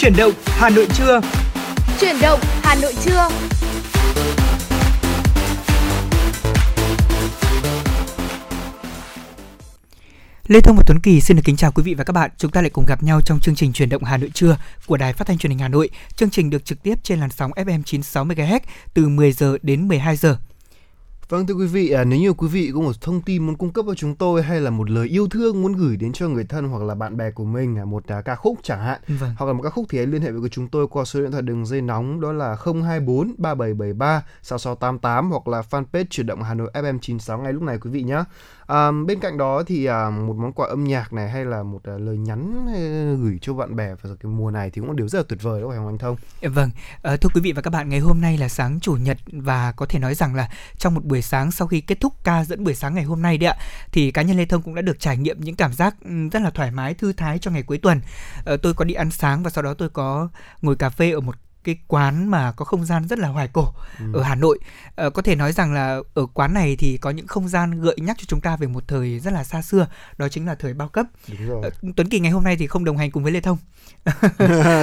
Chuyển động Hà Nội trưa. Chuyển động Hà Nội trưa. Lê Thông và Tuấn Kỳ xin được kính chào quý vị và các bạn. Chúng ta lại cùng gặp nhau trong chương trình Chuyển động Hà Nội trưa của Đài Phát thanh Truyền hình Hà Nội. Chương trình được trực tiếp trên làn sóng FM 96 MHz từ 10 giờ đến 12 giờ. Vâng thưa quý vị, à, nếu như quý vị có một thông tin muốn cung cấp cho chúng tôi hay là một lời yêu thương muốn gửi đến cho người thân hoặc là bạn bè của mình, à, một à, ca khúc chẳng hạn, Vâng. hoặc là một ca khúc thì hãy liên hệ với chúng tôi qua số điện thoại đường dây nóng đó là 024 3773 6688 hoặc là fanpage chuyển động Hà Nội FM 96 ngay lúc này quý vị nhé. À, bên cạnh đó thì à, một món quà âm nhạc này hay là một à, lời nhắn ờ, gửi cho bạn bè vào cái mùa này thì cũng đều điều rất là tuyệt vời đó phải không anh Thông? Dạ vâng, à, thưa quý vị và các bạn, ngày hôm nay là sáng chủ nhật và có thể nói rằng là trong một buổi sáng sau khi kết thúc ca dẫn buổi sáng ngày hôm nay đấy ạ, thì cá nhân Lê Thông cũng đã được trải nghiệm những cảm giác rất là thoải mái, thư thái cho ngày cuối tuần. À, tôi có đi ăn sáng và sau đó tôi có ngồi cà phê ở một cái quán mà có không gian rất là hoài cổ Ừ. ở Hà Nội. Ờ, có thể nói rằng là ở quán này thì có những không gian gợi nhắc cho chúng ta về một thời rất là xa xưa, đó chính là thời bao cấp. Đúng rồi. Ờ, Tuấn Kỳ ngày hôm nay thì không đồng hành cùng với Lê Thông.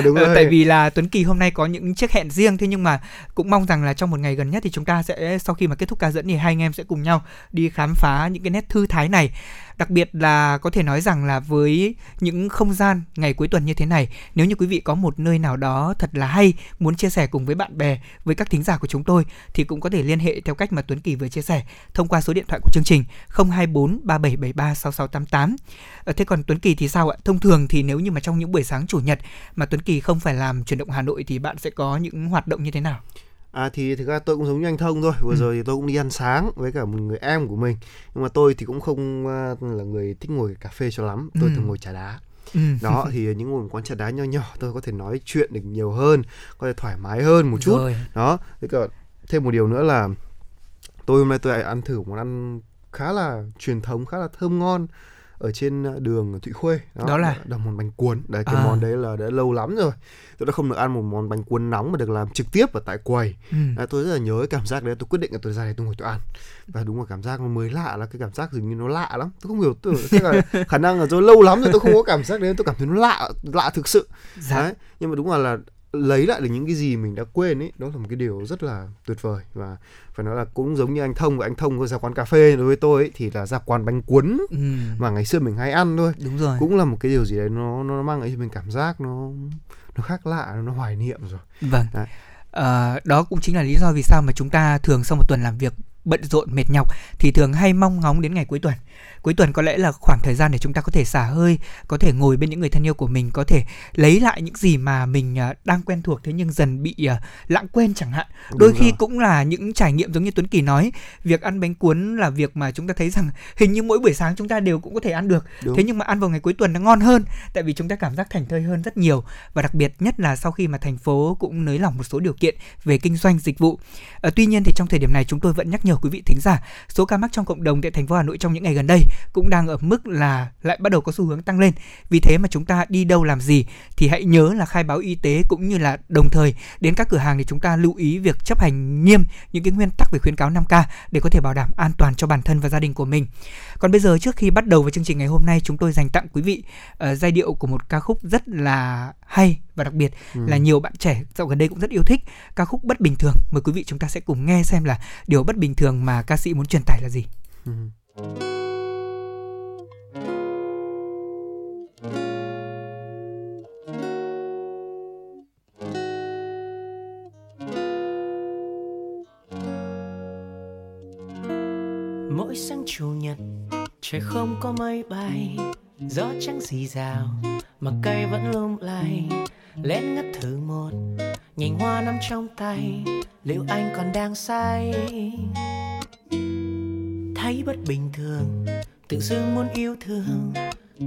Đúng Ờ, rồi. tại vì là Tuấn Kỳ hôm nay có những chiếc hẹn riêng thế nhưng mà cũng mong rằng là trong một ngày gần nhất thì chúng ta sẽ sau khi mà kết thúc ca dẫn thì hai anh em sẽ cùng nhau đi khám phá những cái nét thư thái này. Đặc biệt là có thể nói rằng là với những không gian ngày cuối tuần như thế này, nếu như quý vị có một nơi nào đó thật là hay muốn chia sẻ cùng với bạn bè, với các thính giả của chúng tôi thì cũng có thể liên hệ theo cách mà Tuấn Kỳ vừa chia sẻ thông qua số điện thoại của chương trình 024 3773 6688. Ờ, thế còn Tuấn Kỳ thì sao ạ? Thông thường thì nếu như mà trong những buổi sáng chủ nhật mà Tuấn Kỳ không phải làm chuyển động Hà Nội thì bạn sẽ có những hoạt động như thế nào? À thì thực ra tôi cũng giống như anh Thông thôi. Vừa Ừ. rồi thì tôi cũng đi ăn sáng với cả một người em của mình. Nhưng mà tôi thì cũng không à, là người thích ngồi cà phê cho lắm. Tôi Ừ. thường ngồi trà đá. Ừ. Đó thì những ngồi quán trà đá nho nhỏ tôi có thể nói chuyện được nhiều hơn, có thể thoải mái hơn một chút. Rồi. Đó. Với cả thêm một điều nữa là tôi hôm nay tôi lại ăn thử món ăn khá là truyền thống, khá là thơm ngon ở trên à, đường Thụy Khuê Đó là? là món bánh cuốn đấy cái À. món đấy là đã lâu lắm rồi tôi đã không được ăn một món bánh cuốn nóng mà được làm trực tiếp ở tại quầy Ừ. À, tôi rất là nhớ cái cảm giác đấy tôi quyết định là tôi ra đây tôi ngồi tôi ăn và đúng là cảm giác nó mới lạ là cái cảm giác dường như nó lạ lắm tôi không hiểu tôi là khả năng là do lâu lắm rồi tôi không có cảm giác đấy tôi cảm thấy nó lạ lạ thực sự Dạ. đấy nhưng mà đúng là là lấy lại được những cái gì mình đã quên ấy đó là một cái điều rất là tuyệt vời và phải nói là cũng giống như anh thông và anh thông có ra quán cà phê đối với tôi ấy, thì là ra quán bánh cuốn Ừ. mà ngày xưa mình hay ăn thôi Đúng rồi. cũng là một cái điều gì đấy nó nó mang lại cho mình cảm giác nó nó khác lạ nó hoài niệm rồi Vâng. Đấy. Ờ, đó cũng chính là lý do vì sao mà chúng ta thường sau một tuần làm việc bận rộn mệt nhọc thì thường hay mong ngóng đến ngày cuối tuần. Cuối tuần có lẽ là khoảng thời gian để chúng ta có thể xả hơi, có thể ngồi bên những người thân yêu của mình, có thể lấy lại những gì mà mình à, đang quen thuộc thế nhưng dần bị à, lãng quên chẳng hạn. Đôi khi cũng là những trải nghiệm giống như Tuấn Kỳ nói, việc ăn bánh cuốn là việc mà chúng ta thấy rằng hình như mỗi buổi sáng chúng ta đều cũng có thể ăn được. Đúng. Thế nhưng mà ăn vào ngày cuối tuần nó ngon hơn tại vì chúng ta cảm giác thành thơi hơn rất nhiều và đặc biệt nhất là sau khi mà thành phố cũng nới lỏng một số điều kiện về kinh doanh dịch vụ. Ờ, tuy nhiên thì trong thời điểm này chúng tôi vẫn nhắc nhở quý vị thính giả số ca mắc trong cộng đồng tại thành phố Hà Nội trong những ngày gần đây cũng đang ở mức là lại bắt đầu có xu hướng tăng lên. Vì thế mà chúng ta đi đâu làm gì thì hãy nhớ là khai báo y tế cũng như là đồng thời đến các cửa hàng thì chúng ta lưu ý việc chấp hành nghiêm những cái nguyên tắc về khuyến cáo 5K để có thể bảo đảm an toàn cho bản thân và gia đình của mình. Còn bây giờ trước khi bắt đầu với chương trình ngày hôm nay chúng tôi dành tặng quý vị ờ, giai điệu của một ca khúc rất là hay và đặc biệt Ừ. là nhiều bạn trẻ dạo gần đây cũng rất yêu thích ca khúc bất bình thường. Mời quý vị chúng ta sẽ cùng nghe xem là điều bất bình thường mà ca sĩ muốn truyền tải là gì. Ừ. sáng chủ nhật, trời không có mây bay, gió trắng rì rào mà cây vẫn lung lay. Lén ngắt thử một, nhành hoa nằm trong tay, liệu anh còn đang say? Thấy bất bình thường, tự dưng muốn yêu thương,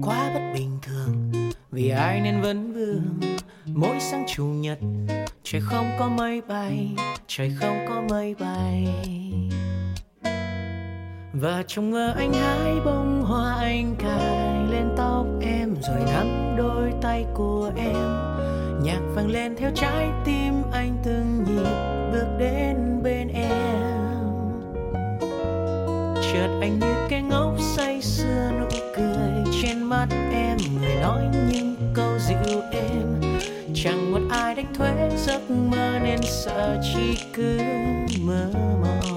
quá bất bình thường. Vì ai nên vấn vương, mỗi sáng chủ nhật, trời không có mây bay, trời không có mây bay và trong mơ anh hái bông hoa, anh cài lên tóc em, rồi nắm đôi tay của em. Nhạc vang lên theo trái tim anh từng nhịp bước đến bên em. Chợt anh như cái ngốc say sưa, nụ cười trên mắt em, người nói những câu dịu êm. Chẳng một ai đánh thuế, giấc mơ nên sợ chỉ cứ mơ mộng.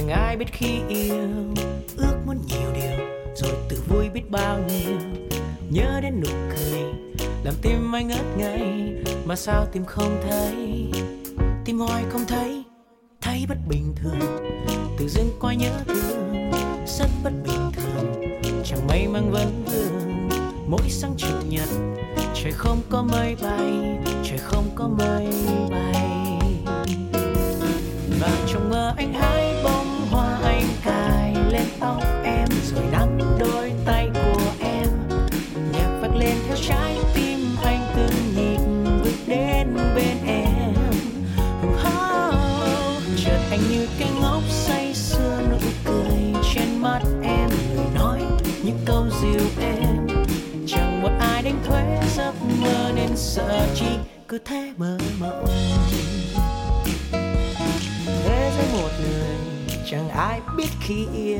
Chẳng ai biết khi yêu, ước muốn nhiều điều, rồi tự vui biết bao nhiêu. Nhớ đến nụ cười, làm tim anh ngất ngây, mà sao tim không thấy? Tim hoài không thấy thấy bất bình thường. Tự dưng coi nhớ thương, rất bất bình thường. Chẳng may mang vấn vương mỗi sáng chủ nhật, trời không có mây bay, trời không có mây bay. Và trong mơ anh hái sợ chi cứ thế mơ mộng. Thế giới một người, chẳng ai biết khi yêu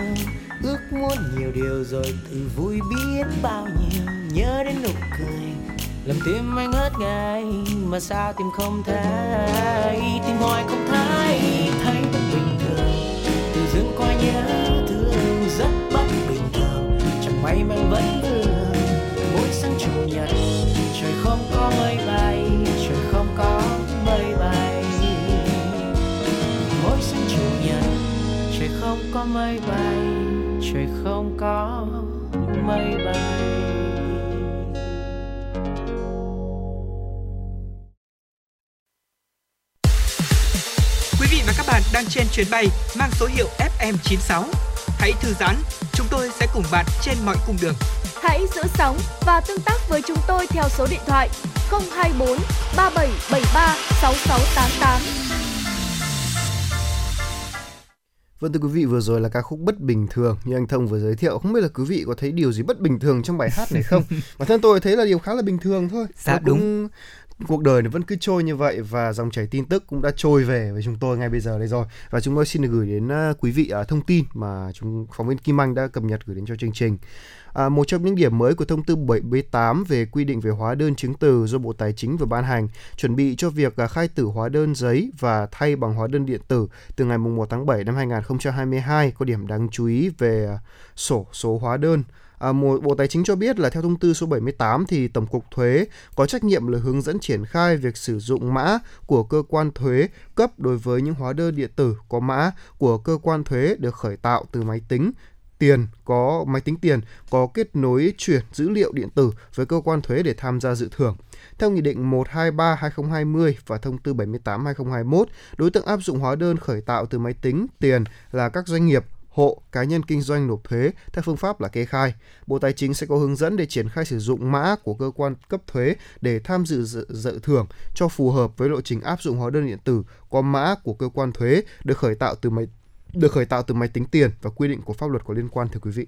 ước muốn nhiều điều rồi tự vui biết bao nhiêu. Nhớ đến nụ cười, làm tim anh ngất ngây mà sao tim không thấy? Tim hoài không thấy thấy bất bình thường. Tự dưng coi nhớ thương rất bất bình thường. Chẳng may mang vẫn chủ nhật. Trời không có mây bay, trời không có mây bay. Mỗi sáng chủ nhật, trời không có mây bay, trời không có mây bay. Quý vị và các bạn đang trên chuyến bay mang số hiệu FM96. Hãy thư giãn, chúng tôi sẽ cùng bạn trên mọi cung đường. Hãy giữ sóng và tương tác với chúng tôi theo số điện thoại 024 3773 6688. Vâng thưa quý vị, vừa rồi là ca khúc Bất Bình Thường như anh Thông vừa giới thiệu. Không biết là quý vị có thấy điều gì bất bình thường trong bài hát này không? Bản thân tôi thấy là điều khá là bình thường thôi. Dạ, Nó cũng... Cuộc đời nó vẫn cứ trôi như vậy và dòng chảy tin tức cũng đã trôi về với chúng tôi ngay bây giờ đây rồi. Và chúng tôi xin được gửi đến à, quý vị à, thông tin mà chúng phóng viên Kim Anh đã cập nhật gửi đến cho chương trình. À, một trong những điểm mới của thông tư 78 về quy định về hóa đơn chứng từ do Bộ Tài chính vừa ban hành, chuẩn bị cho việc à, khai tử hóa đơn giấy và thay bằng hóa đơn điện tử từ ngày 1 tháng 7 năm 2022 có điểm đáng chú ý về sổ số hóa đơn. À, một, Bộ Tài chính cho biết là theo thông tư số 78 thì Tổng cục Thuế có trách nhiệm là hướng dẫn triển khai việc sử dụng mã của cơ quan thuế cấp đối với những hóa đơn điện tử có mã của cơ quan thuế được khởi tạo từ máy tính tiền có máy tính tiền có kết nối chuyển dữ liệu điện tử với cơ quan thuế để tham gia dự thưởng. Theo Nghị định 123-2020 và Thông tư 78-2021, đối tượng áp dụng hóa đơn khởi tạo từ máy tính tiền là các doanh nghiệp, hộ, cá nhân kinh doanh nộp thuế theo phương pháp là kê khai. Bộ Tài chính sẽ có hướng dẫn để triển khai sử dụng mã của cơ quan cấp thuế để tham dự dự, dự thưởng cho phù hợp với lộ trình áp dụng hóa đơn điện tử qua mã của cơ quan thuế được khởi tạo từ máy được khởi tạo từ máy tính tiền và quy định của pháp luật có liên quan thưa quý vị.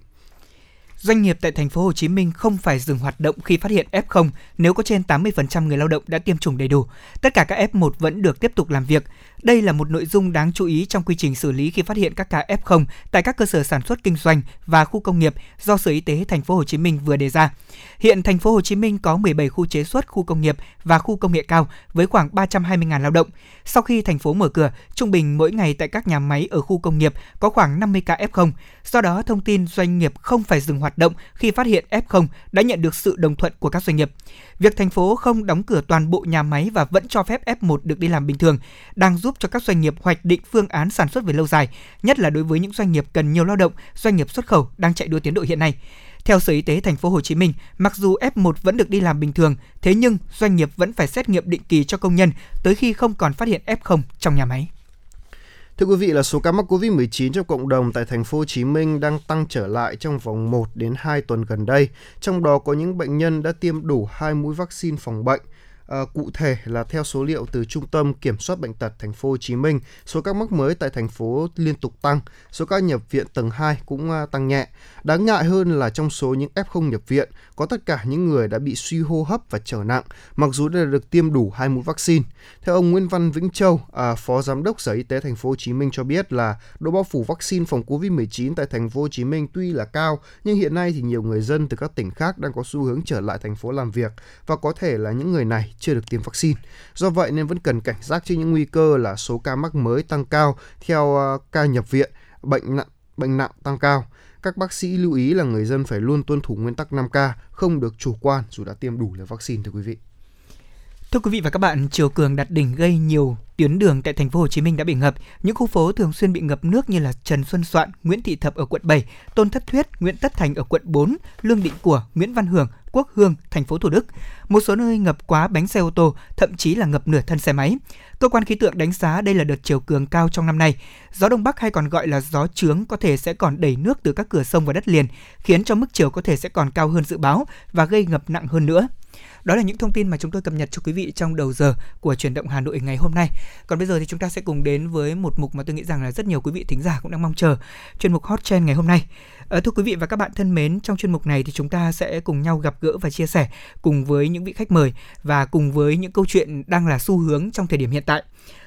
Doanh nghiệp tại thành phố Hồ Chí Minh không phải dừng hoạt động khi phát hiện F0 nếu có trên 80% người lao động đã tiêm chủng đầy đủ. Tất cả các F1 vẫn được tiếp tục làm việc. Đây là một nội dung đáng chú ý trong quy trình xử lý khi phát hiện các ca F0 tại các cơ sở sản xuất kinh doanh và khu công nghiệp do Sở Y tế thành phố Hồ Chí Minh vừa đề ra. Hiện thành phố Hồ Chí Minh có 17 khu chế xuất, khu công nghiệp và khu công nghệ cao với khoảng 320.000 lao động. Sau khi thành phố mở cửa, trung bình mỗi ngày tại các nhà máy ở khu công nghiệp có khoảng 50 ca F0. Do đó, thông tin doanh nghiệp không phải dừng hoạt động khi phát hiện F0 đã nhận được sự đồng thuận của các doanh nghiệp. Việc thành phố không đóng cửa toàn bộ nhà máy và vẫn cho phép F1 được đi làm bình thường đang giúp cho các doanh nghiệp hoạch định phương án sản xuất về lâu dài, nhất là đối với những doanh nghiệp cần nhiều lao động, doanh nghiệp xuất khẩu đang chạy đua tiến độ hiện nay. Theo Sở Y tế thành phố Hồ Chí Minh, mặc dù F1 vẫn được đi làm bình thường, thế nhưng doanh nghiệp vẫn phải xét nghiệm định kỳ cho công nhân tới khi không còn phát hiện F0 trong nhà máy. Thưa quý vị là số ca mắc Covid-19 trong cộng đồng tại thành phố Hồ Chí Minh đang tăng trở lại trong vòng 1 đến 2 tuần gần đây, trong đó có những bệnh nhân đã tiêm đủ 2 mũi vaccine phòng bệnh. À, cụ thể là theo số liệu từ Trung tâm Kiểm soát bệnh tật thành phố Hồ Chí Minh, số các mắc mới tại thành phố liên tục tăng, số ca nhập viện tầng 2 cũng ờ, tăng nhẹ. Đáng ngại hơn là trong số những F0 nhập viện, có tất cả những người đã bị suy hô hấp và trở nặng, mặc dù đã được tiêm đủ hai mũi vaccine. Theo ông Nguyễn Văn Vĩnh Châu, à, Phó Giám đốc Sở Y tế Thành phố Hồ Chí Minh cho biết là độ bao phủ vaccine phòng COVID-19 tại Thành phố Hồ Chí Minh tuy là cao, nhưng hiện nay thì nhiều người dân từ các tỉnh khác đang có xu hướng trở lại thành phố làm việc và có thể là những người này chưa được tiêm vaccine. Do vậy nên vẫn cần cảnh giác trước những nguy cơ là số ca mắc mới tăng cao theo à, ca nhập viện, bệnh nặng bệnh nặng tăng cao. Các bác sĩ lưu ý là người dân phải luôn tuân thủ nguyên tắc 5K, không được chủ quan dù đã tiêm đủ liều vaccine thưa quý vị. Thưa quý vị và các bạn, chiều cường đạt đỉnh gây nhiều tuyến đường tại thành phố Hồ Chí Minh đã bị ngập. Những khu phố thường xuyên bị ngập nước như là Trần Xuân Soạn, Nguyễn Thị Thập ở quận 7, Tôn Thất Thuyết, Nguyễn Tất Thành ở quận 4, Lương Định Của, Nguyễn Văn Hưởng, Quốc Hương, thành phố Thủ Đức. Một số nơi ngập quá bánh xe ô tô, thậm chí là ngập nửa thân xe máy. Cơ quan khí tượng đánh giá đây là đợt chiều cường cao trong năm nay. Gió đông bắc hay còn gọi là gió trướng có thể sẽ còn đẩy nước từ các cửa sông vào đất liền, khiến cho mức chiều có thể sẽ còn cao hơn dự báo và gây ngập nặng hơn nữa. Đó là những thông tin mà chúng tôi cập nhật cho quý vị trong đầu giờ của chuyển động Hà Nội ngày hôm nay. Còn bây giờ thì chúng ta sẽ cùng đến với một mục mà tôi nghĩ rằng là rất nhiều quý vị thính giả cũng đang mong chờ, chuyên mục Hot Trend ngày hôm nay. À, thưa quý vị và các bạn thân mến, trong chuyên mục này thì chúng ta sẽ cùng nhau gặp gỡ và chia sẻ cùng với những vị khách mời và cùng với những câu chuyện đang là xu hướng trong thời điểm hiện tại.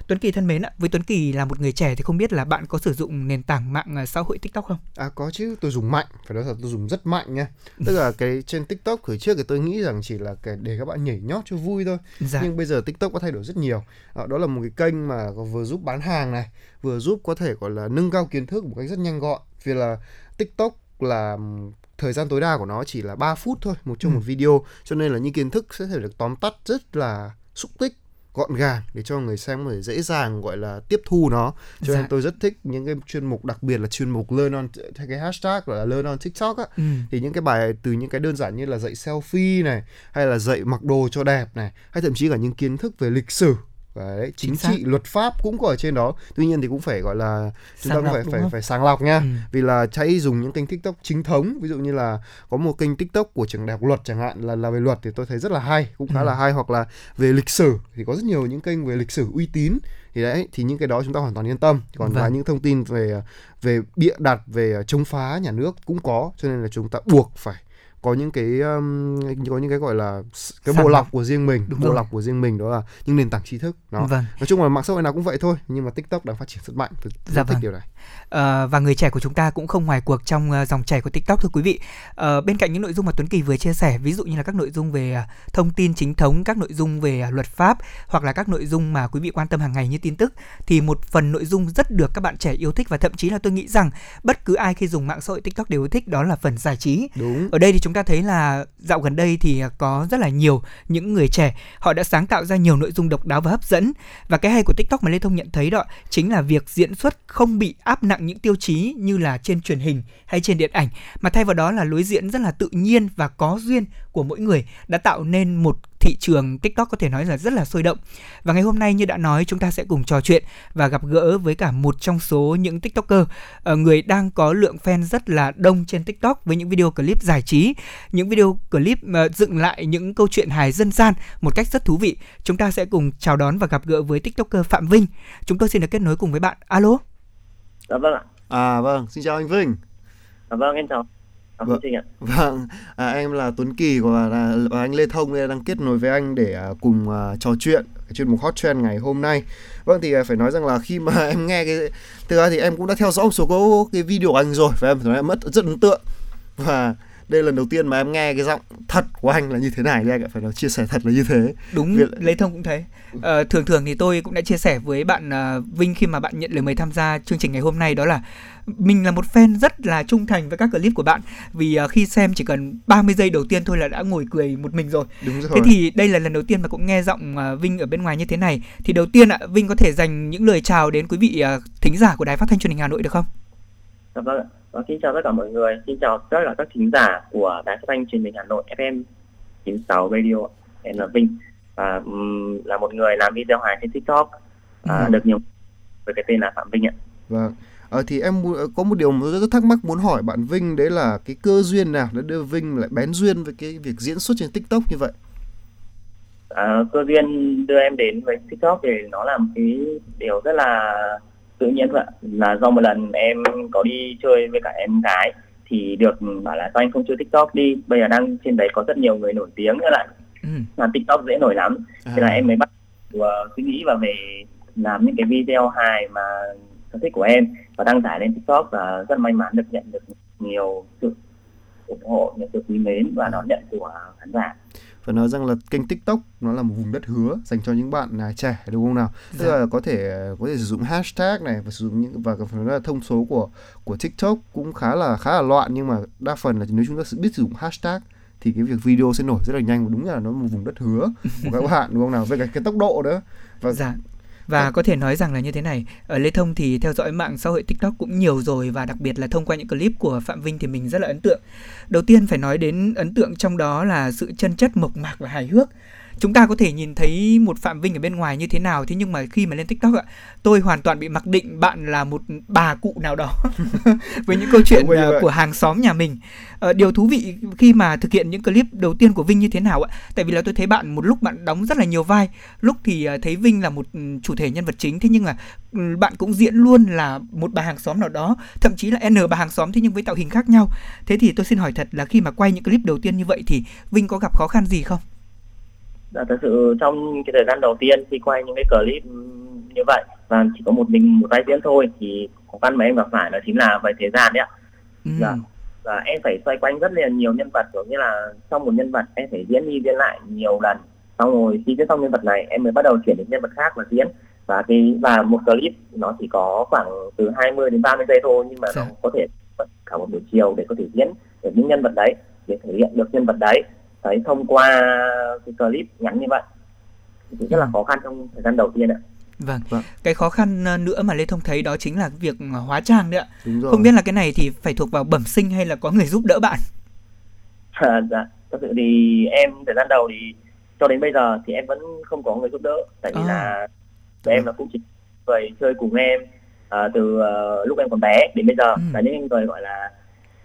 Tuấn Kỳ thân mến ạ, với Tuấn Kỳ là một người trẻ thì không biết là bạn có sử dụng nền tảng mạng à, xã hội TikTok không? À có chứ, tôi dùng mạnh, phải nói thật tôi dùng rất mạnh nha. Tức là cái trên TikTok hồi trước thì tôi nghĩ rằng chỉ là cái để các bạn nhảy nhót cho vui thôi. Dạ. Nhưng bây giờ TikTok có thay đổi rất nhiều. À, đó là một cái kênh mà vừa giúp bán hàng này, vừa giúp có thể gọi là nâng cao kiến thức một cách rất nhanh gọn. Vì là TikTok là thời gian tối đa của nó chỉ là 3 phút thôi một trong ừ. một video cho nên là những kiến thức sẽ thể được tóm tắt rất là xúc tích gọn gàng để cho người xem có thể dễ dàng gọi là tiếp thu nó cho dạ. nên tôi rất thích những cái chuyên mục đặc biệt là chuyên mục learn on theo cái hashtag gọi là learn on tiktok á ừ. thì những cái bài từ những cái đơn giản như là dạy selfie này hay là dạy mặc đồ cho đẹp này hay thậm chí cả những kiến thức về lịch sử Đấy, chính, chính trị luật pháp cũng có ở trên đó. Tuy nhiên thì cũng phải gọi là chúng ta cũng phải phải phải sàng lọc nha. Ừ. vì là hãy dùng những kênh tiktok chính thống ví dụ như là có một kênh tiktok của trường đại học luật chẳng hạn là là về luật thì tôi thấy rất là hay cũng khá ừ. là hay. Hoặc là về lịch sử thì có rất nhiều những kênh về lịch sử uy tín. Thì đấy thì những cái đó chúng ta hoàn toàn yên tâm. Còn vâng. là những thông tin về về bịa đặt về chống phá nhà nước cũng có cho nên là chúng ta buộc phải có những cái um, có những cái gọi là cái bộ lọc của riêng mình Đúng bộ rồi. lọc của riêng mình đó là những nền tảng tri thức đó vâng. nói chung là mạng xã hội nào cũng vậy thôi nhưng mà tiktok đang phát triển rất mạnh tôi rất dạ thích vâng. điều này à, và người trẻ của chúng ta cũng không ngoài cuộc trong uh, dòng chảy của tiktok thưa quý vị à, bên cạnh những nội dung mà tuấn kỳ vừa chia sẻ ví dụ như là các nội dung về uh, thông tin chính thống các nội dung về uh, luật pháp hoặc là các nội dung mà quý vị quan tâm hàng ngày như tin tức thì một phần nội dung rất được các bạn trẻ yêu thích và thậm chí là tôi nghĩ rằng bất cứ ai khi dùng mạng xã hội tiktok đều yêu thích đó là phần giải trí Đúng. ở đây thì chúng ta thấy là dạo gần đây thì có rất là nhiều những người trẻ, họ đã sáng tạo ra nhiều nội dung độc đáo và hấp dẫn. Và cái hay của tiktok mà lê thông nhận thấy đó chính là việc diễn xuất không bị áp nặng những tiêu chí như là trên truyền hình hay trên điện ảnh, mà thay vào đó là lối diễn rất là tự nhiên và có duyên của mỗi người, đã tạo nên một thị trường TikTok có thể nói là rất là sôi động. Và ngày hôm nay như đã nói chúng ta sẽ cùng trò chuyện và gặp gỡ với cả một trong số những TikToker uh, người đang có lượng fan rất là đông trên TikTok với những video clip giải trí, những video clip uh, dựng lại những câu chuyện hài dân gian một cách rất thú vị. Chúng ta sẽ cùng chào đón và gặp gỡ với TikToker Phạm Vinh. Chúng tôi xin được kết nối cùng với bạn. Alo. Dạ vâng ạ. À vâng, xin chào anh Vinh. À, vâng em chào. À, vâng, ạ. vâng. À, em là Tuấn Kỳ và, là, và anh Lê Thông đang kết nối với anh để uh, cùng uh, trò chuyện cái chuyên mục hot trend ngày hôm nay. Vâng thì uh, phải nói rằng là khi mà em nghe cái thực ra thì em cũng đã theo dõi một số cái, cái video của anh rồi và em phải nói em mất rất ấn tượng. Và đây là lần đầu tiên mà em nghe cái giọng thật của anh là như thế này đây anh phải nói chia sẻ thật là như thế. Đúng Vì... lê thông cũng thế. Ờ, thường thường thì tôi cũng đã chia sẻ với bạn uh, vinh khi mà bạn nhận lời mời tham gia chương trình ngày hôm nay đó là mình là một fan rất là trung thành với các clip của bạn vì uh, khi xem chỉ cần 30 giây đầu tiên thôi là đã ngồi cười một mình rồi. Đúng rồi. Thế thì đây là lần đầu tiên mà cũng nghe giọng uh, Vinh ở bên ngoài như thế này. Thì đầu tiên ạ, uh, Vinh có thể dành những lời chào đến quý vị uh, thính giả của Đài Phát thanh Truyền hình Hà Nội được không? Dạ vâng ạ. Và xin chào tất cả mọi người, xin chào tất cả các thính giả của Đài Phát thanh Truyền hình Hà Nội FM 96 Radio. Em là Vinh và um, là một người làm video hài trên TikTok, uh, ừ. được nhiều với cái tên là Phạm Vinh ạ. Vâng. Ờ, thì em có một điều rất thắc mắc muốn hỏi bạn Vinh đấy là cái cơ duyên nào đã đưa Vinh lại bén duyên với cái việc diễn xuất trên TikTok như vậy? À, cơ duyên đưa em đến với TikTok thì nó là một cái điều rất là tự nhiên thôi ạ. Là do một lần em có đi chơi với cả em gái thì được bảo là sao anh không chơi TikTok đi, bây giờ đang trên đấy có rất nhiều người nổi tiếng nữa lại. Ừ. Làm TikTok dễ nổi lắm. À. Thế là em mới bắt uh, suy nghĩ và về làm những cái video hài mà sở thích của em và đăng tải lên TikTok và rất may mắn được nhận được nhiều sự ủng hộ, nhiều sự quý mến và đón nhận của khán giả và nói rằng là kênh TikTok nó là một vùng đất hứa dành cho những bạn à, trẻ đúng không nào? Dạ. Tức là có thể có thể sử dụng hashtag này và sử dụng những và phần là thông số của của TikTok cũng khá là khá là loạn nhưng mà đa phần là nếu chúng ta biết sử dụng hashtag thì cái việc video sẽ nổi rất là nhanh và đúng là nó một vùng đất hứa của các bạn đúng không nào? Về cái, cái tốc độ nữa và dạ và có thể nói rằng là như thế này, ở lê thông thì theo dõi mạng xã hội tiktok cũng nhiều rồi và đặc biệt là thông qua những clip của phạm vinh thì mình rất là ấn tượng. Đầu tiên phải nói đến ấn tượng trong đó là sự chân chất mộc mạc và hài hước chúng ta có thể nhìn thấy một phạm vinh ở bên ngoài như thế nào. Thế nhưng mà khi mà lên tiktok ạ tôi hoàn toàn bị mặc định bạn là một bà cụ nào đó với những câu chuyện uh, của hàng xóm nhà mình. Uh, điều thú vị khi mà thực hiện những clip đầu tiên của vinh như thế nào ạ? Tại vì là tôi thấy bạn một lúc bạn đóng rất là nhiều vai. Lúc thì uh, thấy vinh là một chủ thể nhân vật chính. Thế nhưng mà bạn cũng diễn luôn là một bà hàng xóm nào đó thậm chí là n bà hàng xóm thế nhưng với tạo hình khác nhau. Thế thì tôi xin hỏi thật là khi mà quay những clip đầu tiên như vậy thì vinh có gặp khó khăn gì không Dạ, thật sự trong cái thời gian đầu tiên khi quay những cái clip như vậy và chỉ có một mình một vai diễn thôi thì khó khăn mà em gặp phải đó chính là về thời gian đấy ạ. Ừ. Dạ. Và em phải xoay quanh rất là nhiều nhân vật giống như là trong một nhân vật em phải diễn đi diễn lại nhiều lần. Xong rồi khi diễn xong nhân vật này em mới bắt đầu chuyển đến nhân vật khác và diễn và cái và một clip nó chỉ có khoảng từ 20 đến 30 giây thôi nhưng mà dạ. nó có thể cả một buổi chiều để có thể diễn được những nhân vật đấy để thể hiện được nhân vật đấy đấy thông qua cái clip ngắn như vậy thì rất là ừ. khó khăn trong thời gian đầu tiên ạ Vâng. vâng. Cái khó khăn ờ, nữa mà Lê Thông thấy đó chính là việc ờ, hóa trang đấy ạ. Không biết là cái này thì phải thuộc vào bẩm sinh hay là có người giúp đỡ bạn? À, dạ. Thật sự thì em thời gian đầu thì cho đến bây giờ thì em vẫn không có người giúp đỡ. Tại vì à. là em là cũng chỉ người chơi cùng em à, từ uh, lúc em còn bé đến bây giờ ừ. là những người gọi là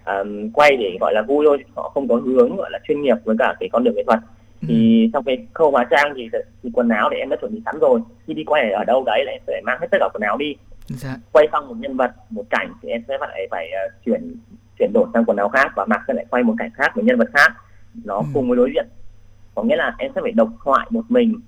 um, quay để gọi là vui thôi họ không có hướng gọi là chuyên nghiệp với cả cái con đường nghệ thuật. Ừ. thì trong cái khâu hóa trang thì, thì quần áo thì em đã chuẩn bị sẵn rồi. Khi đi quay ở đâu đấy là em sẽ mang hết tất cả quần áo đi. Dạ. quay xong một nhân vật một cảnh thì em sẽ phải phải uh, chuyển chuyển đổi sang quần áo khác và mặc sẽ lại quay một cảnh khác với nhân vật khác. Nó ừ. cùng với đối diện. Có nghĩa là em sẽ phải độc thoại một mình.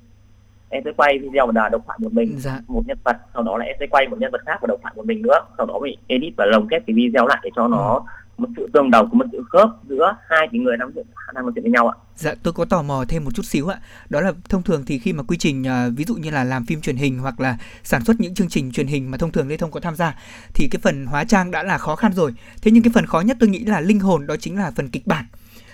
Em sẽ quay video và độc thoại một mình. Dạ. một nhân vật sau đó là em sẽ quay một nhân vật khác và độc thoại một mình nữa. Sau đó mình edit và lồng ghép cái video lại để cho nó ừ một sự tương đồng của một sự khớp giữa hai cái người đang đang nói chuyện với nhau ạ. Dạ, tôi có tò mò thêm một chút xíu ạ. Đó là thông thường thì khi mà quy trình uh, ví dụ như là làm phim truyền hình hoặc là sản xuất những chương trình truyền hình mà thông thường Lê Thông có tham gia thì cái phần hóa trang đã là khó khăn rồi. Thế nhưng cái phần khó nhất tôi nghĩ là linh hồn đó chính là phần kịch bản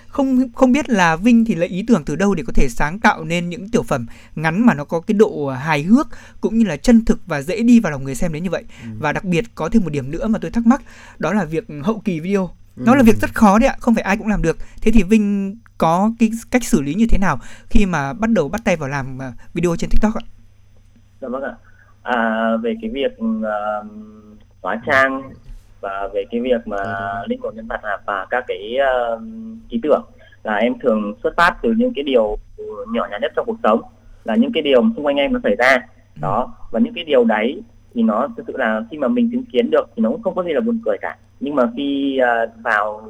không không biết là Vinh thì lấy ý tưởng từ đâu để có thể sáng tạo nên những tiểu phẩm ngắn mà nó có cái độ hài hước cũng như là chân thực và dễ đi vào lòng người xem đến như vậy ừ. và đặc biệt có thêm một điểm nữa mà tôi thắc mắc đó là việc hậu kỳ video nó là việc rất khó đấy ạ không phải ai cũng làm được. Thế thì vinh có cái cách xử lý như thế nào khi mà bắt đầu bắt tay vào làm à, video trên tiktok ạ? Dạ vâng ạ. À, về cái việc uh, hóa trang và về cái việc mà linh hồn nhân vật và các cái uh, ý tưởng là em thường xuất phát từ những cái điều nhỏ nhặt nhất trong cuộc sống là những cái điều xung quanh em nó xảy ra. Ừ. đó và những cái điều đấy thì nó thực sự là khi mà mình chứng kiến được thì nó cũng không có gì là buồn cười cả nhưng mà khi uh, vào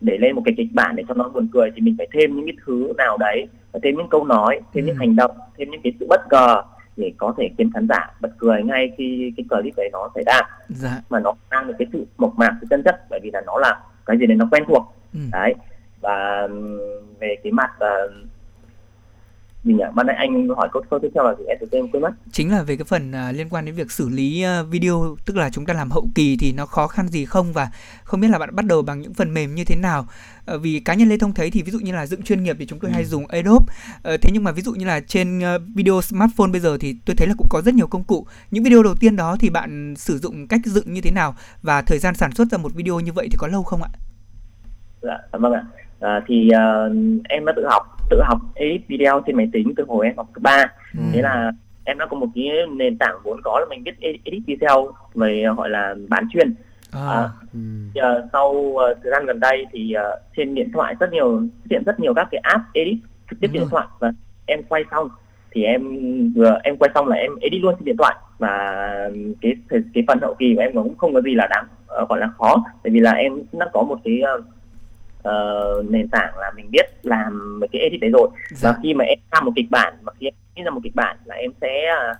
để lên một cái kịch bản để cho nó buồn cười thì mình phải thêm những cái thứ nào đấy thêm những câu nói thêm ừ. những hành động thêm những cái sự bất ngờ để có thể khiến khán giả bật cười ngay khi cái clip đấy nó xảy ra dạ. mà nó mang được cái sự mộc mạc sự chân chất bởi vì là nó là cái gì đấy nó quen thuộc ừ. đấy và về cái mặt uh, gì nhỉ? Ban nãy anh hỏi câu, câu tiếp theo là gì? Em tự quên mất. Chính là về cái phần uh, liên quan đến việc xử lý uh, video, tức là chúng ta làm hậu kỳ thì nó khó khăn gì không và không biết là bạn bắt đầu bằng những phần mềm như thế nào. Uh, vì cá nhân Lê Thông thấy thì ví dụ như là dựng chuyên nghiệp thì chúng tôi ừ. hay dùng Adobe. Uh, thế nhưng mà ví dụ như là trên uh, video smartphone bây giờ thì tôi thấy là cũng có rất nhiều công cụ. Những video đầu tiên đó thì bạn sử dụng cách dựng như thế nào và thời gian sản xuất ra một video như vậy thì có lâu không ạ? Dạ, vâng ạ. À, thì uh, em đã tự học tự học edit video trên máy tính từ hồi em học cấp ba ừ. thế là em đã có một cái nền tảng vốn có là mình biết edit video về gọi là bán chuyên à. À, Ừ. thì, ờ, sau ờ, thời gian gần đây thì ờ, trên điện thoại rất nhiều xuất hiện rất nhiều các cái app edit trực tiếp Đúng trên rồi. điện thoại và em quay xong thì em vừa em quay xong là em edit luôn trên điện thoại và cái cái, phần hậu kỳ của em cũng không có gì là đáng ờ, gọi là khó tại vì là em đã có một cái ờ, ờ, nền tảng là mình biết làm mấy cái edit đấy rồi dạ. và khi mà em ra một kịch bản mà khi em nghĩ ra một kịch bản là em sẽ à,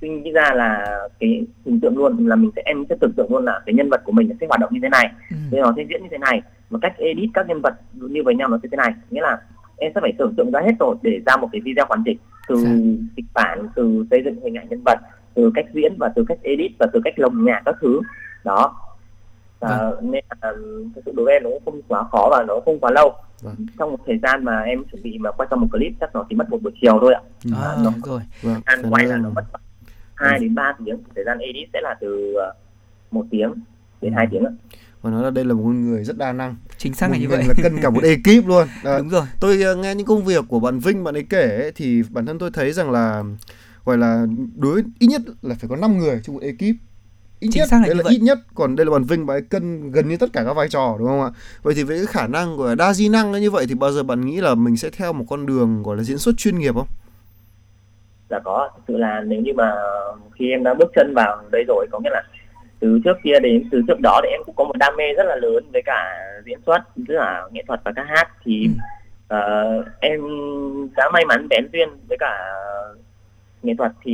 suy nghĩ ra là cái hình tượng luôn là mình sẽ em sẽ tưởng tượng luôn là cái nhân vật của mình sẽ hoạt động như thế này Ừ. thì nó sẽ diễn như thế này và cách edit các nhân vật như với nhau nó sẽ thế này nghĩa là em sẽ phải tưởng tượng ra hết rồi để ra một cái video hoàn chỉnh từ Dạ. kịch bản từ xây dựng hình ảnh nhân vật từ cách diễn và từ cách edit và từ cách lồng nhạc các thứ đó và nên là thực sự đối với em nó cũng không quá khó và nó không quá lâu. Vâng. trong một thời gian mà em chuẩn bị mà quay xong một clip chắc nó chỉ mất một buổi chiều thôi ạ. Ừ. À, nó- rồi. Vâng. thời gian Phải quay là nó mất hai đến 3 tiếng. Thời gian edit sẽ là từ ờ, một tiếng đến hai tiếng ạ. Và nói là đây là một con người rất đa năng. Chính xác một là như vậy. là cân cả một ekip luôn. Đấy. đúng rồi. tôi ờ, nghe những công việc của bạn Vinh bạn ấy kể ấy, thì bản thân tôi thấy rằng là gọi là đối ít nhất là phải có 5 người trong một ekip ít Chính nhất xác là vậy. ít nhất còn đây là bạn Vinh bạn cân gần như tất cả các vai trò đúng không ạ vậy thì với cái khả năng của đa di năng như vậy thì bao giờ bạn nghĩ là mình sẽ theo một con đường gọi là diễn xuất chuyên nghiệp không là có thực sự là nếu như mà khi em đã bước chân vào đây rồi có nghĩa là từ trước kia đến từ trước đó thì em cũng có một đam mê rất là lớn với cả diễn xuất tức là nghệ thuật và ca hát thì Ừ. ờ, em đã may mắn bén duyên với cả nghệ thuật thì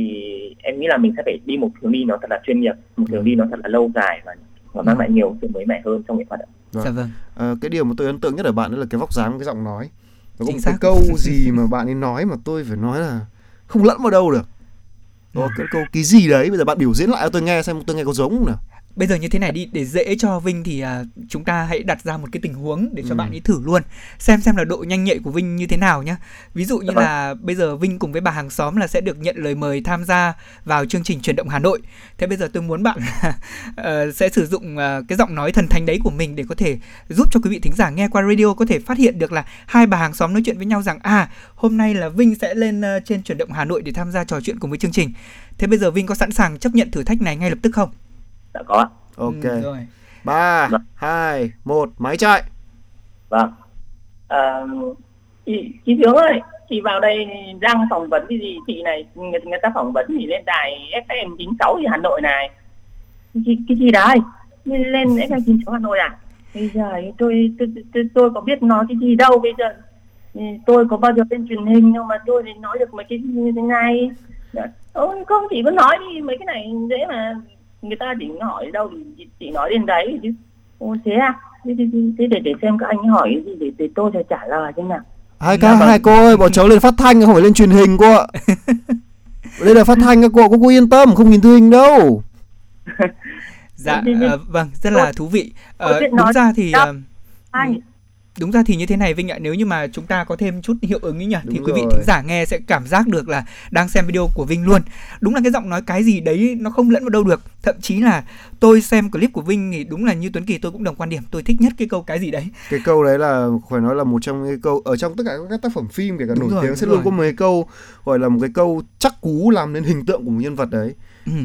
em nghĩ là mình sẽ phải đi một hướng đi nó thật là chuyên nghiệp một hướng đi nó thật là lâu dài và và mang lại nhiều sự mới mẻ hơn trong nghệ thuật ạ. Vâng. dạ vâng. Ờ, cái điều mà tôi ấn tượng nhất ở bạn đó là cái vóc dáng cái giọng nói. Và có Chính một xác. cái câu gì mà bạn ấy nói mà tôi phải nói là không lẫn vào đâu được. Đó, cái câu cái gì đấy? Bây giờ bạn biểu diễn lại cho tôi nghe xem tôi nghe có giống không nào Bây giờ như thế này đi để dễ cho Vinh thì à, chúng ta hãy đặt ra một cái tình huống để cho Ừ. bạn ấy thử luôn xem xem là độ nhanh nhạy của Vinh như thế nào nhá. Ví dụ như Dạ vâng. là bây giờ Vinh cùng với bà hàng xóm là sẽ được nhận lời mời tham gia vào chương trình chuyển động Hà Nội. Thế bây giờ tôi muốn bạn ờ, sẽ sử dụng ờ, cái giọng nói thần thánh đấy của mình để có thể giúp cho quý vị thính giả nghe qua radio có thể phát hiện được là hai bà hàng xóm nói chuyện với nhau rằng à hôm nay là Vinh sẽ lên ờ, trên chuyển động Hà Nội để tham gia trò chuyện cùng với chương trình. Thế bây giờ Vinh có sẵn sàng chấp nhận thử thách này ngay lập tức không? Dạ có ạ. ok Ừ, rồi. ba Vâng. hai một máy chạy Vâng. À, chị, chị Tướng ơi, chị vào đây đang phỏng vấn cái gì? Chị này, người, người ta phỏng vấn thì lên đài FM 96 thì Hà Nội này. Cái, cái gì đấy? Lên FM 96 Hà Nội à? Bây giờ tôi, tôi, tôi, tôi có biết nói cái gì đâu bây giờ. Ừ, Tôi có bao giờ lên truyền hình đâu mà tôi thì nói được mấy cái như thế này. Dạ. Ôi, không, chị cứ nói đi, mấy cái này dễ mà. Người ta chỉ hỏi đâu thì chị, nói đến đấy chứ. Ồ thế à? Thế, thế, thế, thế để để xem các anh hỏi cái gì để, để tôi sẽ trả lời xem nào. hai Dạ ca vâng. hai cô ơi bọn cháu lên phát thanh không phải lên truyền hình cô ạ đây là phát thanh các cô cô, cô yên tâm không nhìn thư hình đâu Dạ ờ, vâng rất là thú vị. Biết đúng nói ra thì đáp. Đúng ra thì như thế này Vinh ạ, nếu như mà chúng ta có thêm chút hiệu ứng ấy nhỉ thì Đúng quý vị thính giả nghe sẽ cảm giác được là đang xem video của Vinh luôn. Đúng là cái giọng nói cái gì đấy nó không lẫn vào đâu được. Thậm chí là tôi xem clip của Vinh thì đúng là như Tuấn Kỳ tôi cũng đồng quan điểm, tôi thích nhất cái câu cái gì đấy. cái câu đấy là phải nói là một trong những câu ở trong tất cả các tác phẩm phim kể cả Đúng nổi rồi, tiếng sẽ luôn có một cái câu gọi là một cái câu chắc cú làm nên hình tượng của một nhân vật đấy.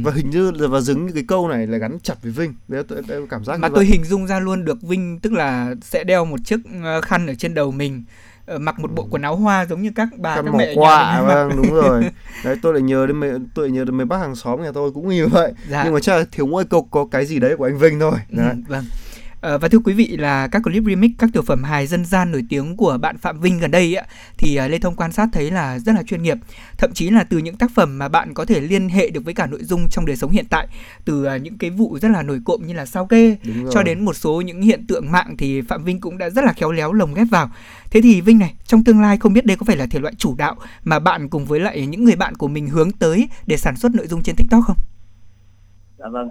Và hình như và dứng cái câu này là gắn chặt với Vinh đấy tôi, tôi cảm giác mà tôi vậy. hình dung ra luôn được Vinh tức là sẽ đeo một chiếc ờ, khăn ở trên đầu mình ờ, mặc một bộ quần áo hoa giống như các bà Khăn các mẹ nhà vâng đúng rồi đấy tôi lại nhớ đến mấy tôi lại nhớ đến mấy bác hàng xóm nhà tôi cũng như vậy Dạ. nhưng mà chắc là thiếu mỗi câu có cái gì đấy của anh Vinh thôi Ừ, đấy. vâng. Ờ, và thưa quý vị là các clip remix các tiểu phẩm hài dân gian nổi tiếng của bạn Phạm Vinh gần đây thì à, Lê Thông quan sát thấy là rất là chuyên nghiệp. Thậm chí là từ những tác phẩm mà bạn có thể liên hệ được với cả nội dung trong đời sống hiện tại, từ à, những cái vụ rất là nổi cộm như là sao kê cho đến một số những hiện tượng mạng thì Phạm Vinh cũng đã rất là khéo léo lồng ghép vào. Thế thì Vinh này, trong tương lai không biết đây có phải là thể loại chủ đạo mà bạn cùng với lại những người bạn của mình hướng tới để sản xuất nội dung trên TikTok không? Dạ vâng.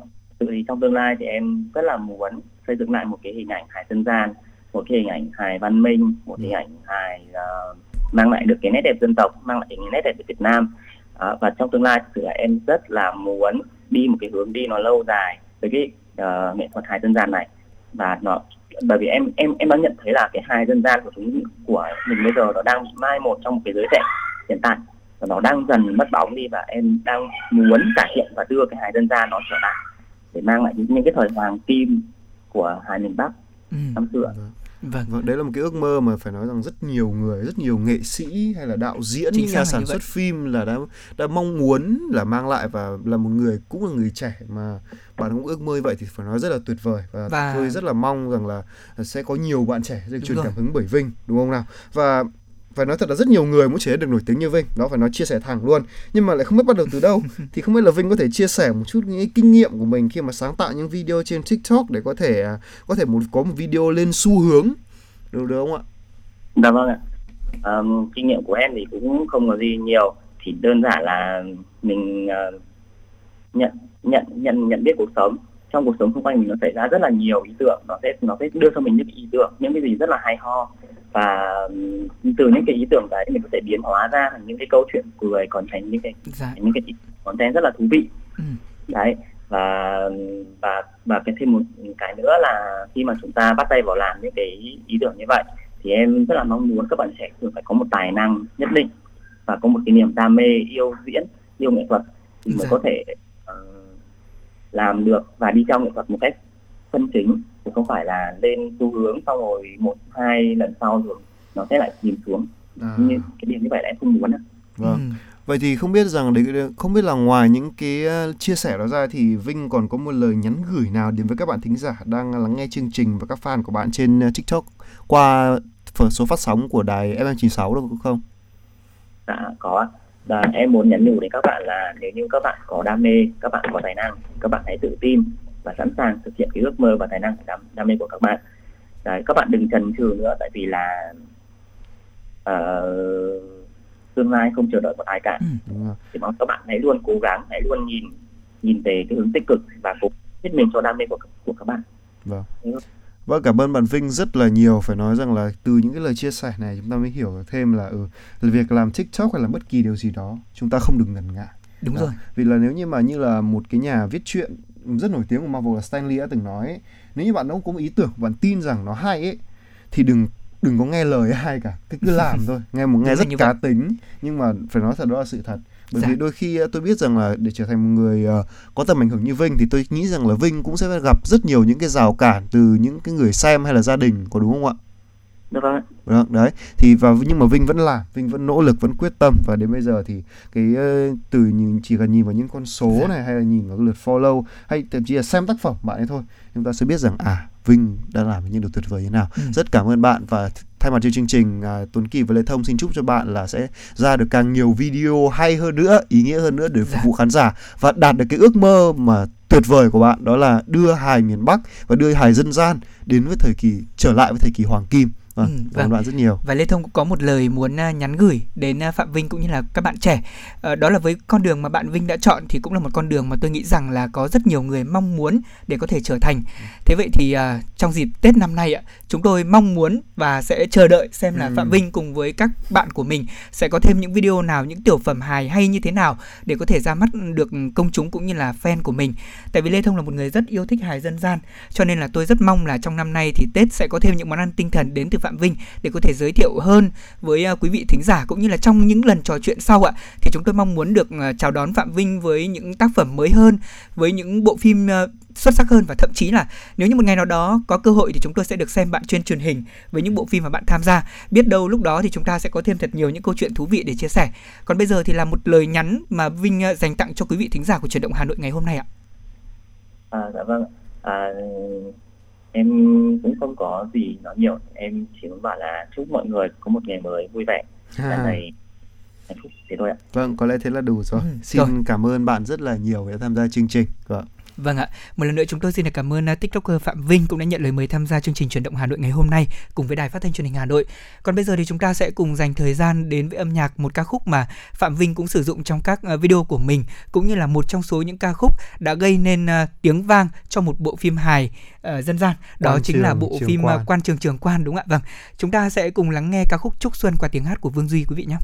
Thì trong tương lai thì em rất là muốn xây dựng lại một cái hình ảnh hài dân gian, một cái hình ảnh hài văn minh, một hình ảnh hài ờ, mang lại được cái nét đẹp dân tộc, mang lại cái nét đẹp của Việt Nam. Đó, và trong tương lai thực sự là em rất là muốn đi một cái hướng đi nó lâu dài với cái ờ, nghệ thuật hài dân gian này. Và nó bởi vì em em em đã nhận thấy là cái hài dân gian của chúng của mình bây giờ nó đang mai một trong một cái giới trẻ hiện tại. Và nó đang dần mất bóng đi và em đang muốn cải thiện và đưa cái hài dân gian nó trở lại để mang lại những, những cái thời hoàng kim của hài miền Bắc Ừ. năm xưa. Vâng. Vâng, đấy là một cái ước mơ mà phải nói rằng rất nhiều người, rất nhiều nghệ sĩ hay là đạo diễn, Chính nhà sản như vậy. xuất phim là đã đã mong muốn là mang lại và là một người cũng là người trẻ mà bạn cũng ước mơ như vậy thì phải nói rất là tuyệt vời và, Và- tôi rất là mong rằng là sẽ có nhiều bạn trẻ được truyền cảm hứng bởi Vinh, đúng không nào? Và phải nói thật là rất nhiều người muốn trở nên được nổi tiếng như Vinh, nó phải nói chia sẻ thẳng luôn. Nhưng mà lại không biết bắt đầu từ đâu. thì không biết là Vinh có thể chia sẻ một chút những kinh nghiệm của mình khi mà sáng tạo những video trên TikTok để có thể à, có thể một có một video lên xu hướng được được không ạ? Dạ vâng ạ. Um, kinh nghiệm của em thì cũng không có gì nhiều, chỉ đơn giản là mình uh, nhận nhận nhận nhận biết cuộc sống. Trong cuộc sống xung quanh mình nó xảy ra rất là nhiều ý tưởng, nó sẽ nó sẽ đưa cho mình những ý tưởng, những cái gì rất là hay ho và từ những cái ý tưởng đấy mình có thể biến hóa ra thành những cái câu chuyện cười còn thành những cái Dạ. những cái content rất là thú vị Ừ. đấy và và và cái thêm một cái nữa là khi mà chúng ta bắt tay vào làm những cái ý tưởng như vậy thì em rất là mong muốn các bạn trẻ thường phải có một tài năng nhất định và có một cái niềm đam mê yêu diễn yêu nghệ thuật thì mới Dạ. có thể ờ, làm được và đi theo nghệ thuật một cách chân chính chứ không phải là lên xu hướng xong rồi một hai lần sau rồi nó sẽ lại chìm xuống À, như cái điều như vậy là em không muốn vâng. Ừ. Vậy thì không biết rằng đấy không biết là ngoài những cái ờ, chia sẻ đó ra thì Vinh còn có một lời nhắn gửi nào đến với các bạn thính giả đang lắng nghe chương trình và các fan của bạn trên ờ, TikTok qua phần số phát sóng của đài FM96 được không? Dạ có. Và em muốn nhắn nhủ đến các bạn là nếu như các bạn có đam mê, các bạn có tài năng, các bạn hãy tự tin và sẵn sàng thực hiện cái ước mơ và tài năng đam, đam mê của các bạn. Đấy, các bạn đừng chần chừ nữa tại vì là ờ, tương lai không chờ đợi một ai cả. Ừ. Thì mong các bạn hãy luôn cố gắng, hãy luôn nhìn nhìn về cái hướng tích cực và cố hết mình cho đam mê của của các bạn. Vâng. Vâng, cảm ơn bạn Vinh rất là nhiều. Phải nói rằng là từ những cái lời chia sẻ này chúng ta mới hiểu thêm là ừ, việc làm TikTok hay là bất kỳ điều gì đó chúng ta không được ngần ngại. Đúng Đó. rồi. Vì là nếu như mà như là một cái nhà viết truyện rất nổi tiếng của Marvel là Stan Lee đã từng nói ấy, nếu như bạn đã có một ý tưởng bạn tin rằng nó hay ấy thì đừng đừng có nghe lời ai cả, cứ cứ làm thôi. Nghe một nghe rất cá tính nhưng mà phải nói thật đó là sự thật. Bởi Dạ. vì đôi khi ờ, tôi biết rằng là để trở thành một người ờ, có tầm ảnh hưởng như Vinh thì tôi nghĩ rằng là Vinh cũng sẽ gặp rất nhiều những cái rào cản từ những cái người xem hay là gia đình có đúng không ạ? Dạ vâng ạ. Vâng, đấy thì và nhưng mà Vinh vẫn làm Vinh vẫn nỗ lực vẫn quyết tâm và đến bây giờ thì cái từ nhìn chỉ cần nhìn vào những con số Dạ. này hay là nhìn vào cái lượt follow hay thậm chí là xem tác phẩm bạn ấy thôi chúng ta sẽ biết rằng à Vinh đã làm những điều tuyệt vời như nào Ừ. rất cảm ơn bạn và th- thay mặt cho chương trình à, Tuấn Kỳ và Lê Thông xin chúc cho bạn là sẽ ra được càng nhiều video hay hơn nữa ý nghĩa hơn nữa để phục Dạ. vụ khán giả và đạt được cái ước mơ mà tuyệt vời của bạn đó là đưa hài miền Bắc và đưa hài dân gian đến với thời kỳ trở lại với thời kỳ hoàng kim vâng, Ừ, vâng. bạn rất nhiều Và Lê Thông cũng có một lời muốn à, nhắn gửi đến à, Phạm Vinh cũng như là các bạn trẻ. Ờ, đó là với con đường mà bạn Vinh đã chọn thì cũng là một con đường mà tôi nghĩ rằng là có rất nhiều người mong muốn để có thể trở thành. Thế vậy thì à, trong dịp Tết năm nay ạ, chúng tôi mong muốn và sẽ chờ đợi xem là Ừ. Phạm Vinh cùng với các bạn của mình sẽ có thêm những video nào, những tiểu phẩm hài hay như thế nào để có thể ra mắt được công chúng cũng như là fan của mình. Tại vì Lê Thông là một người rất yêu thích hài dân gian, cho nên là tôi rất mong là trong năm nay thì Tết sẽ có thêm những món ăn tinh thần đến từ Phạm Vinh để có thể giới thiệu hơn với à, quý vị thính giả cũng như là trong những lần trò chuyện sau ạ. Thì chúng tôi mong muốn được à, chào đón Phạm Vinh với những tác phẩm mới hơn với những bộ phim à, xuất sắc hơn và thậm chí là nếu như một ngày nào đó có cơ hội thì chúng tôi sẽ được xem bạn trên truyền hình với những bộ phim mà bạn tham gia. Biết đâu lúc đó thì chúng ta sẽ có thêm thật nhiều những câu chuyện thú vị để chia sẻ. Còn bây giờ thì là một lời nhắn mà Vinh dành tặng cho quý vị thính giả của truyền động Hà Nội ngày hôm nay ạ. À, dạ vâng. À, em cũng không có gì nói nhiều. Em chỉ muốn bảo là chúc mọi người có một ngày mới vui vẻ, tràn đầy hạnh phúc thế thôi ạ. Vâng, có lẽ thế là đủ rồi. Ừ, Xin rồi. cảm ơn bạn rất là nhiều đã tham gia chương trình. Vâng. Vâng ạ, một lần nữa chúng tôi xin được cảm ơn uh, TikToker Phạm Vinh cũng đã nhận lời mời tham gia chương trình truyền động Hà Nội ngày hôm nay cùng với Đài Phát thanh Truyền hình Hà Nội. Còn bây giờ thì chúng ta sẽ cùng dành thời gian đến với âm nhạc một ca khúc mà Phạm Vinh cũng sử dụng trong các uh, video của mình cũng như là một trong số những ca khúc đã gây nên uh, tiếng vang cho một bộ phim hài uh, dân gian. Đó Quan chính là Trường, bộ Trường phim Quan. Quan Trường Trường Quan đúng không ạ? Vâng, chúng ta sẽ cùng lắng nghe ca khúc Trúc Xuân qua tiếng hát của Vương Duy quý vị nhé.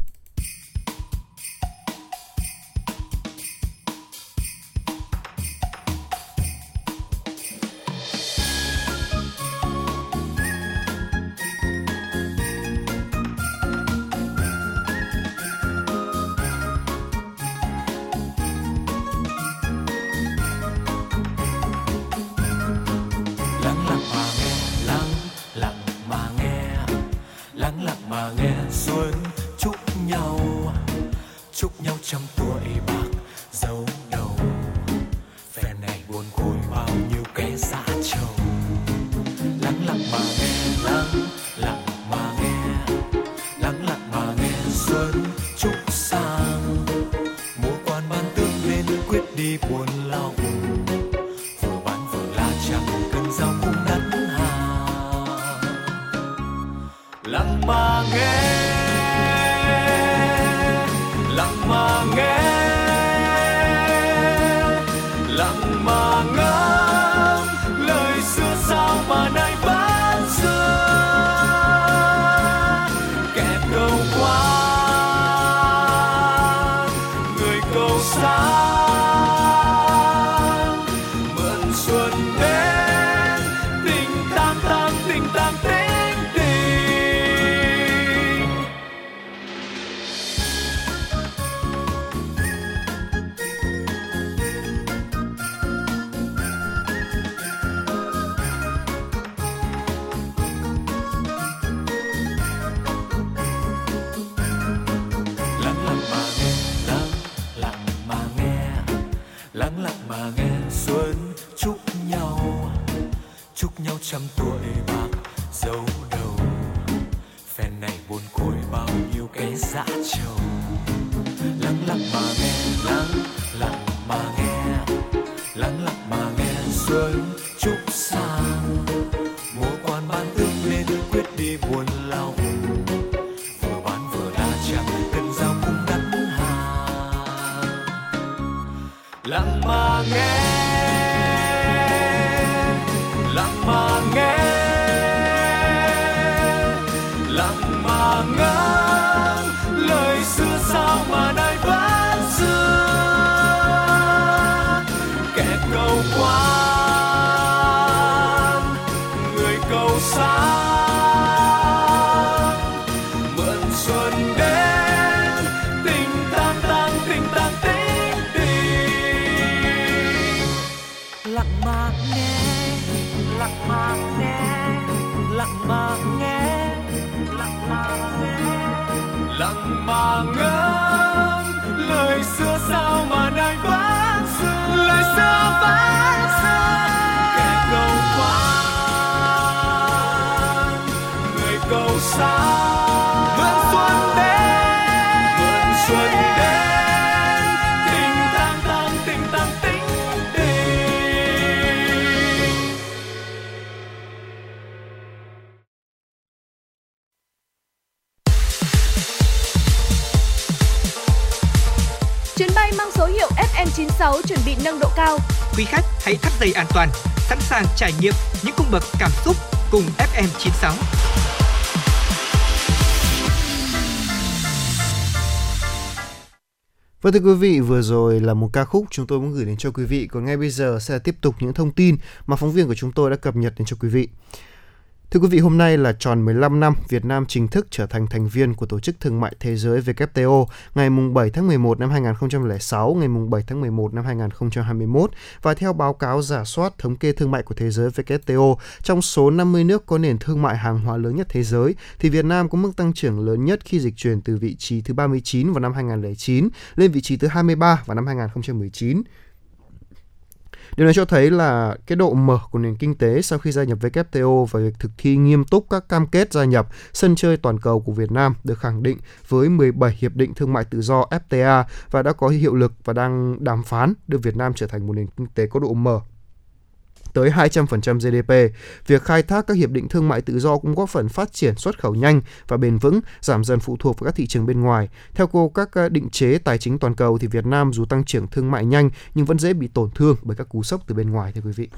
Sàng trải nghiệm những cung bậc cảm xúc cùng FM96. Vâng thưa quý vị, vừa rồi là một ca khúc chúng tôi muốn gửi đến cho quý vị. Còn ngay bây giờ sẽ tiếp tục những thông tin mà phóng viên của chúng tôi đã cập nhật đến cho quý vị. Thưa quý vị, hôm nay là tròn 15 năm Việt Nam chính thức trở thành thành viên của Tổ chức Thương mại Thế giới WTO ngày 7 tháng 11 năm 2006, ngày 7 tháng 11 năm 2021 và theo báo cáo giả soát thống kê thương mại của thế giới WTO, trong số 50 nước có nền thương mại hàng hóa lớn nhất thế giới thì Việt Nam có mức tăng trưởng lớn nhất khi dịch chuyển từ vị trí thứ 39 vào năm 2009 lên vị trí thứ 23 vào năm 2019. Điều này cho thấy là cái độ mở của nền kinh tế sau khi gia nhập WTO và việc thực thi nghiêm túc các cam kết gia nhập sân chơi toàn cầu của Việt Nam được khẳng định với 17 hiệp định thương mại tự do FTA và đã có hiệu lực và đang đàm phán đưa Việt Nam trở thành một nền kinh tế có độ mở tới 200% GDP. Việc khai thác các hiệp định thương mại tự do cũng góp phần phát triển xuất khẩu nhanh và bền vững, giảm dần phụ thuộc vào các thị trường bên ngoài. Theo cô các ờ, định chế tài chính toàn cầu thì Việt Nam dù tăng trưởng thương mại nhanh nhưng vẫn dễ bị tổn thương bởi các cú sốc từ bên ngoài thưa quý vị.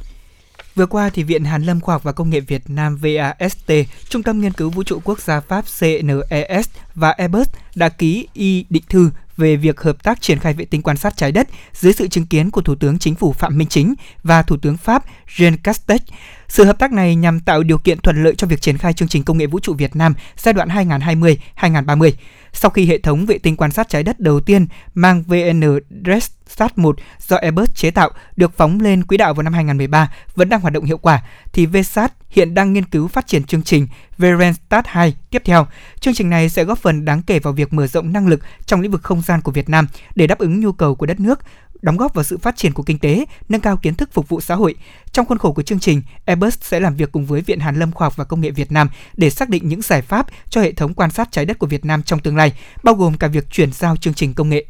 Vừa qua thì Viện Hàn lâm Khoa học và Công nghệ Việt Nam VAST, Trung tâm Nghiên cứu Vũ trụ Quốc gia Pháp CNES và Airbus đã ký y định thư về việc hợp tác triển khai vệ tinh quan sát trái đất dưới sự chứng kiến của Thủ tướng Chính phủ Phạm Minh Chính và Thủ tướng Pháp Jean Castex. Sự hợp tác này nhằm tạo điều kiện thuận lợi cho việc triển khai chương trình công nghệ vũ trụ Việt Nam giai đoạn 2020-2030. Sau khi hệ thống vệ tinh quan sát trái đất đầu tiên mang VN DRESSAT 1 do Airbus chế tạo được phóng lên quỹ đạo vào năm 2013 vẫn đang hoạt động hiệu quả, thì VSAT hiện đang nghiên cứu phát triển chương trình VERENSTAT 2 tiếp theo. Chương trình này sẽ góp phần đáng kể vào việc mở rộng năng lực trong lĩnh vực không gian của Việt Nam để đáp ứng nhu cầu của đất nước, đóng góp vào sự phát triển của kinh tế, nâng cao kiến thức phục vụ xã hội. Trong khuôn khổ của chương trình, Airbus sẽ làm việc cùng với Viện Hàn lâm Khoa học và Công nghệ Việt Nam để xác định những giải pháp cho hệ thống quan sát trái đất của Việt Nam trong tương lai, bao gồm cả việc chuyển giao chương trình công nghệ.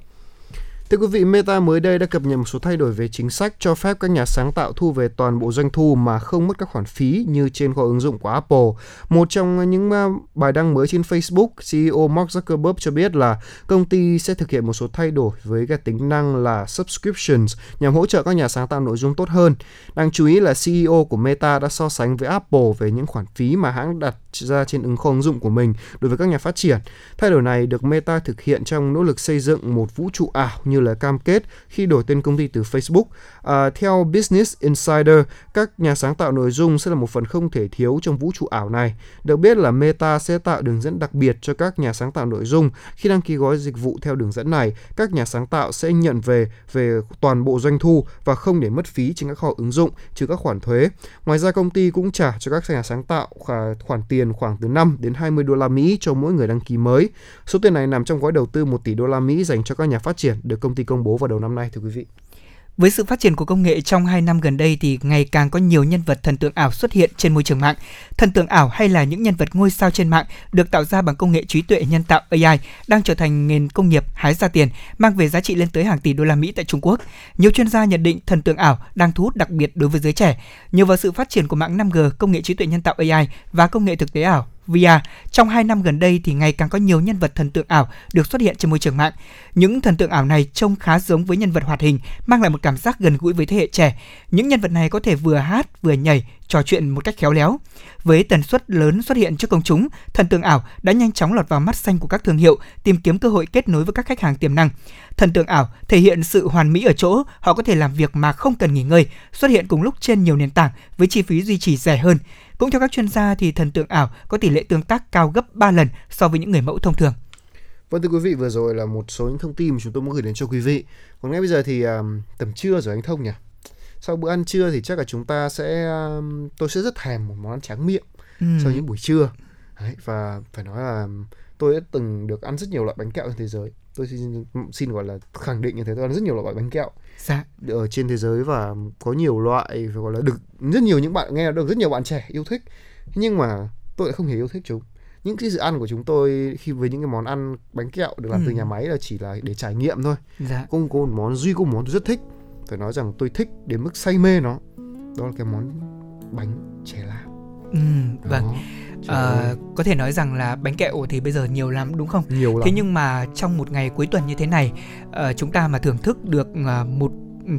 Thưa quý vị, Meta mới đây đã cập nhật một số thay đổi về chính sách cho phép các nhà sáng tạo thu về toàn bộ doanh thu mà không mất các khoản phí như trên kho ứng dụng của Apple. Một trong những à, bài đăng mới trên Facebook, CEO Mark Zuckerberg cho biết là công ty sẽ thực hiện một số thay đổi với cái tính năng là subscriptions nhằm hỗ trợ các nhà sáng tạo nội dung tốt hơn. Đáng chú ý là CEO của Meta đã so sánh với Apple về những khoản phí mà hãng đặt ra trên ứng kho ứng dụng của mình đối với các nhà phát triển. Thay đổi này được Meta thực hiện trong nỗ lực xây dựng một vũ trụ ảo như là cam kết khi đổi tên công ty từ Facebook. À, theo Business Insider, các nhà sáng tạo nội dung sẽ là một phần không thể thiếu trong vũ trụ ảo này. Được biết là Meta sẽ tạo đường dẫn đặc biệt cho các nhà sáng tạo nội dung. Khi đăng ký gói dịch vụ theo đường dẫn này, các nhà sáng tạo sẽ nhận về về toàn bộ doanh thu và không để mất phí trên các kho ứng dụng trừ các khoản thuế. Ngoài ra công ty cũng trả cho các nhà sáng tạo khoản tiền khoảng từ 5 đến 20 đô la Mỹ cho mỗi người đăng ký mới. Số tiền này nằm trong gói đầu tư 1 tỷ đô la Mỹ dành cho các nhà phát triển được công ty công bố vào đầu năm nay, thưa quý vị. Với sự phát triển của công nghệ trong 2 năm gần đây thì ngày càng có nhiều nhân vật thần tượng ảo xuất hiện trên môi trường mạng. Thần tượng ảo hay là những nhân vật ngôi sao trên mạng được tạo ra bằng công nghệ trí tuệ nhân tạo AI đang trở thành nền công nghiệp hái ra tiền, mang về giá trị lên tới hàng tỷ đô la Mỹ tại Trung Quốc. Nhiều chuyên gia nhận định thần tượng ảo đang thu hút đặc biệt đối với giới trẻ. Nhờ vào sự phát triển của mạng 5G, công nghệ trí tuệ nhân tạo AI và công nghệ thực tế ảo VR. Trong 2 năm gần đây thì ngày càng có nhiều nhân vật thần tượng ảo được xuất hiện trên môi trường mạng. Những thần tượng ảo này trông khá giống với nhân vật hoạt hình, mang lại một cảm giác gần gũi với thế hệ trẻ. Những nhân vật này có thể vừa hát, vừa nhảy, trò chuyện một cách khéo léo. Với tần suất lớn xuất hiện trước công chúng, thần tượng ảo đã nhanh chóng lọt vào mắt xanh của các thương hiệu, tìm kiếm cơ hội kết nối với các khách hàng tiềm năng. Thần tượng ảo thể hiện sự hoàn mỹ ở chỗ họ có thể làm việc mà không cần nghỉ ngơi, xuất hiện cùng lúc trên nhiều nền tảng với chi phí duy trì rẻ hơn. Cũng theo các chuyên gia thì thần tượng ảo có tỷ lệ tương tác cao gấp 3 lần so với những người mẫu thông thường. Vâng thưa quý vị, vừa rồi là một số những thông tin mà chúng tôi muốn gửi đến cho quý vị. Còn ngay bây giờ thì um, tầm trưa rồi anh Thông nhỉ? Sau bữa ăn trưa thì chắc là chúng ta sẽ um, tôi sẽ rất thèm một món ăn tráng miệng ừ. sau những buổi trưa. Đấy, và phải nói là tôi đã từng được ăn rất nhiều loại bánh kẹo trên thế giới tôi xin xin gọi là khẳng định như thế tôi ăn rất nhiều loại bánh kẹo dạ. ở trên thế giới và có nhiều loại gọi là được rất nhiều những bạn nghe được rất nhiều bạn trẻ yêu thích. Nhưng mà tôi lại không hề yêu thích chúng. Những cái dự ăn của chúng tôi khi với những cái món ăn bánh kẹo được làm ừ. từ nhà máy là chỉ là để trải nghiệm thôi. Dạ. cũng có một món duy có một món tôi rất thích. Phải nói rằng tôi thích đến mức say mê nó. Đó là cái món bánh chè lam. Ừ, vâng à, có thể nói rằng là bánh kẹo thì bây giờ nhiều lắm đúng không? Nhiều lắm. Thế nhưng mà trong một ngày cuối tuần như thế này, uh, chúng ta mà thưởng thức được uh, một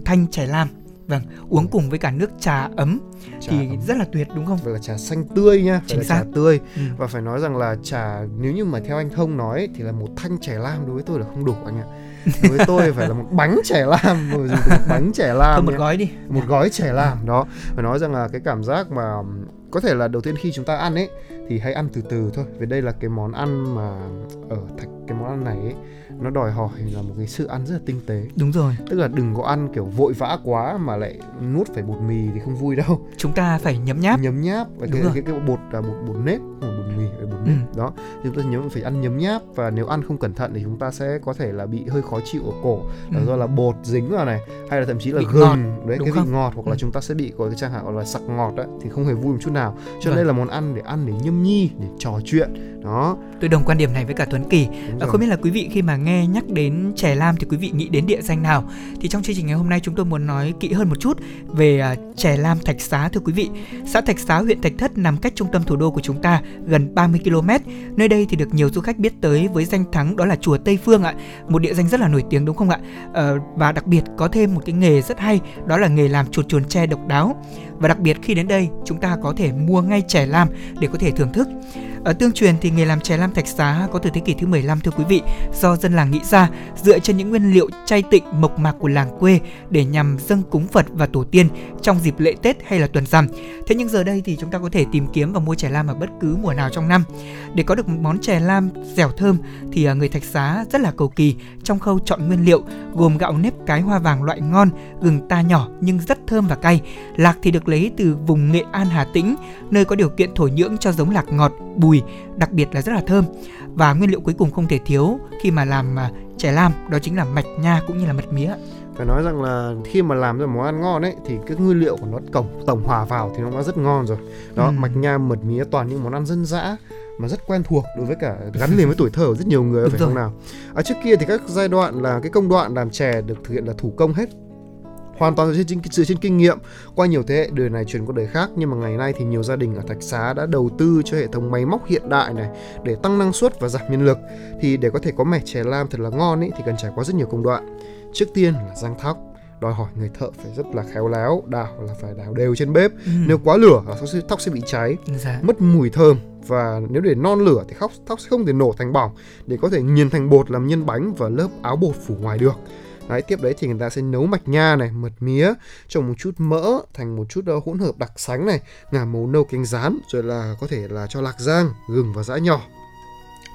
thanh chè lam Vâng, uống cùng với cả nước trà ấm trà thì ấm. rất là tuyệt đúng không? Vậy là trà xanh tươi nha, Chính là xác. trà tươi. Ừ. Và phải nói rằng là trà nếu như mà theo anh Thông nói thì là một thanh chè lam đối với tôi là không đủ anh ạ. Với tôi phải là một bánh chè lam, một bánh chè lam. Thôi một gói đi. Một gói chè lam đó. Phải nói rằng là cái cảm giác mà có thể là đầu tiên khi chúng ta ăn ấy thì hãy ăn từ từ thôi vì đây là cái món ăn mà ở thạch cái món ăn này ấy nó đòi hỏi là một cái sự ăn rất là tinh tế. Đúng rồi. Tức là đừng có ăn kiểu vội vã quá mà lại nuốt phải bột mì thì không vui đâu. Chúng ta phải nhấm nháp. Nhấm nháp và cái, cái, cái bột là bột bột nếp bột mì bột nếp. Ừ. đó. Chúng ta nhớ phải ăn nhấm nháp và nếu ăn không cẩn thận thì chúng ta sẽ có thể là bị hơi khó chịu ở cổ. Là ừ. do là bột dính vào này hay là thậm chí là gừng. đấy cái vị ngọt hoặc là ừ. chúng ta sẽ bị có cái trang hạn gọi là sặc ngọt đấy thì không hề vui một chút nào. Cho nên vâng. đây là món ăn để ăn để nhâm nhi để trò chuyện. Đó. Tôi đồng quan điểm này với cả Tuấn Kỳ. À, không biết là quý vị khi mà nghe nghe nhắc đến chè lam thì quý vị nghĩ đến địa danh nào? Thì trong chương trình ngày hôm nay chúng tôi muốn nói kỹ hơn một chút về trẻ chè lam Thạch Xá, thưa quý vị. Xã Thạch Xá, huyện Thạch Thất nằm cách trung tâm thủ đô của chúng ta gần 30 km nơi đây thì được nhiều du khách biết tới với danh thắng đó là chùa Tây Phương ạ. Một địa danh rất là nổi tiếng, đúng không ạ? Ờ, và đặc biệt có thêm một cái nghề rất hay, đó là nghề làm chuột chuồn tre độc đáo và đặc biệt khi đến đây chúng ta có thể mua ngay chè lam để có thể thưởng thức ở tương truyền thì nghề làm chè lam thạch xá có từ thế kỷ thứ 15 thưa quý vị, do dân làng nghĩ ra dựa trên những nguyên liệu chay tịnh mộc mạc của làng quê để nhằm dâng cúng Phật và tổ tiên trong dịp lễ Tết hay là tuần rằm. Thế nhưng giờ đây thì chúng ta có thể tìm kiếm và mua chè lam ở bất cứ mùa nào trong năm. Để có được một món chè lam dẻo thơm thì ờ, người thạch xá rất là cầu kỳ trong khâu chọn nguyên liệu gồm gạo nếp cái hoa vàng loại ngon, gừng ta nhỏ nhưng rất thơm và cay. Lạc thì được lấy từ vùng Nghệ An Hà Tĩnh, nơi có điều kiện thổ nhưỡng cho giống lạc ngọt, bùi, đặc biệt là rất là thơm. Và nguyên liệu cuối cùng không thể thiếu khi mà làm à, chè lam đó chính là mạch nha cũng như là mật mía phải nói rằng là khi mà làm ra món ăn ngon ấy thì cái nguyên liệu của nó tổng tổng hòa vào thì nó đã rất ngon rồi đó Ừ. mạch nha mật mía toàn những món ăn dân dã mà rất quen thuộc đối với cả gắn liền với tuổi thơ của rất nhiều người Đúng phải rồi. không nào ở trước kia thì các giai đoạn là cái công đoạn làm chè được thực hiện là thủ công hết hoàn toàn dựa trên dựa trên kinh nghiệm. Qua nhiều thế hệ đời này truyền qua đời khác nhưng mà ngày nay thì nhiều gia đình ở Thạch Xá đã đầu tư cho hệ thống máy móc hiện đại này để tăng năng suất và giảm nhân lực. Thì để có thể có mẻ chè lam thật là ngon ấy thì cần trải qua rất nhiều công đoạn. Trước tiên là rang thóc. Đòi hỏi người thợ phải rất là khéo léo đào là phải đào đều trên bếp. Ừ. nếu quá lửa là thóc sẽ, bị cháy. Dạ. mất mùi thơm và nếu để non lửa thì thóc thóc sẽ không thể nổ thành bỏng. Để có thể nghiền thành bột làm nhân bánh và lớp áo bột phủ ngoài được Đấy, tiếp đấy thì người ta sẽ nấu mạch nha này, mật mía, trồng một chút mỡ thành một chút ờ, hỗn hợp đặc sánh này, ngả màu nâu cánh rán, rồi là có thể là cho lạc rang, gừng và giã nhỏ.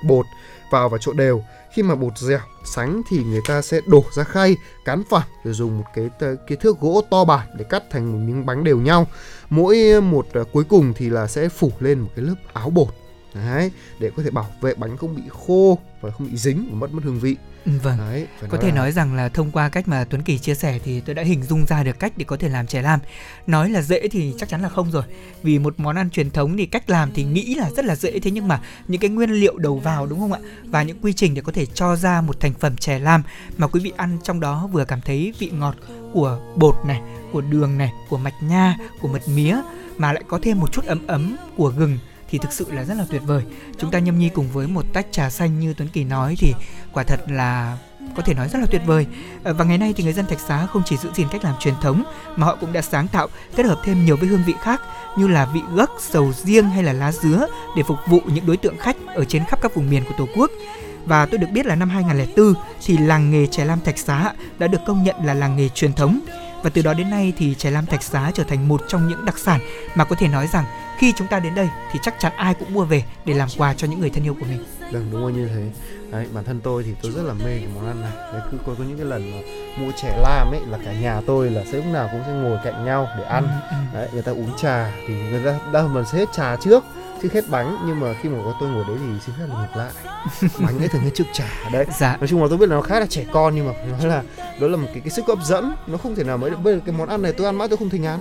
Bột vào và trộn đều. Khi mà bột dẻo, sánh thì người ta sẽ đổ ra khay, cán phẳng rồi dùng một cái cái thước gỗ to bản để cắt thành một miếng bánh đều nhau. Mỗi ờ, một ờ, cuối cùng thì là sẽ phủ lên một cái lớp áo bột. Đấy, để có thể bảo vệ bánh không bị khô và không bị dính và mất mất hương vị. Vâng Đấy, Có thể là- nói rằng là thông qua cách mà Tuấn Kỳ chia sẻ thì tôi đã hình dung ra được cách để có thể làm chè lam. Nói là dễ thì chắc chắn là không rồi. Vì một món ăn truyền thống thì cách làm thì nghĩ là rất là dễ thế nhưng mà những cái nguyên liệu đầu vào đúng không ạ? Và những quy trình để có thể cho ra một thành phẩm chè lam mà quý vị ăn trong đó vừa cảm thấy vị ngọt của bột này, của đường này, của mạch nha, của mật mía mà lại có thêm một chút ấm ấm của gừng thì thực sự là rất là tuyệt vời. Chúng ta nhâm nhi cùng với một tách trà xanh như Tuấn Kỳ nói thì quả thật là có thể nói rất là tuyệt vời. Ờ, và ngày nay thì người dân Thạch Xá không chỉ giữ gìn cách làm truyền thống mà họ cũng đã sáng tạo kết hợp thêm nhiều với hương vị khác như là vị gấc, sầu riêng hay là lá dứa để phục vụ những đối tượng khách ở trên khắp các vùng miền của Tổ quốc. Và tôi được biết là năm 2004 thì làng nghề chè lam Thạch Xá đã được công nhận là làng nghề truyền thống. Và từ đó đến nay thì chè lam Thạch Xá trở thành một trong những đặc sản mà có thể nói rằng khi chúng ta đến đây thì chắc chắn ai cũng mua về để làm quà cho những người thân yêu của mình. Vâng, đúng rồi như thế. Đấy, bản thân tôi thì tôi rất là mê cái món ăn này. Đấy, cứ có, có những cái lần mà mua chè lam ấy là cả nhà tôi là sẽ lúc nào cũng sẽ ngồi cạnh nhau để ăn. Ừ, ừ. Đấy, người ta uống trà thì người ta đa phần sẽ hết trà trước chứ hết bánh nhưng mà khi mà có tôi ngồi đấy thì xin phép là ngược lại bánh ấy thường hết trước trà đấy Dạ. nói chung là tôi biết là nó khá là trẻ con nhưng mà nói là đó là một cái cái sức hấp dẫn nó không thể nào mới được bây giờ cái món ăn này tôi ăn mãi tôi không thấy ngán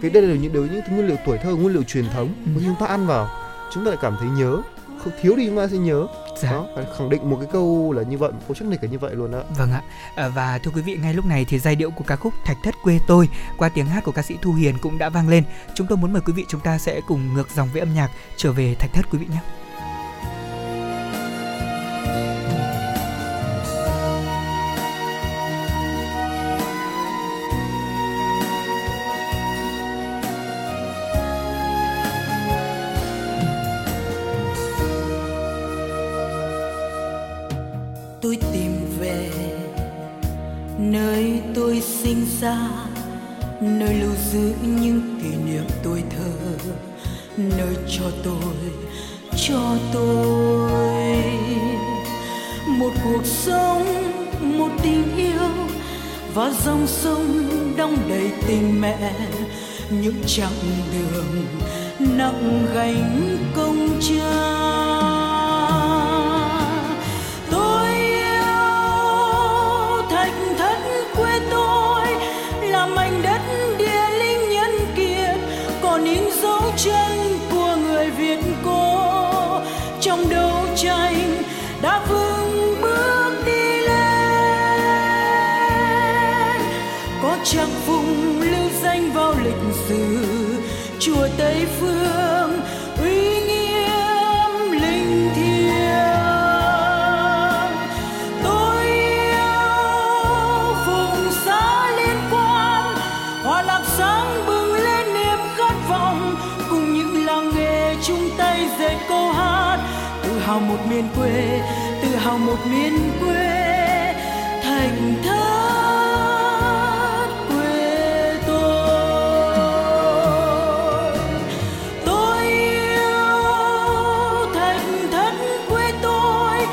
vì đây là những đều những nguyên liệu tuổi thơ nguyên liệu truyền thống Ừ. chúng ta ăn vào chúng ta lại cảm thấy nhớ không thiếu đi chúng ta sẽ nhớ Dạ. đó phải khẳng định một cái câu là như vậy một câu chắc nịch là như vậy luôn đó Vâng ạ. À, và thưa quý vị, ngay lúc này thì giai điệu của ca khúc Thạch Thất quê tôi qua tiếng hát của ca sĩ Thu Hiền cũng đã vang lên. Chúng tôi muốn mời quý vị chúng ta sẽ cùng ngược dòng với âm nhạc trở về Thạch Thất quý vị nhé. Xa nơi lưu giữ những kỷ niệm tuổi thơ, nơi cho tôi cho tôi một cuộc sống, một tình yêu và dòng sông đong đầy tình mẹ. Những chặng đường nặng gánh công cha. Miền quê, tự hào một miền quê, thành thất quê tôi. Tôi yêu thành thất quê tôi,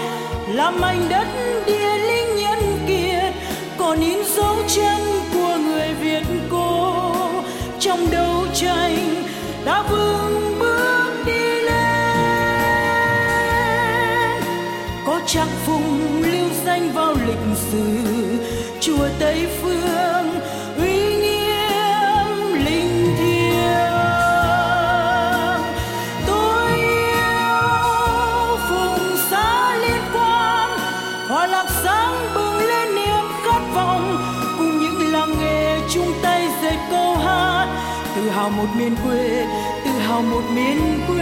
làm mảnh đất địa linh nhân kiệt, còn in dấu chân của người việt cô, trong đấu tranh tây phương, uy nghiêm, linh thiêng. Tôi yêu phùng xã liên quan hoa lạc sáng bừng lên niềm khát vọng. Cùng những làng nghề chung tay dệt câu hát, tự hào một miền quê, tự hào một miền quê.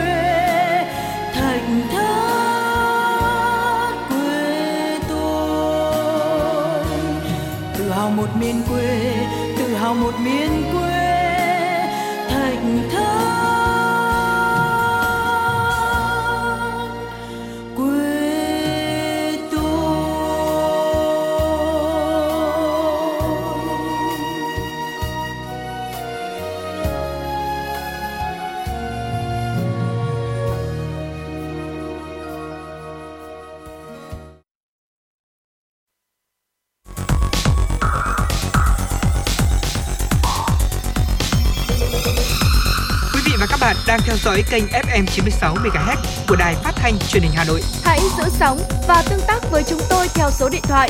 Theo dõi kênh FM 96 MHz của đài phát thanh truyền hình Hà Nội. Hãy giữ sóng và tương tác với chúng tôi theo số điện thoại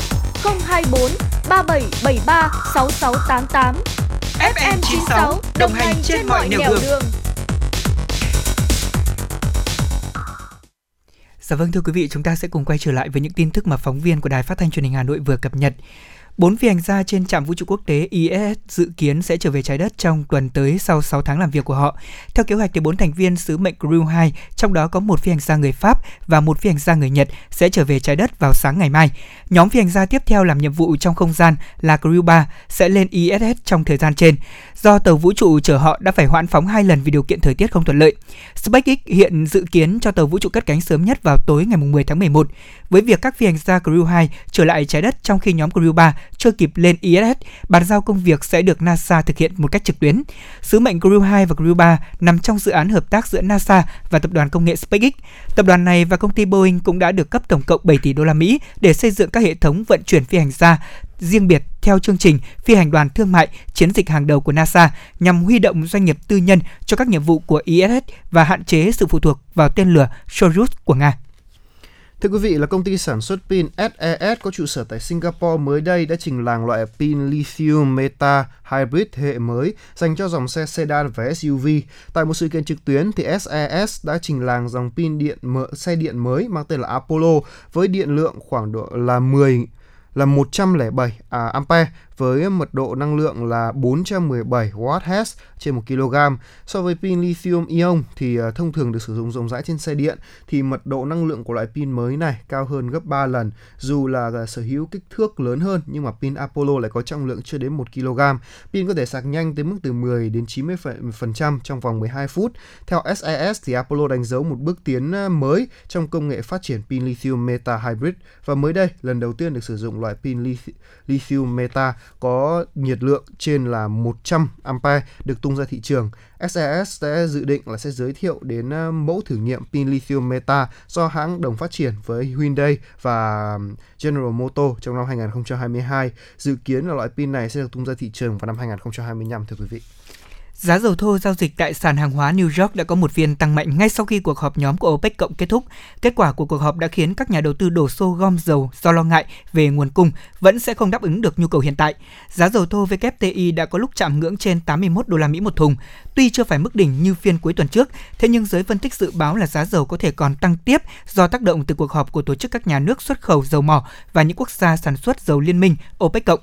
024 3773 6688. FM 96 đồng hành trên mọi nẻo đường. Dạ vâng thưa quý vị, chúng ta sẽ cùng quay trở lại với những tin tức mà phóng viên của Đài Phát thanh Truyền hình Hà Nội vừa cập nhật. Bốn phi hành gia trên trạm vũ trụ quốc tế ISS dự kiến sẽ trở về trái đất trong tuần tới sau 6 tháng làm việc của họ. Theo kế hoạch thì bốn thành viên sứ mệnh Crew 2, trong đó có một phi hành gia người Pháp và một phi hành gia người Nhật sẽ trở về trái đất vào sáng ngày mai. Nhóm phi hành gia tiếp theo làm nhiệm vụ trong không gian là Crew 3 sẽ lên ISS trong thời gian trên. Do tàu vũ trụ chở họ đã phải hoãn phóng hai lần vì điều kiện thời tiết không thuận lợi. SpaceX hiện dự kiến cho tàu vũ trụ cất cánh sớm nhất vào tối ngày 10 tháng 11. Với việc các phi hành gia Crew 2 trở lại trái đất trong khi nhóm Crew 3 chưa kịp lên ISS, bàn giao công việc sẽ được NASA thực hiện một cách trực tuyến. Sứ mệnh Crew 2 và Crew 3 nằm trong dự án hợp tác giữa NASA và tập đoàn công nghệ SpaceX. Tập đoàn này và công ty Boeing cũng đã được cấp tổng cộng 7 tỷ đô la Mỹ để xây dựng các hệ thống vận chuyển phi hành gia riêng biệt theo chương trình phi hành đoàn thương mại chiến dịch hàng đầu của NASA nhằm huy động doanh nghiệp tư nhân cho các nhiệm vụ của ISS và hạn chế sự phụ thuộc vào tên lửa Soyuz của Nga. Thưa quý vị, là công ty sản xuất pin SES có trụ sở tại Singapore mới đây đã trình làng loại pin lithium meta hybrid thế hệ mới dành cho dòng xe sedan và SUV. Tại một sự kiện trực tuyến thì SES đã trình làng dòng pin điện mở, xe điện mới mang tên là Apollo với điện lượng khoảng độ là 10 là 107 à, ampere với mật độ năng lượng là 417 Wh trên 1 kg. So với pin lithium ion thì à, thông thường được sử dụng rộng rãi trên xe điện, thì mật độ năng lượng của loại pin mới này cao hơn gấp 3 lần. Dù là à, sở hữu kích thước lớn hơn, nhưng mà pin Apollo lại có trọng lượng chưa đến 1 kg. Pin có thể sạc nhanh tới mức từ 10 đến 90% trong vòng 12 phút. Theo SIS thì Apollo đánh dấu một bước tiến à, mới trong công nghệ phát triển pin lithium meta hybrid và mới đây, lần đầu tiên được sử dụng loại pin lithium meta có nhiệt lượng trên là 100 ampere được tung ra thị trường. SES sẽ dự định là sẽ giới thiệu đến ờ, mẫu thử nghiệm pin lithium meta do hãng đồng phát triển với Hyundai và General Motors trong năm 2022. Dự kiến là loại pin này sẽ được tung ra thị trường vào năm 2025 thưa quý vị. Giá dầu thô giao dịch tại sàn hàng hóa New York đã có một phiên tăng mạnh ngay sau khi cuộc họp nhóm của OPEC cộng kết thúc. Kết quả của cuộc họp đã khiến các nhà đầu tư đổ xô gom dầu do lo ngại về nguồn cung vẫn sẽ không đáp ứng được nhu cầu hiện tại. Giá dầu thô WTI đã có lúc chạm ngưỡng trên 81 đô la Mỹ một thùng. Tuy chưa phải mức đỉnh như phiên cuối tuần trước, thế nhưng giới phân tích dự báo là giá dầu có thể còn tăng tiếp do tác động từ cuộc họp của tổ chức các nhà nước xuất khẩu dầu mỏ và những quốc gia sản xuất dầu liên minh OPEC cộng.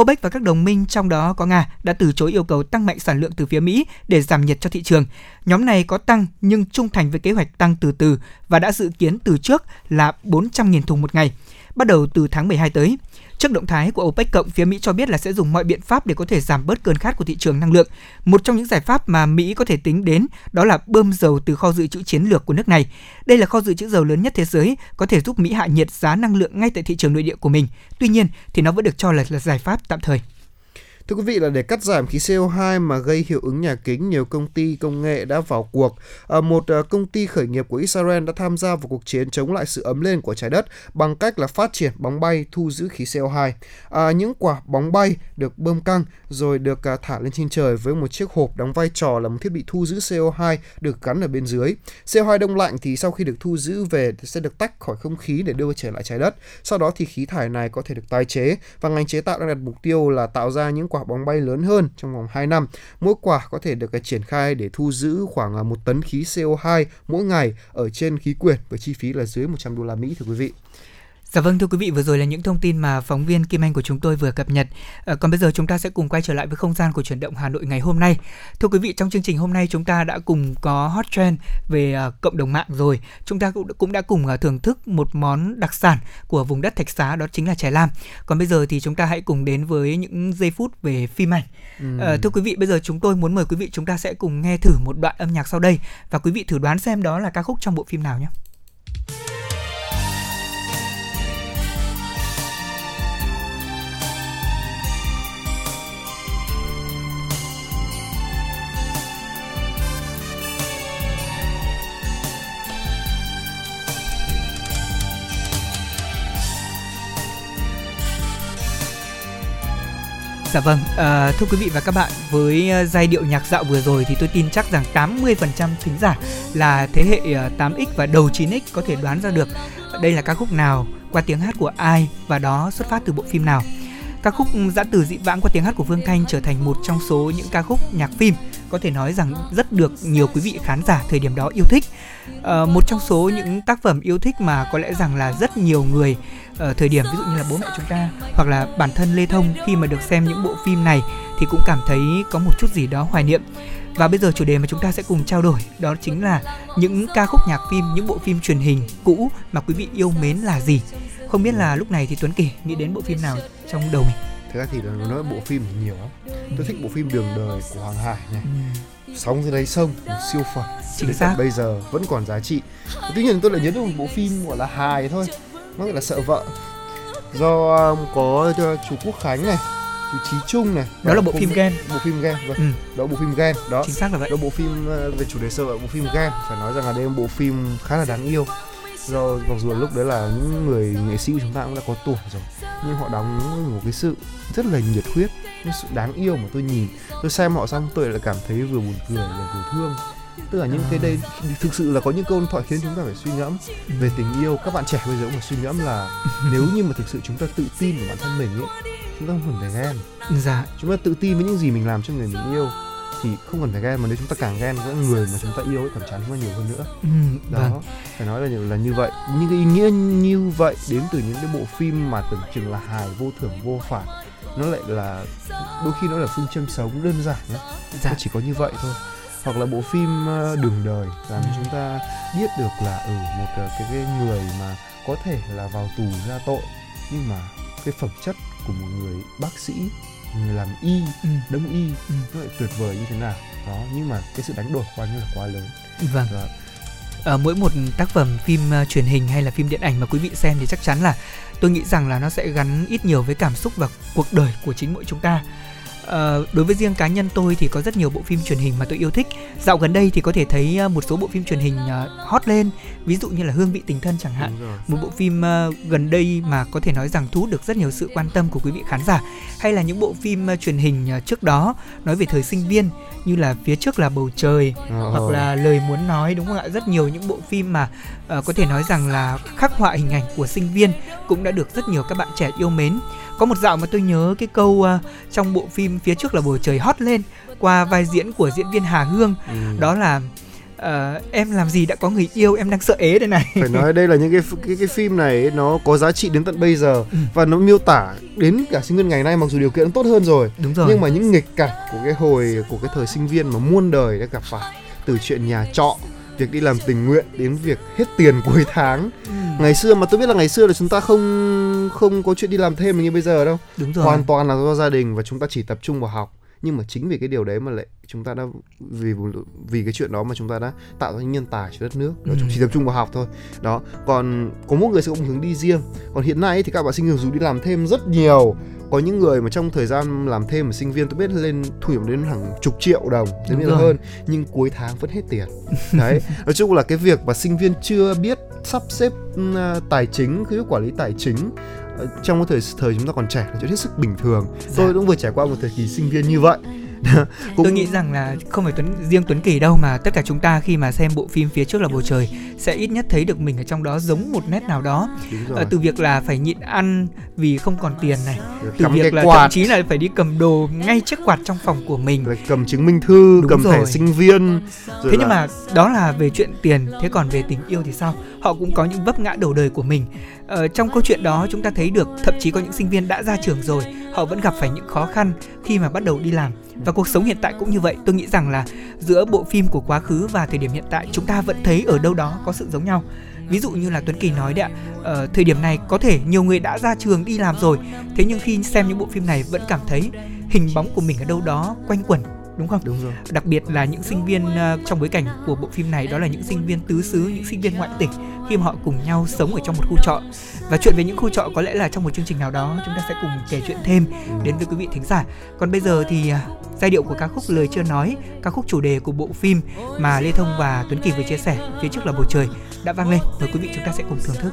OPEC và các đồng minh trong đó có Nga đã từ chối yêu cầu tăng mạnh sản lượng từ phía Mỹ để giảm nhiệt cho thị trường. Nhóm này có tăng nhưng trung thành với kế hoạch tăng từ từ và đã dự kiến từ trước là 400.000 thùng một ngày, bắt đầu từ tháng 12 tới. Trước động thái của OPEC cộng, phía Mỹ cho biết là sẽ dùng mọi biện pháp để có thể giảm bớt cơn khát của thị trường năng lượng. Một trong những giải pháp mà Mỹ có thể tính đến đó là bơm dầu từ kho dự trữ chiến lược của nước này. Đây là kho dự trữ dầu lớn nhất thế giới, có thể giúp Mỹ hạ nhiệt giá năng lượng ngay tại thị trường nội địa của mình. Tuy nhiên thì nó vẫn được cho là, là giải pháp tạm thời. Thưa quý vị là để cắt giảm khí CO2 mà gây hiệu ứng nhà kính, nhiều công ty công nghệ đã vào cuộc. À, một à, công ty khởi nghiệp của Israel đã tham gia vào cuộc chiến chống lại sự ấm lên của trái đất bằng cách là phát triển bóng bay thu giữ khí CO2. À, những quả bóng bay được bơm căng rồi được à, thả lên trên trời với một chiếc hộp đóng vai trò là một thiết bị thu giữ CO2 được gắn ở bên dưới. CO2 đông lạnh thì sau khi được thu giữ về sẽ được tách khỏi không khí để đưa trở lại trái đất. Sau đó thì khí thải này có thể được tái chế và ngành chế tạo đang đặt mục tiêu là tạo ra những quả bóng bay lớn hơn trong vòng 2 năm. Mỗi quả có thể được triển khai để thu giữ khoảng à, một tấn khí CO2 mỗi ngày ở trên khí quyển với chi phí là dưới 100 đô la Mỹ thưa quý vị. Dạ vâng thưa quý vị, vừa rồi là những thông tin mà phóng viên Kim Anh của chúng tôi vừa cập nhật. À, còn bây giờ chúng ta sẽ cùng quay trở lại với không gian của chuyển động Hà Nội ngày hôm nay. Thưa quý vị, trong chương trình hôm nay chúng ta đã cùng có hot trend về uh, cộng đồng mạng rồi. Chúng ta cũng cũng đã cùng uh, thưởng thức một món đặc sản của vùng đất Thạch Xá đó chính là chè lam. Còn bây giờ thì chúng ta hãy cùng đến với những giây phút về phim ảnh. Ừ. À, thưa quý vị, bây giờ chúng tôi muốn mời quý vị chúng ta sẽ cùng nghe thử một đoạn âm nhạc sau đây và quý vị thử đoán xem đó là ca khúc trong bộ phim nào nhé. Dạ vâng, à, thưa quý vị và các bạn, với ờ, giai điệu nhạc dạo vừa rồi thì tôi tin chắc rằng 80% thính giả là thế hệ ờ, 8X và đầu 9X có thể đoán ra được đây là ca khúc nào, qua tiếng hát của ai và đó xuất phát từ bộ phim nào. Ca khúc ừ, giã từ dị vãng qua tiếng hát của Phương Thanh trở thành một trong số những ca khúc nhạc phim có thể nói rằng rất được nhiều quý vị khán giả thời điểm đó yêu thích. À, một trong số những tác phẩm yêu thích mà có lẽ rằng là rất nhiều người ở thời điểm ví dụ như là bố mẹ chúng ta hoặc là bản thân Lê Thông khi mà được xem những bộ phim này thì cũng cảm thấy có một chút gì đó hoài niệm. Và bây giờ chủ đề mà chúng ta sẽ cùng trao đổi đó chính là những ca khúc nhạc phim, những bộ phim truyền hình cũ mà quý vị yêu mến là gì. Không biết là lúc này thì Tuấn Kỳ nghĩ đến bộ phim nào trong đầu mình? Thực ra thì nó nói bộ phim nhiều lắm. Tôi thích bộ phim Đường đời của Hoàng Hải này. Ừ. Sóng dưới đáy sông, một siêu phẩm. Chính xác. Bây giờ vẫn còn giá trị. Tuy nhiên tôi lại nhớ đến một bộ phim gọi là hài thôi. Nó gọi là sợ vợ. Do um, có uh, chú Quốc Khánh này, chú Trí Trung này. Đó là bộ phim Gen. Bộ phim Gen, vâng. Ừ. Đó bộ phim Gen. Đó. Chính xác là vậy. Đó bộ phim uh, về chủ đề sợ vợ, bộ phim Gen. Phải nói rằng là đây là bộ phim khá là đáng yêu do mặc dù lúc đấy là những người nghệ sĩ của chúng ta cũng đã có tuổi rồi nhưng họ đóng một cái sự rất là nhiệt huyết cái sự đáng yêu mà tôi nhìn. Tôi xem họ xong tôi lại cảm thấy vừa buồn cười và vừa thương. Tức là những cái đây thực sự là có những câu thoại khiến chúng ta phải suy ngẫm về tình yêu. Các bạn trẻ bây giờ cũng phải suy ngẫm là nếu như mà thực sự chúng ta tự tin vào bản thân mình ấy chúng ta không cần phải ghen dạ. Chúng ta tự tin với những gì mình làm cho người mình yêu thì không cần phải ghen mà nếu chúng ta càng ghen với người mà chúng ta yêu ấy cảm chán chúng ta nhiều hơn nữa ừ, đó vâng. phải nói là là như vậy những cái ý nghĩa như vậy đến từ những cái bộ phim mà tưởng chừng là hài vô thưởng vô phạt nó lại là đôi khi nó là phương châm sống đơn giản đó. Dạ. nó chỉ có như vậy thôi hoặc là bộ phim ờ, đường đời làm cho Ừ. chúng ta biết được là ở một ờ, cái, cái người mà có thể là vào tù ra tội nhưng mà cái phẩm chất của một người bác sĩ người làm y Ừ. đông y Ừ. nó lại tuyệt vời như thế nào đó nhưng mà cái sự đánh đổi quá như là quá lớn Vâng. Dạ. Ở mỗi một tác phẩm phim uh, truyền hình hay là phim điện ảnh mà quý vị xem thì chắc chắn là tôi nghĩ rằng là nó sẽ gắn ít nhiều với cảm xúc và cuộc đời của chính mỗi chúng ta. Ờ, đối với riêng cá nhân tôi thì có rất nhiều bộ phim truyền hình mà tôi yêu thích. Dạo gần đây thì có thể thấy uh, một số bộ phim truyền hình uh, hot lên, ví dụ như là Hương vị tình thân chẳng hạn. Một bộ phim uh, gần đây mà có thể nói rằng thu hút được rất nhiều sự quan tâm của quý vị khán giả hay là những bộ phim truyền hình trước đó nói về thời sinh viên như là phía trước là bầu trời Ờ. hoặc là lời muốn nói đúng không ạ rất nhiều những bộ phim mà ờ, có thể nói rằng là khắc họa hình ảnh của sinh viên cũng đã được rất nhiều các bạn trẻ yêu mến có một dạo mà tôi nhớ cái câu ờ, trong bộ phim phía trước là bầu trời hót lên qua vai diễn của diễn viên Hà Hương Ừ. đó là ờ, em làm gì đã có người yêu em đang sợ ế đây này phải nói đây là những cái cái cái phim này nó có giá trị đến tận bây giờ Ừ. và nó miêu tả đến cả sinh viên ngày nay mặc dù điều kiện tốt hơn rồi đúng rồi nhưng mà những nghịch cảnh của cái hồi của cái thời sinh viên mà muôn đời đã gặp phải từ chuyện nhà trọ việc đi làm tình nguyện đến việc hết tiền cuối tháng. Ừ, ngày xưa mà tôi biết là ngày xưa là chúng ta không không có chuyện đi làm thêm như bây giờ đâu. Đúng rồi. Hoàn toàn là do gia đình và chúng ta chỉ tập trung vào học. Nhưng mà chính vì cái điều đấy mà lại chúng ta đã vì vì cái chuyện đó mà chúng ta đã tạo ra những nhân tài cho đất nước. Đó, Ừ. chỉ tập trung vào học thôi. Đó còn có mỗi người sẽ có một hướng đi riêng. Còn hiện nay thì các bạn sinh viên dù đi làm thêm rất nhiều có những người mà trong thời gian làm thêm ở sinh viên tôi biết lên thu nhập đến hàng chục triệu đồng là rồi. hơn nhưng cuối tháng vẫn hết tiền. Đấy nói chung là cái việc mà sinh viên chưa biết sắp xếp ừ, tài chính cái quản lý tài chính ờ, trong cái thời thời chúng ta còn trẻ là chuyện hết sức bình thường. Tôi cũng vừa trải qua một thời kỳ sinh viên như vậy Cũng- Tôi nghĩ rằng là không phải Tuấn riêng Tuấn Kỳ đâu mà tất cả chúng ta khi mà xem bộ phim phía trước là bầu trời sẽ ít nhất thấy được mình ở trong đó giống một nét nào đó. Ờ, từ việc là phải nhịn ăn vì không còn tiền này, từ cắm việc là quạt thậm chí là phải đi cầm đồ ngay chiếc quạt trong phòng của mình. rồi cầm chứng minh thư Đúng cầm thẻ rồi. sinh viên rồi Thế nhưng là- mà đó là về chuyện tiền, thế còn về tình yêu thì sao? Họ cũng có những vấp ngã đầu đời của mình. Ờ, trong câu chuyện đó chúng ta thấy được thậm chí có những sinh viên đã ra trường rồi, họ vẫn gặp phải những khó khăn khi mà bắt đầu đi làm. Và cuộc sống hiện tại cũng như vậy. Tôi nghĩ rằng là giữa bộ phim của quá khứ và thời điểm hiện tại chúng ta vẫn thấy ở đâu đó có sự giống nhau. Ví dụ như là Tuấn Kỳ nói đấy ạ, ờ, thời điểm này có thể nhiều người đã ra trường đi làm rồi, thế nhưng khi xem những bộ phim này vẫn cảm thấy hình bóng của mình ở đâu đó quanh quẩn đúng không? đúng rồi. Đặc biệt là những sinh viên ờ, trong bối cảnh của bộ phim này đó là những sinh viên tứ xứ những sinh viên ngoại tỉnh khi mà họ cùng nhau sống ở trong một khu trọ. Và chuyện về những khu trọ có lẽ là trong một chương trình nào đó chúng ta sẽ cùng kể chuyện thêm đến với quý vị thính giả. Còn bây giờ thì à, giai điệu của ca khúc lời chưa nói ca khúc chủ đề của bộ phim mà lê thông và tuấn kỳ vừa chia sẻ phía trước là bầu trời đã vang lên. Mời quý vị chúng ta sẽ cùng thưởng thức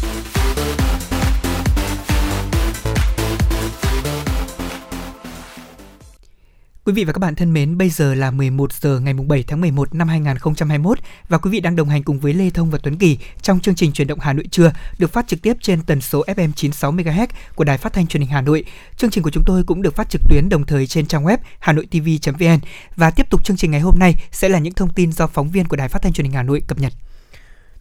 Quý vị và các bạn thân mến, bây giờ là 11 giờ ngày 7 tháng 11 năm 2021 và quý vị đang đồng hành cùng với Lê Thông và Tuấn Kỳ trong chương trình Chuyển động Hà Nội trưa được phát trực tiếp trên tần số FM 96 MHz của Đài Phát thanh Truyền hình Hà Nội. Chương trình của chúng tôi cũng được phát trực tuyến đồng thời trên trang web hanoitv.vn và tiếp tục chương trình ngày hôm nay sẽ là những thông tin do phóng viên của Đài Phát thanh Truyền hình Hà Nội cập nhật.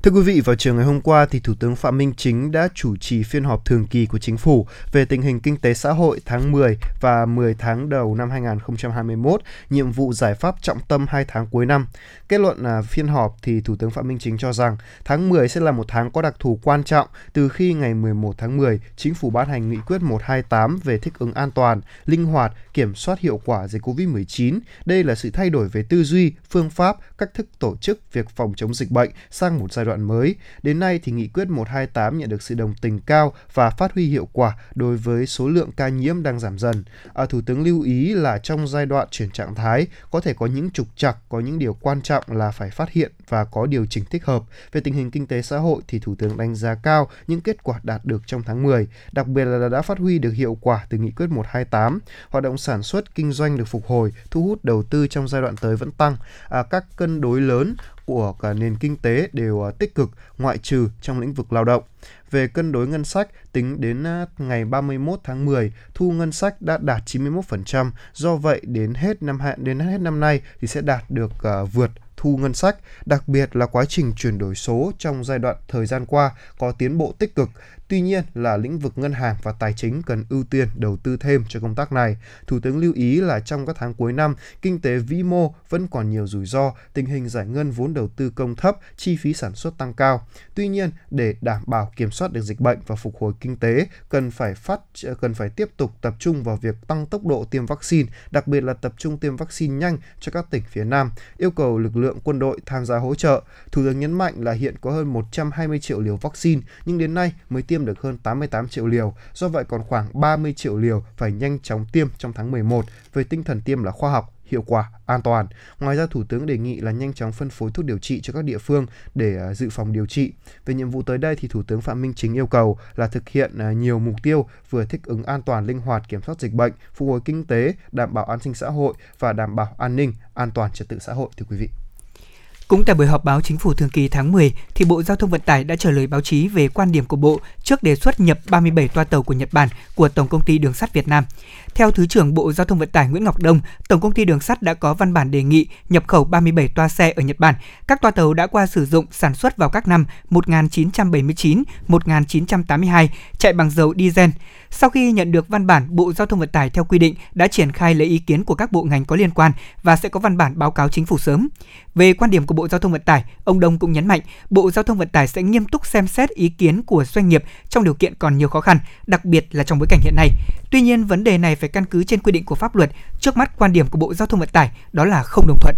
Thưa quý vị, vào chiều ngày hôm qua thì Thủ tướng Phạm Minh Chính đã chủ trì phiên họp thường kỳ của Chính phủ về tình hình kinh tế xã hội tháng 10 và 10 tháng đầu năm 2021, nhiệm vụ giải pháp trọng tâm 2 tháng cuối năm. Kết luận là phiên họp thì Thủ tướng Phạm Minh Chính cho rằng tháng 10 sẽ là một tháng có đặc thù quan trọng từ khi ngày 11 tháng 10, Chính phủ ban hành nghị quyết 128 về thích ứng an toàn, linh hoạt, kiểm soát hiệu quả dịch COVID-19. Đây là sự thay đổi về tư duy, phương pháp, cách thức tổ chức việc phòng chống dịch bệnh sang một giai đoạn mới. Đến nay thì nghị quyết 128 nhận được sự đồng tình cao và phát huy hiệu quả đối với số lượng ca nhiễm đang giảm dần. À, Thủ tướng lưu ý là trong giai đoạn chuyển trạng thái có thể có những trục trặc, có những điều quan trọng là phải phát hiện và có điều chỉnh thích hợp. Về tình hình kinh tế xã hội thì Thủ tướng đánh giá cao những kết quả đạt được trong tháng 10, đặc biệt là đã phát huy được hiệu quả từ nghị quyết 128. Hoạt động sản xuất, kinh doanh được phục hồi, thu hút đầu tư trong giai đoạn tới vẫn tăng. À, các cân đối lớn của cả nền kinh tế đều à, tích cực, ngoại trừ trong lĩnh vực lao động. Về cân đối ngân sách, tính đến à, ngày 31 tháng 10, thu ngân sách đã đạt 91%, do vậy đến hết năm hạn đến hết năm nay thì sẽ đạt được à, vượt thu ngân sách, đặc biệt là quá trình chuyển đổi số trong giai đoạn thời gian qua có tiến bộ tích cực. Tuy nhiên là lĩnh vực ngân hàng và tài chính cần ưu tiên đầu tư thêm cho công tác này. Thủ tướng lưu ý là trong các tháng cuối năm, kinh tế vĩ mô vẫn còn nhiều rủi ro, tình hình giải ngân vốn đầu tư công thấp, chi phí sản xuất tăng cao. Tuy nhiên, để đảm bảo kiểm soát được dịch bệnh và phục hồi kinh tế, cần phải phát cần phải tiếp tục tập trung vào việc tăng tốc độ tiêm vaccine, đặc biệt là tập trung tiêm vaccine nhanh cho các tỉnh phía Nam, yêu cầu lực lượng quân đội tham gia hỗ trợ. Thủ tướng nhấn mạnh là hiện có hơn 120 triệu liều vaccine, nhưng đến nay mới tiêm được hơn 88 triệu liều, do vậy còn khoảng 30 triệu liều phải nhanh chóng tiêm trong tháng 11. với tinh thần tiêm là khoa học, hiệu quả, an toàn. Ngoài ra, Thủ tướng đề nghị là nhanh chóng phân phối thuốc điều trị cho các địa phương để à, dự phòng điều trị. Về nhiệm vụ tới đây thì Thủ tướng Phạm Minh Chính yêu cầu là thực hiện à, nhiều mục tiêu vừa thích ứng an toàn, linh hoạt, kiểm soát dịch bệnh, phục hồi kinh tế, đảm bảo an sinh xã hội và đảm bảo an ninh, an toàn trật tự xã hội thưa quý vị. Cũng tại buổi họp báo chính phủ thường kỳ tháng 10, thì Bộ Giao thông Vận tải đã trả lời báo chí về quan điểm của Bộ trước đề xuất nhập 37 toa tàu của Nhật Bản của Tổng công ty Đường sắt Việt Nam. Theo Thứ trưởng Bộ Giao thông Vận tải Nguyễn Ngọc Đông, Tổng công ty Đường sắt đã có văn bản đề nghị nhập khẩu 37 toa xe ở Nhật Bản. Các toa tàu đã qua sử dụng sản xuất vào các năm 1979, 1982, chạy bằng dầu diesel. Sau khi nhận được văn bản, Bộ Giao thông Vận tải theo quy định đã triển khai lấy ý kiến của các bộ ngành có liên quan và sẽ có văn bản báo cáo chính phủ sớm. Về quan điểm của Bộ Giao thông Vận tải, ông Đông cũng nhấn mạnh Bộ Giao thông Vận tải sẽ nghiêm túc xem xét ý kiến của doanh nghiệp trong điều kiện còn nhiều khó khăn, đặc biệt là trong bối cảnh hiện nay. Tuy nhiên, vấn đề này phải căn cứ trên quy định của pháp luật. Trước mắt, quan điểm của Bộ Giao thông Vận tải đó là không đồng thuận.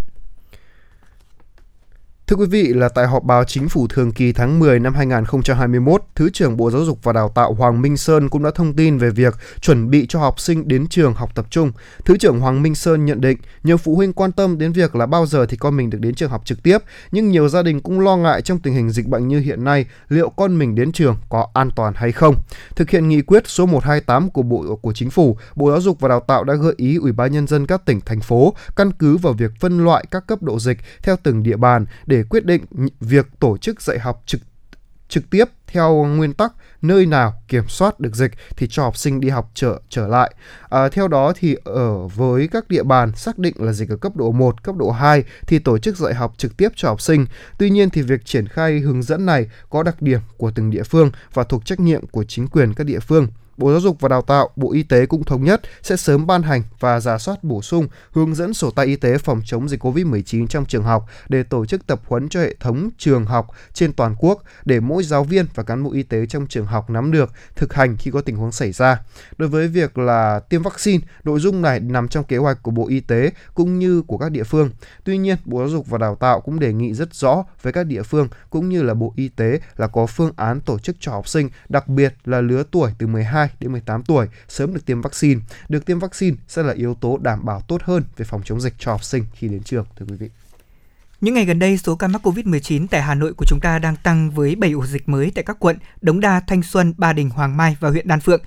Thưa quý vị, là tại họp báo chính phủ thường kỳ tháng 10 năm 2021, Thứ trưởng Bộ Giáo dục và Đào tạo Hoàng Minh Sơn cũng đã thông tin về việc chuẩn bị cho học sinh đến trường học tập trung. Thứ trưởng Hoàng Minh Sơn nhận định, nhiều phụ huynh quan tâm đến việc là bao giờ thì con mình được đến trường học trực tiếp, nhưng nhiều gia đình cũng lo ngại trong tình hình dịch bệnh như hiện nay, liệu con mình đến trường có an toàn hay không. Thực hiện nghị quyết số 128 của Bộ của Chính phủ, Bộ Giáo dục và Đào tạo đã gợi ý Ủy ban nhân dân các tỉnh thành phố căn cứ vào việc phân loại các cấp độ dịch theo từng địa bàn để quyết định việc tổ chức dạy học trực trực tiếp theo nguyên tắc nơi nào kiểm soát được dịch thì cho học sinh đi học trở trở lại. À, theo đó thì ở với các địa bàn xác định là dịch ở cấp độ 1, cấp độ 2 thì tổ chức dạy học trực tiếp cho học sinh. Tuy nhiên thì việc triển khai hướng dẫn này có đặc điểm của từng địa phương và thuộc trách nhiệm của chính quyền các địa phương. Bộ Giáo dục và Đào tạo, Bộ Y tế cũng thống nhất sẽ sớm ban hành và giả soát bổ sung hướng dẫn sổ tay y tế phòng chống dịch COVID-19 trong trường học để tổ chức tập huấn cho hệ thống trường học trên toàn quốc để mỗi giáo viên và cán bộ y tế trong trường học nắm được, thực hành khi có tình huống xảy ra. Đối với việc là tiêm vaccine, nội dung này nằm trong kế hoạch của Bộ Y tế cũng như của các địa phương. Tuy nhiên, Bộ Giáo dục và Đào tạo cũng đề nghị rất rõ với các địa phương cũng như là Bộ Y tế là có phương án tổ chức cho học sinh, đặc biệt là lứa tuổi từ 12 đến 18 tuổi sớm được tiêm vaccine. Được tiêm vaccine sẽ là yếu tố đảm bảo tốt hơn về phòng chống dịch cho học sinh khi đến trường, thưa quý vị. Những ngày gần đây, số ca mắc COVID-19 tại Hà Nội của chúng ta đang tăng với 7 ổ dịch mới tại các quận Đống Đa, Thanh Xuân, Ba Đình, Hoàng Mai và huyện Đan Phượng.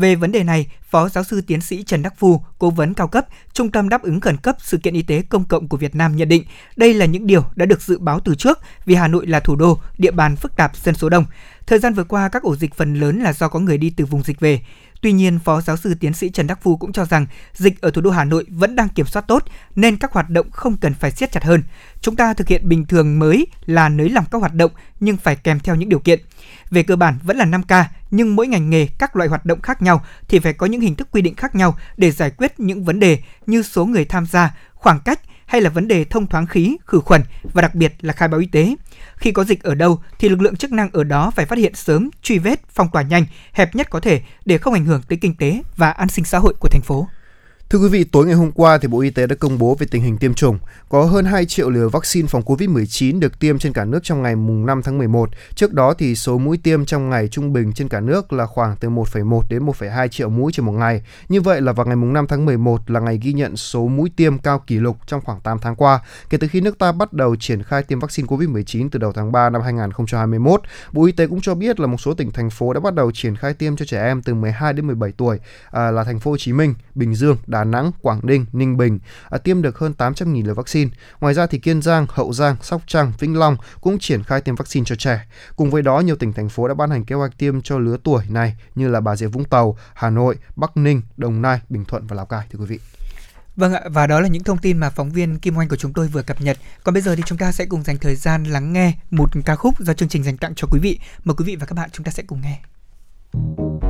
Về vấn đề này, Phó giáo sư tiến sĩ Trần Đắc Phu, cố vấn cao cấp, Trung tâm đáp ứng khẩn cấp sự kiện y tế công cộng của Việt Nam nhận định đây là những điều đã được dự báo từ trước vì Hà Nội là thủ đô, địa bàn phức tạp, dân số đông. Thời gian vừa qua, các ổ dịch phần lớn là do có người đi từ vùng dịch về. Tuy nhiên, Phó giáo sư tiến sĩ Trần Đắc Phu cũng cho rằng dịch ở thủ đô Hà Nội vẫn đang kiểm soát tốt nên các hoạt động không cần phải siết chặt hơn. Chúng ta thực hiện bình thường mới là nới lỏng các hoạt động nhưng phải kèm theo những điều kiện. Về cơ bản vẫn là 5K, nhưng mỗi ngành nghề các loại hoạt động khác nhau thì phải có những hình thức quy định khác nhau để giải quyết những vấn đề như số người tham gia, khoảng cách hay là vấn đề thông thoáng khí, khử khuẩn và đặc biệt là khai báo y tế. Khi có dịch ở đâu thì lực lượng chức năng ở đó phải phát hiện sớm, truy vết, phong tỏa nhanh, hẹp nhất có thể để không ảnh hưởng tới kinh tế và an sinh xã hội của thành phố. Thưa quý vị, tối ngày hôm qua thì Bộ Y tế đã công bố về tình hình tiêm chủng. Có hơn 2 triệu liều vaccine phòng COVID-19 được tiêm trên cả nước trong ngày mùng 5 tháng 11. Trước đó thì số mũi tiêm trong ngày trung bình trên cả nước là khoảng từ 1,1 đến 1,2 triệu mũi trên một ngày. Như vậy là vào ngày mùng 5 tháng 11 là ngày ghi nhận số mũi tiêm cao kỷ lục trong khoảng 8 tháng qua, kể từ khi nước ta bắt đầu triển khai tiêm vaccine COVID-19 từ đầu tháng 3 năm 2021. Bộ Y tế cũng cho biết là một số tỉnh thành phố đã bắt đầu triển khai tiêm cho trẻ em từ 12 đến 17 tuổi à, là thành phố Hồ Chí Minh, Bình Dương, Đà đà Nẵng, Quảng Ninh, Ninh Bình à, tiêm được hơn 800.000 liều vaccine. Ngoài ra thì Kiên Giang, Hậu Giang, Sóc Trăng, Vĩnh Long cũng triển khai tiêm vaccine cho trẻ. Cùng với đó, nhiều tỉnh thành phố đã ban hành kế hoạch tiêm cho lứa tuổi này như là Bà Rịa Vũng Tàu, Hà Nội, Bắc Ninh, Đồng Nai, Bình Thuận và Lào Cai thưa quý vị. Vâng ạ, và đó là những thông tin mà phóng viên Kim Oanh của chúng tôi vừa cập nhật. Còn bây giờ thì chúng ta sẽ cùng dành thời gian lắng nghe một ca khúc do chương trình dành tặng cho quý vị. Mời quý vị và các bạn chúng ta sẽ cùng nghe. Chuyến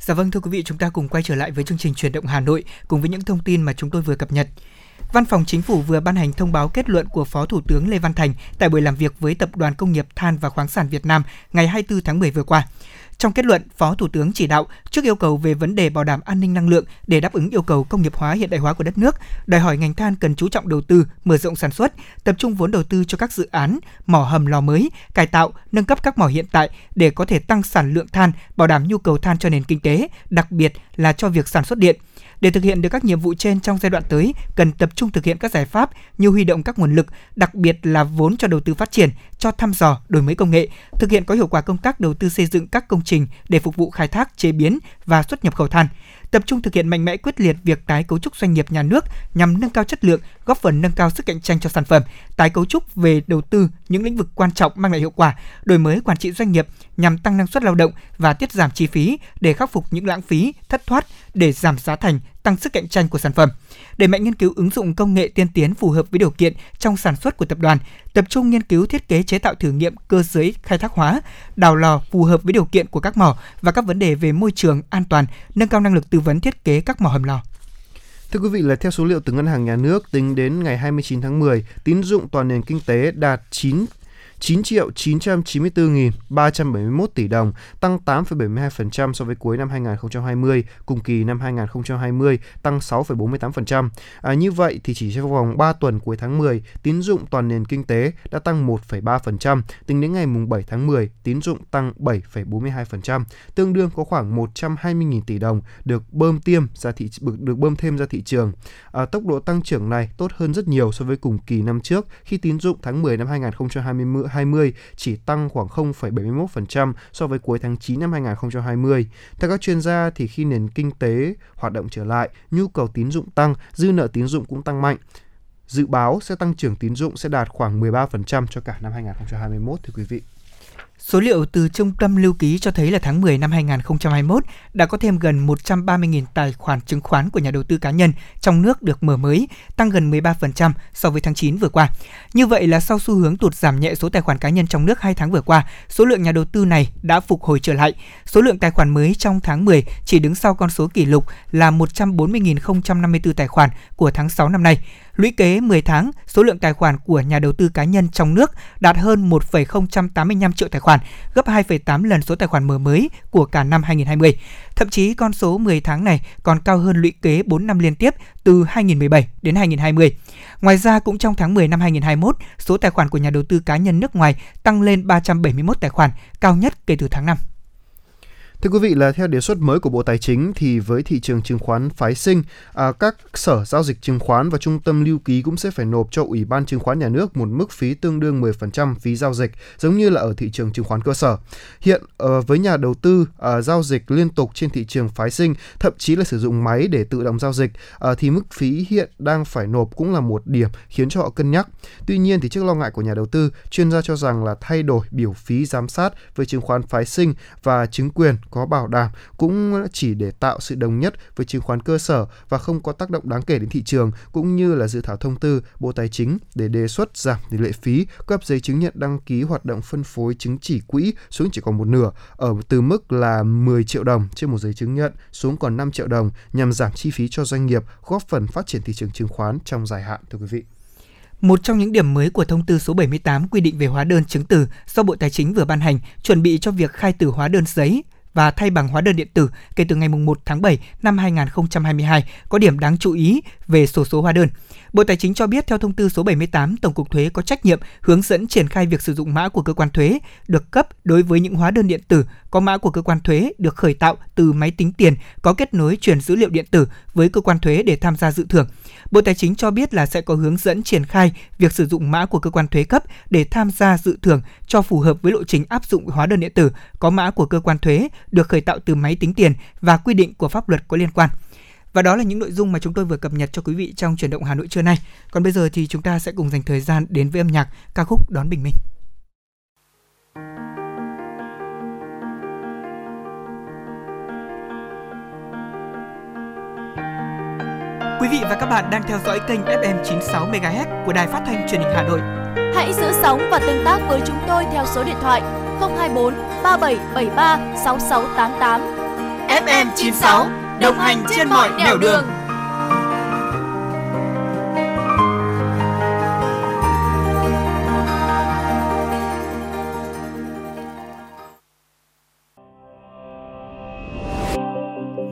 Dạ vâng thưa quý vị, chúng ta cùng quay trở lại với chương trình truyền động Hà Nội cùng với những thông tin mà chúng tôi vừa cập nhật. Văn phòng Chính phủ vừa ban hành thông báo kết luận của Phó Thủ tướng Lê Văn Thành tại buổi làm việc với Tập đoàn Công nghiệp Than và Khoáng sản Việt Nam ngày 24 tháng 10 vừa qua. Trong kết luận, Phó Thủ tướng chỉ đạo trước yêu cầu về vấn đề bảo đảm an ninh năng lượng để đáp ứng yêu cầu công nghiệp hóa hiện đại hóa của đất nước, đòi hỏi ngành than cần chú trọng đầu tư, mở rộng sản xuất, tập trung vốn đầu tư cho các dự án mỏ hầm lò mới, cải tạo, nâng cấp các mỏ hiện tại để có thể tăng sản lượng than, bảo đảm nhu cầu than cho nền kinh tế, đặc biệt là cho việc sản xuất điện. Để thực hiện được các nhiệm vụ trên trong giai đoạn tới, cần tập trung thực hiện các giải pháp như huy động các nguồn lực, đặc biệt là vốn cho đầu tư phát triển, cho thăm dò, đổi mới công nghệ, thực hiện có hiệu quả công tác đầu tư xây dựng các công trình để phục vụ khai thác, chế biến và xuất nhập khẩu than. Tập trung thực hiện mạnh mẽ quyết liệt việc tái cấu trúc doanh nghiệp nhà nước nhằm nâng cao chất lượng, góp phần nâng cao sức cạnh tranh cho sản phẩm, tái cấu trúc về đầu tư những lĩnh vực quan trọng mang lại hiệu quả, đổi mới quản trị doanh nghiệp nhằm tăng năng suất lao động và tiết giảm chi phí để khắc phục những lãng phí, thất thoát để giảm giá thành, tăng sức cạnh tranh của sản phẩm. Đẩy mạnh nghiên cứu ứng dụng công nghệ tiên tiến phù hợp với điều kiện trong sản xuất của tập đoàn, tập trung nghiên cứu thiết kế chế tạo thử nghiệm cơ giới khai thác hóa, đào lò phù hợp với điều kiện của các mỏ và các vấn đề về môi trường an toàn, nâng cao năng lực tư vấn thiết kế các mỏ hầm lò. Thưa quý vị là theo số liệu từ Ngân hàng Nhà nước tính đến ngày 29 tháng 10, tín dụng toàn nền kinh tế đạt 9 9 triệu 994.371 tỷ đồng, tăng 8,72% so với cuối năm 2020, cùng kỳ năm 2020 tăng 6,48%. À, như vậy thì chỉ trong vòng 3 tuần cuối tháng 10, tín dụng toàn nền kinh tế đã tăng 1,3%, tính đến ngày mùng 7 tháng 10, tín dụng tăng 7,42%, tương đương có khoảng 120.000 tỷ đồng được bơm tiêm ra thị được bơm thêm ra thị trường. À, tốc độ tăng trưởng này tốt hơn rất nhiều so với cùng kỳ năm trước khi tín dụng tháng 10 năm 2020 2020 chỉ tăng khoảng 0,71% so với cuối tháng 9 năm 2020. Theo các chuyên gia thì khi nền kinh tế hoạt động trở lại, nhu cầu tín dụng tăng, dư nợ tín dụng cũng tăng mạnh dự báo sẽ tăng trưởng tín dụng sẽ đạt khoảng 13% cho cả năm 2021 thưa quý vị. Số liệu từ Trung tâm Lưu ký cho thấy là tháng 10 năm 2021 đã có thêm gần 130.000 tài khoản chứng khoán của nhà đầu tư cá nhân trong nước được mở mới, tăng gần 13% so với tháng 9 vừa qua. Như vậy là sau xu hướng tụt giảm nhẹ số tài khoản cá nhân trong nước 2 tháng vừa qua, số lượng nhà đầu tư này đã phục hồi trở lại. Số lượng tài khoản mới trong tháng 10 chỉ đứng sau con số kỷ lục là 140.054 tài khoản của tháng 6 năm nay. Lũy kế 10 tháng, số lượng tài khoản của nhà đầu tư cá nhân trong nước đạt hơn 1,085 triệu tài khoản, gấp 2,8 lần số tài khoản mở mới của cả năm 2020. Thậm chí con số 10 tháng này còn cao hơn lũy kế 4 năm liên tiếp từ 2017 đến 2020. Ngoài ra, cũng trong tháng 10 năm 2021, số tài khoản của nhà đầu tư cá nhân nước ngoài tăng lên 371 tài khoản, cao nhất kể từ tháng 5. Thưa quý vị là theo đề xuất mới của Bộ Tài chính thì với thị trường chứng khoán phái sinh, à, các sở giao dịch chứng khoán và trung tâm lưu ký cũng sẽ phải nộp cho Ủy ban chứng khoán nhà nước một mức phí tương đương 10% phí giao dịch, giống như là ở thị trường chứng khoán cơ sở. Hiện à, với nhà đầu tư à, giao dịch liên tục trên thị trường phái sinh, thậm chí là sử dụng máy để tự động giao dịch, à, thì mức phí hiện đang phải nộp cũng là một điểm khiến cho họ cân nhắc. Tuy nhiên thì trước lo ngại của nhà đầu tư, chuyên gia cho rằng là thay đổi biểu phí giám sát với chứng khoán phái sinh và chứng quyền có bảo đảm cũng chỉ để tạo sự đồng nhất với chứng khoán cơ sở và không có tác động đáng kể đến thị trường cũng như là dự thảo thông tư Bộ Tài chính để đề xuất giảm tỷ lệ phí cấp giấy chứng nhận đăng ký hoạt động phân phối chứng chỉ quỹ xuống chỉ còn một nửa ở từ mức là 10 triệu đồng trên một giấy chứng nhận xuống còn 5 triệu đồng nhằm giảm chi phí cho doanh nghiệp góp phần phát triển thị trường chứng khoán trong dài hạn thưa quý vị. Một trong những điểm mới của thông tư số 78 quy định về hóa đơn chứng từ do Bộ Tài chính vừa ban hành, chuẩn bị cho việc khai tử hóa đơn giấy và thay bằng hóa đơn điện tử kể từ ngày 1 tháng 7 năm 2022 có điểm đáng chú ý về sổ số hóa đơn. Bộ Tài chính cho biết theo thông tư số 78, Tổng cục Thuế có trách nhiệm hướng dẫn triển khai việc sử dụng mã của cơ quan thuế được cấp đối với những hóa đơn điện tử có mã của cơ quan thuế được khởi tạo từ máy tính tiền có kết nối truyền dữ liệu điện tử với cơ quan thuế để tham gia dự thưởng. Bộ Tài chính cho biết là sẽ có hướng dẫn triển khai việc sử dụng mã của cơ quan thuế cấp để tham gia dự thưởng cho phù hợp với lộ trình áp dụng hóa đơn điện tử có mã của cơ quan thuế được khởi tạo từ máy tính tiền và quy định của pháp luật có liên quan. Và đó là những nội dung mà chúng tôi vừa cập nhật cho quý vị trong chuyển động Hà Nội trưa nay. Còn bây giờ thì chúng ta sẽ cùng dành thời gian đến với âm nhạc ca khúc Đón Bình Minh. Quý vị và các bạn đang theo dõi kênh FM 96 MHz của Đài Phát thanh Truyền hình Hà Nội. Hãy giữ sóng và tương tác với chúng tôi theo số điện thoại 024 3773 6688. FM 96 đồng hành trên mọi nẻo đường.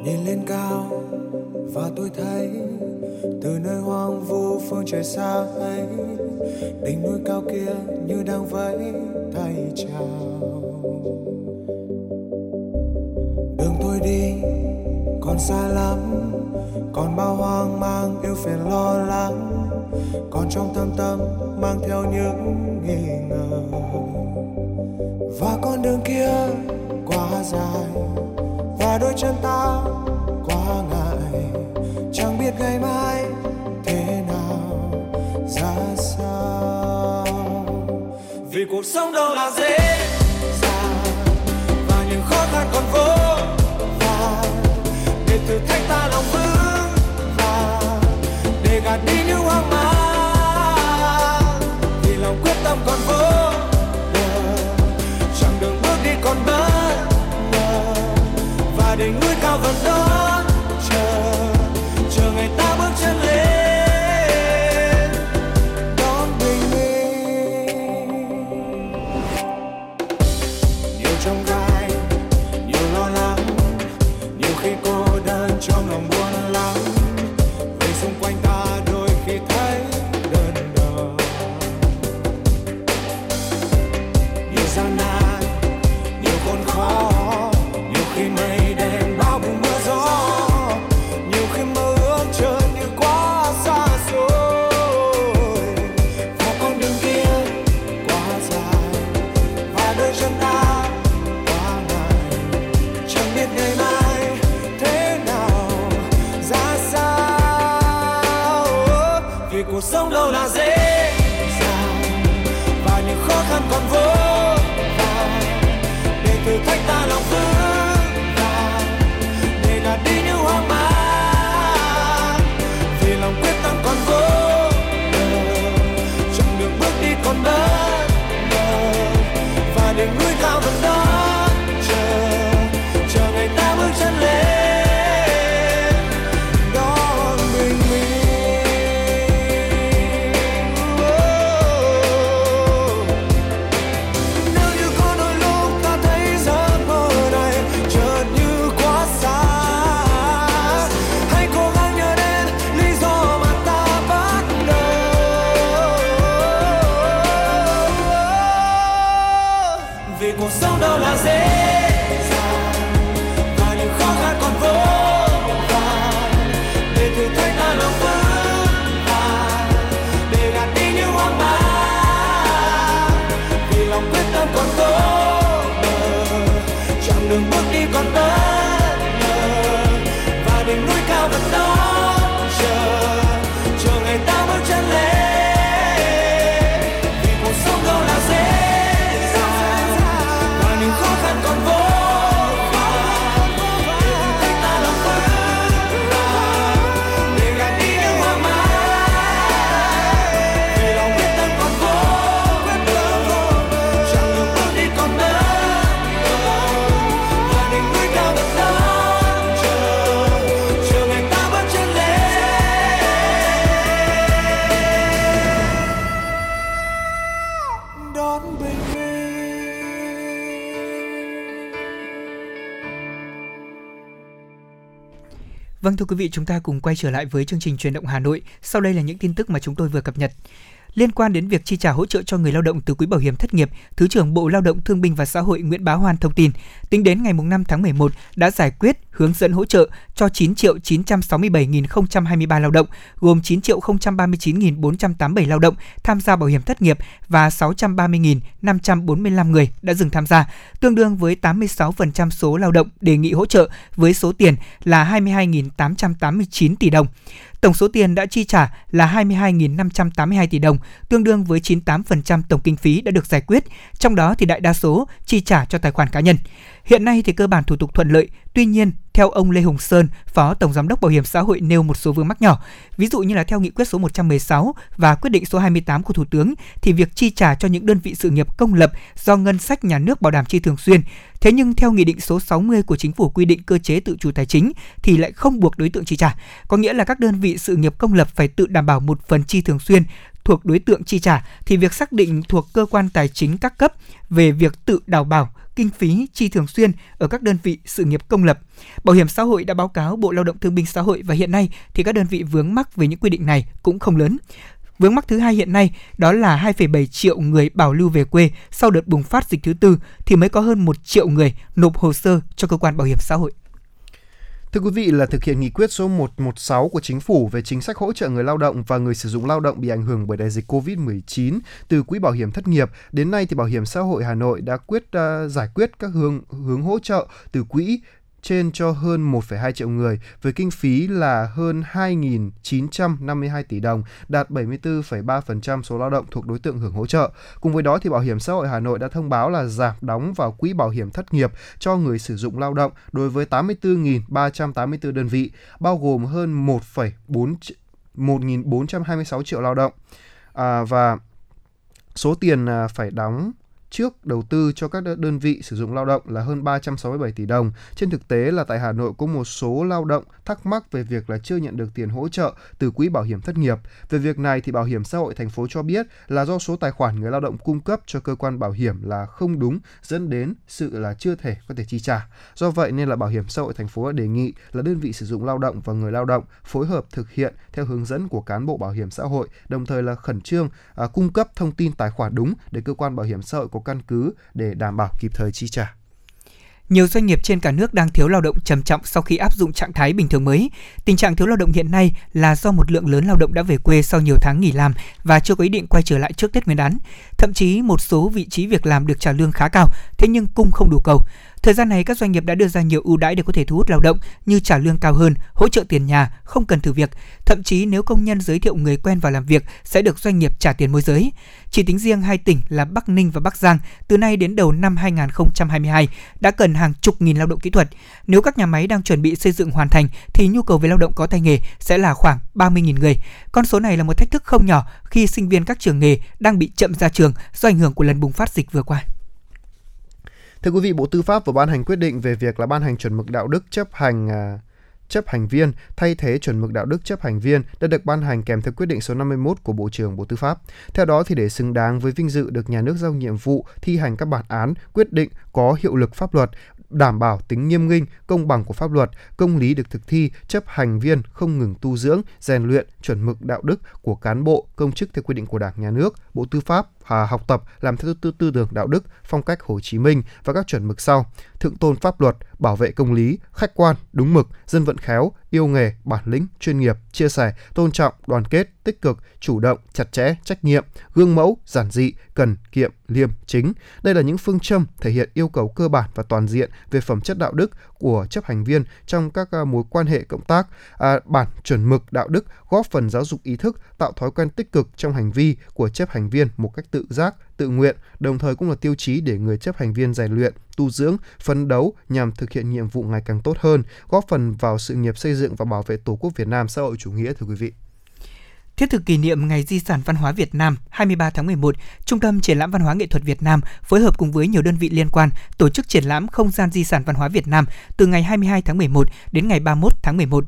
nhìn lên cao và tôi thấy từ nơi hoang vu phương trời xa ấy, đỉnh núi cao kia như đang vẫy tay chào. Đường tôi đi, còn xa lắm, còn bao hoang mang yêu phiền lo lắng, còn trong thâm tâm mang theo những nghi ngờ. Và con đường kia quá dài, và đôi chân ta quá ngắn biết ngày mai thế nào, ra sao. Vì cuộc sống đâu là dễ dàng, và những khó khăn còn vô vàn. Để thử thách ta lòng vững vàng, để gạt đi những hoang mang. Vì lòng quyết tâm còn vô chẳng đường bước đi còn bất ngờ. Và để người cao vẫn đón thưa quý vị, chúng ta cùng quay trở lại với chương trình truyền động Hà Nội. Sau đây là những tin tức mà chúng tôi vừa cập nhật. Liên quan đến việc chi trả hỗ trợ cho người lao động từ quỹ bảo hiểm thất nghiệp, Thứ trưởng Bộ Lao động Thương binh và Xã hội Nguyễn Bá Hoan thông tin, tính đến ngày 5 tháng 11 đã giải quyết hướng dẫn hỗ trợ cho 9 triệu 967.023 lao động, gồm 9 triệu 039.487 lao động tham gia bảo hiểm thất nghiệp và 630.545 người đã dừng tham gia, tương đương với 86% số lao động đề nghị hỗ trợ với số tiền là 22.889 tỷ đồng. Tổng số tiền đã chi trả là 22.582 tỷ đồng, tương đương với 98% tổng kinh phí đã được giải quyết, trong đó thì đại đa số chi trả cho tài khoản cá nhân. Hiện nay thì cơ bản thủ tục thuận lợi, tuy nhiên, theo ông Lê Hùng Sơn, Phó Tổng Giám đốc Bảo hiểm xã hội nêu một số vướng mắc nhỏ. Ví dụ như là theo nghị quyết số 116 và quyết định số 28 của Thủ tướng thì việc chi trả cho những đơn vị sự nghiệp công lập do ngân sách nhà nước bảo đảm chi thường xuyên. Thế nhưng theo nghị định số 60 của chính phủ quy định cơ chế tự chủ tài chính thì lại không buộc đối tượng chi trả. Có nghĩa là các đơn vị sự nghiệp công lập phải tự đảm bảo một phần chi thường xuyên thuộc đối tượng chi trả thì việc xác định thuộc cơ quan tài chính các cấp về việc tự đảm bảo kinh phí chi thường xuyên ở các đơn vị sự nghiệp công lập. Bảo hiểm xã hội đã báo cáo Bộ Lao động Thương binh Xã hội và hiện nay thì các đơn vị vướng mắc về những quy định này cũng không lớn. Vướng mắc thứ hai hiện nay đó là 2,7 triệu người bảo lưu về quê sau đợt bùng phát dịch thứ tư thì mới có hơn 1 triệu người nộp hồ sơ cho cơ quan bảo hiểm xã hội. Thưa quý vị là thực hiện nghị quyết số 116 của chính phủ về chính sách hỗ trợ người lao động và người sử dụng lao động bị ảnh hưởng bởi đại dịch COVID-19 từ quỹ bảo hiểm thất nghiệp, đến nay thì Bảo hiểm xã hội Hà Nội đã quyết uh, giải quyết các hướng hướng hỗ trợ từ quỹ trên cho hơn 1,2 triệu người với kinh phí là hơn 2.952 tỷ đồng, đạt 74,3% số lao động thuộc đối tượng hưởng hỗ trợ. Cùng với đó thì Bảo hiểm xã hội Hà Nội đã thông báo là giảm đóng vào quỹ bảo hiểm thất nghiệp cho người sử dụng lao động đối với 84.384 đơn vị, bao gồm hơn 1,4 1.426 triệu lao động. À, và số tiền à, phải đóng trước đầu tư cho các đơn vị sử dụng lao động là hơn 367 tỷ đồng. Trên thực tế là tại Hà Nội có một số lao động thắc mắc về việc là chưa nhận được tiền hỗ trợ từ quỹ bảo hiểm thất nghiệp. Về việc này thì Bảo hiểm xã hội thành phố cho biết là do số tài khoản người lao động cung cấp cho cơ quan bảo hiểm là không đúng dẫn đến sự là chưa thể có thể chi trả. Do vậy nên là Bảo hiểm xã hội thành phố đã đề nghị là đơn vị sử dụng lao động và người lao động phối hợp thực hiện theo hướng dẫn của cán bộ bảo hiểm xã hội, đồng thời là khẩn trương à, cung cấp thông tin tài khoản đúng để cơ quan bảo hiểm xã hội có căn cứ để đảm bảo kịp thời chi trả. Nhiều doanh nghiệp trên cả nước đang thiếu lao động trầm trọng sau khi áp dụng trạng thái bình thường mới. Tình trạng thiếu lao động hiện nay là do một lượng lớn lao động đã về quê sau nhiều tháng nghỉ làm và chưa có ý định quay trở lại trước Tết Nguyên đán. Thậm chí một số vị trí việc làm được trả lương khá cao, thế nhưng cung không đủ cầu. Thời gian này các doanh nghiệp đã đưa ra nhiều ưu đãi để có thể thu hút lao động như trả lương cao hơn, hỗ trợ tiền nhà, không cần thử việc. Thậm chí nếu công nhân giới thiệu người quen vào làm việc sẽ được doanh nghiệp trả tiền môi giới. Chỉ tính riêng hai tỉnh là Bắc Ninh và Bắc Giang, từ nay đến đầu năm 2022 đã cần hàng chục nghìn lao động kỹ thuật. Nếu các nhà máy đang chuẩn bị xây dựng hoàn thành thì nhu cầu về lao động có tay nghề sẽ là khoảng 30.000 người. Con số này là một thách thức không nhỏ khi sinh viên các trường nghề đang bị chậm ra trường do ảnh hưởng của lần bùng phát dịch vừa qua. Thưa quý vị, Bộ Tư pháp vừa ban hành quyết định về việc là ban hành chuẩn mực đạo đức chấp hành à, chấp hành viên thay thế chuẩn mực đạo đức chấp hành viên đã được ban hành kèm theo quyết định số 51 của Bộ trưởng Bộ Tư pháp. Theo đó thì để xứng đáng với vinh dự được nhà nước giao nhiệm vụ thi hành các bản án, quyết định có hiệu lực pháp luật, đảm bảo tính nghiêm minh, công bằng của pháp luật, công lý được thực thi, chấp hành viên không ngừng tu dưỡng, rèn luyện chuẩn mực đạo đức của cán bộ, công chức theo quy định của Đảng, Nhà nước, Bộ Tư pháp và học tập làm theo tư tư tưởng đạo đức, phong cách Hồ Chí Minh và các chuẩn mực sau: thượng tôn pháp luật, bảo vệ công lý, khách quan, đúng mực, dân vận khéo, yêu nghề, bản lĩnh, chuyên nghiệp, chia sẻ, tôn trọng, đoàn kết, tích cực, chủ động, chặt chẽ, trách nhiệm, gương mẫu, giản dị, cần, kiệm, liêm, chính. Đây là những phương châm thể hiện yêu cầu cơ bản và toàn diện về phẩm chất đạo đức của chấp hành viên trong các à, mối quan hệ cộng tác, à, bản chuẩn mực đạo đức góp phần giáo dục ý thức, tạo thói quen tích cực trong hành vi của chấp hành viên một cách tự tự giác, tự nguyện, đồng thời cũng là tiêu chí để người chấp hành viên rèn luyện, tu dưỡng, phấn đấu nhằm thực hiện nhiệm vụ ngày càng tốt hơn, góp phần vào sự nghiệp xây dựng và bảo vệ Tổ quốc Việt Nam xã hội chủ nghĩa thưa quý vị. Thiết thực kỷ niệm Ngày Di sản Văn hóa Việt Nam 23 tháng 11, Trung tâm Triển lãm Văn hóa Nghệ thuật Việt Nam phối hợp cùng với nhiều đơn vị liên quan tổ chức triển lãm Không gian Di sản Văn hóa Việt Nam từ ngày 22 tháng 11 đến ngày 31 tháng 11.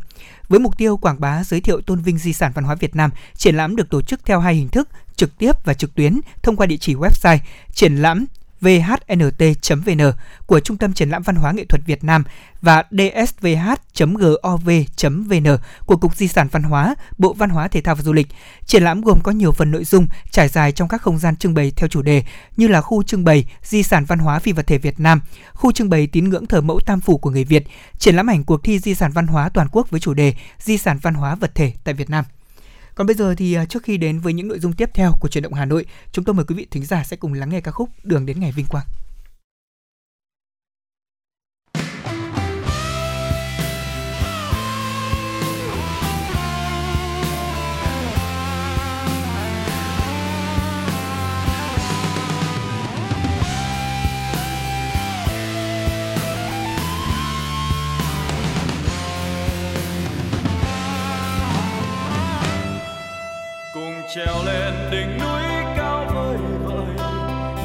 Với mục tiêu quảng bá giới thiệu tôn vinh di sản văn hóa Việt Nam, triển lãm được tổ chức theo hai hình thức, trực tiếp và trực tuyến thông qua địa chỉ website triển lãm vhnt.vn của Trung tâm Triển lãm Văn hóa Nghệ thuật Việt Nam và dsvh.gov.vn của Cục Di sản Văn hóa, Bộ Văn hóa Thể thao và Du lịch. Triển lãm gồm có nhiều phần nội dung trải dài trong các không gian trưng bày theo chủ đề như là khu trưng bày Di sản văn hóa phi vật thể Việt Nam, khu trưng bày tín ngưỡng thờ mẫu tam phủ của người Việt, triển lãm ảnh cuộc thi Di sản văn hóa toàn quốc với chủ đề Di sản văn hóa vật thể tại Việt Nam. Còn bây giờ thì à, trước khi đến với những nội dung tiếp theo của truyền động Hà Nội, chúng tôi mời quý vị thính giả sẽ cùng lắng nghe ca khúc Đường đến ngày vinh quang. trèo lên đỉnh núi cao vời vời,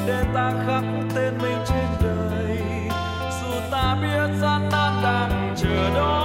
để ta khắc tên mình trên đời. Dù ta biết gian nan đang chờ đón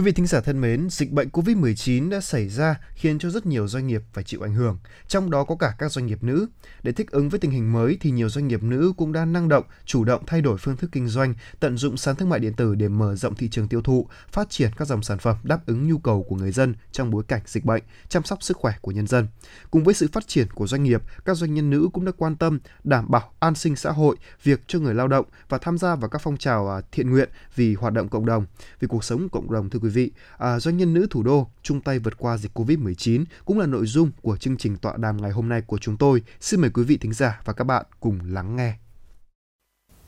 Quý vị thính giả thân mến, dịch bệnh COVID-19 đã xảy ra khiến cho rất nhiều doanh nghiệp phải chịu ảnh hưởng, trong đó có cả các doanh nghiệp nữ. Để thích ứng với tình hình mới thì nhiều doanh nghiệp nữ cũng đã năng động, chủ động thay đổi phương thức kinh doanh, tận dụng sàn thương mại điện tử để mở rộng thị trường tiêu thụ, phát triển các dòng sản phẩm đáp ứng nhu cầu của người dân trong bối cảnh dịch bệnh, chăm sóc sức khỏe của nhân dân. Cùng với sự phát triển của doanh nghiệp, các doanh nhân nữ cũng đã quan tâm đảm bảo an sinh xã hội, việc cho người lao động và tham gia vào các phong trào à, thiện nguyện vì hoạt động cộng đồng, vì cuộc sống cộng đồng thưa quý quý vị. À, doanh nhân nữ thủ đô chung tay vượt qua dịch Covid-19 cũng là nội dung của chương trình tọa đàm ngày hôm nay của chúng tôi. Xin mời quý vị thính giả và các bạn cùng lắng nghe.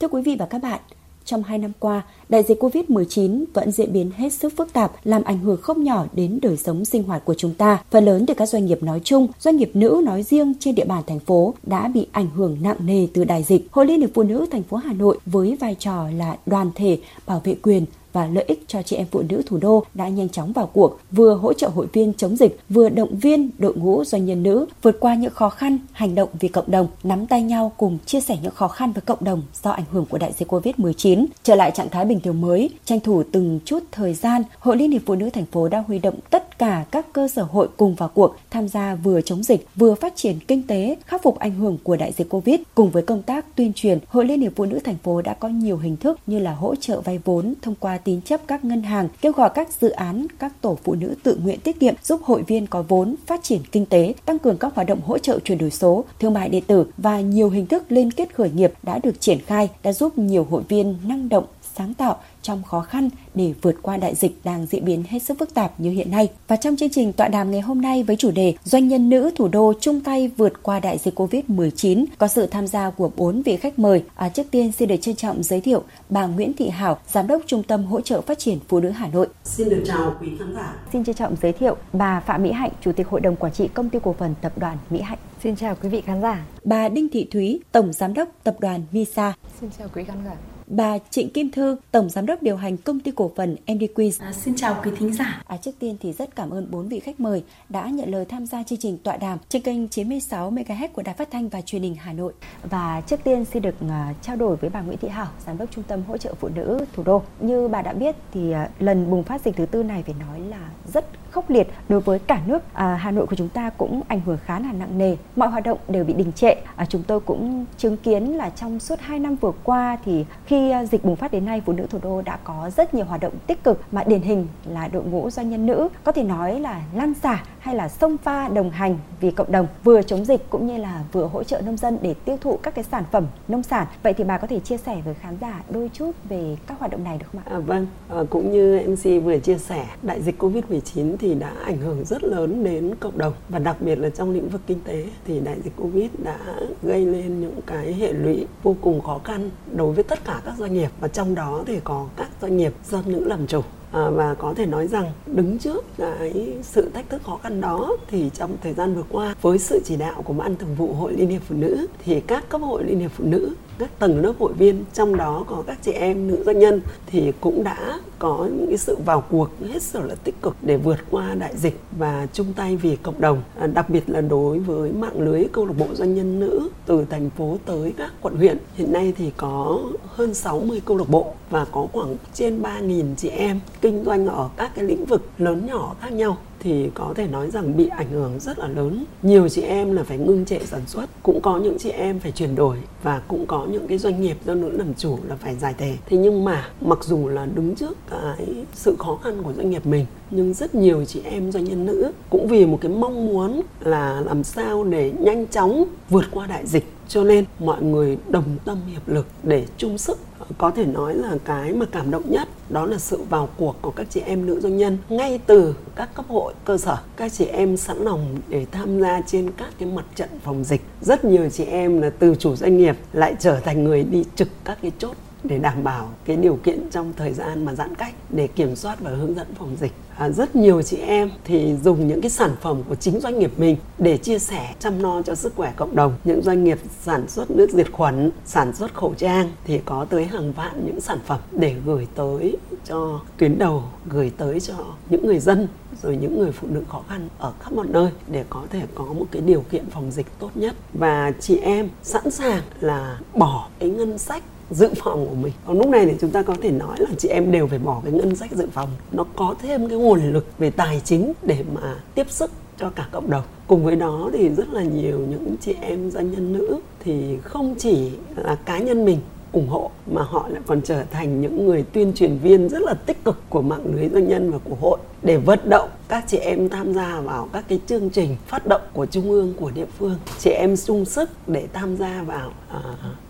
Thưa quý vị và các bạn, trong hai năm qua, đại dịch COVID-19 vẫn diễn biến hết sức phức tạp, làm ảnh hưởng không nhỏ đến đời sống sinh hoạt của chúng ta. Phần lớn từ các doanh nghiệp nói chung, doanh nghiệp nữ nói riêng trên địa bàn thành phố đã bị ảnh hưởng nặng nề từ đại dịch. Hội Liên hiệp Phụ nữ thành phố Hà Nội với vai trò là đoàn thể bảo vệ quyền, và lợi ích cho chị em phụ nữ thủ đô đã nhanh chóng vào cuộc, vừa hỗ trợ hội viên chống dịch, vừa động viên đội ngũ doanh nhân nữ vượt qua những khó khăn, hành động vì cộng đồng, nắm tay nhau cùng chia sẻ những khó khăn với cộng đồng do ảnh hưởng của đại dịch Covid-19. Trở lại trạng thái bình thường mới, tranh thủ từng chút thời gian, Hội Liên hiệp Phụ nữ thành phố đã huy động tất cả các cơ sở hội cùng vào cuộc tham gia vừa chống dịch, vừa phát triển kinh tế, khắc phục ảnh hưởng của đại dịch Covid. Cùng với công tác tuyên truyền, Hội Liên hiệp Phụ nữ thành phố đã có nhiều hình thức như là hỗ trợ vay vốn thông qua tín chấp các ngân hàng, kêu gọi các dự án, các tổ phụ nữ tự nguyện tiết kiệm giúp hội viên có vốn phát triển kinh tế, tăng cường các hoạt động hỗ trợ chuyển đổi số, thương mại điện tử và nhiều hình thức liên kết khởi nghiệp đã được triển khai, đã giúp nhiều hội viên năng động, sáng tạo trong khó khăn để vượt qua đại dịch đang diễn biến hết sức phức tạp như hiện nay. Và trong chương trình tọa đàm ngày hôm nay với chủ đề Doanh nhân nữ thủ đô chung tay vượt qua đại dịch Covid-19 có sự tham gia của bốn vị khách mời. À, trước tiên xin được trân trọng giới thiệu bà Nguyễn Thị Hảo, Giám đốc Trung tâm Hỗ trợ Phát triển Phụ nữ Hà Nội. Xin được chào quý khán giả. Xin trân trọng giới thiệu bà Phạm Mỹ Hạnh, Chủ tịch Hội đồng Quản trị Công ty Cổ phần Tập đoàn Mỹ Hạnh. Xin chào quý vị khán giả. Bà Đinh Thị Thúy, Tổng Giám đốc Tập đoàn Misa. Xin chào quý khán giả bà Trịnh Kim Thư, Tổng Giám đốc điều hành Công ty Cổ phần MDQ. À, xin chào quý thính giả. À, trước tiên thì rất cảm ơn bốn vị khách mời đã nhận lời tham gia chương trình tọa đàm trên kênh 96 MHz của Đài Phát thanh và Truyền hình Hà Nội. Và trước tiên xin được uh, trao đổi với bà Nguyễn Thị Hảo, Giám đốc Trung tâm Hỗ trợ Phụ nữ Thủ đô. Như bà đã biết thì uh, lần bùng phát dịch thứ tư này phải nói là rất khốc liệt đối với cả nước. À, Hà Nội của chúng ta cũng ảnh hưởng khá là nặng nề. Mọi hoạt động đều bị đình trệ. À, chúng tôi cũng chứng kiến là trong suốt 2 năm vừa qua thì khi à, dịch bùng phát đến nay, phụ nữ thủ đô đã có rất nhiều hoạt động tích cực mà điển hình là đội ngũ doanh nhân nữ có thể nói là lan xả hay là sông pha đồng hành vì cộng đồng vừa chống dịch cũng như là vừa hỗ trợ nông dân để tiêu thụ các cái sản phẩm nông sản. Vậy thì bà có thể chia sẻ với khán giả đôi chút về các hoạt động này được không ạ? À, vâng, à, cũng như MC vừa chia sẻ, đại dịch Covid-19 thì đã ảnh hưởng rất lớn đến cộng đồng. Và đặc biệt là trong lĩnh vực kinh tế thì đại dịch Covid đã gây lên những cái hệ lụy vô cùng khó khăn đối với tất cả các doanh nghiệp. Và trong đó thì có các doanh nghiệp do nữ làm chủ. À, và có thể nói rằng đứng trước cái sự thách thức khó khăn đó thì trong thời gian vừa qua với sự chỉ đạo của ban thường vụ hội liên hiệp phụ nữ thì các cấp hội liên hiệp phụ nữ các tầng lớp hội viên trong đó có các chị em nữ doanh nhân thì cũng đã có những cái sự vào cuộc hết sức là tích cực để vượt qua đại dịch và chung tay vì cộng đồng. À, đặc biệt là đối với mạng lưới câu lạc bộ doanh nhân nữ từ thành phố tới các quận huyện. Hiện nay thì có hơn 60 câu lạc bộ và có khoảng trên 3.000 chị em kinh doanh ở các cái lĩnh vực lớn nhỏ khác nhau thì có thể nói rằng bị ảnh hưởng rất là lớn. Nhiều chị em là phải ngưng trệ sản xuất, cũng có những chị em phải chuyển đổi và cũng có những cái doanh nghiệp do nữ làm chủ là phải giải thể. Thế nhưng mà mặc dù là đứng trước cái sự khó khăn của doanh nghiệp mình, nhưng rất nhiều chị em doanh nhân nữ cũng vì một cái mong muốn là làm sao để nhanh chóng vượt qua đại dịch. Cho nên mọi người đồng tâm hiệp lực để chung sức có thể nói là cái mà cảm động nhất đó là sự vào cuộc của các chị em nữ doanh nhân ngay từ các cấp hội cơ sở. Các chị em sẵn lòng để tham gia trên các cái mặt trận phòng dịch. Rất nhiều chị em là từ chủ doanh nghiệp lại trở thành người đi trực các cái chốt để đảm bảo cái điều kiện trong thời gian mà giãn cách để kiểm soát và hướng dẫn phòng dịch. À, rất nhiều chị em thì dùng những cái sản phẩm của chính doanh nghiệp mình để chia sẻ chăm lo cho sức khỏe cộng đồng. Những doanh nghiệp sản xuất nước diệt khuẩn sản xuất khẩu trang thì có tới hàng vạn những sản phẩm để gửi tới cho tuyến đầu gửi tới cho những người dân rồi những người phụ nữ khó khăn ở khắp mọi nơi để có thể có một cái điều kiện phòng dịch tốt nhất. Và chị em sẵn sàng là bỏ cái ngân sách dự phòng của mình. Còn lúc này thì chúng ta có thể nói là chị em đều phải bỏ cái ngân sách dự phòng. Nó có thêm cái nguồn lực về tài chính để mà tiếp sức cho cả cộng đồng. Cùng với đó thì rất là nhiều những chị em doanh nhân nữ thì không chỉ là cá nhân mình ủng hộ mà họ lại còn trở thành những người tuyên truyền viên rất là tích cực của mạng lưới doanh nhân và của hội để vận động các chị em tham gia vào các cái chương trình phát động của trung ương của địa phương. Chị em sung sức để tham gia vào uh,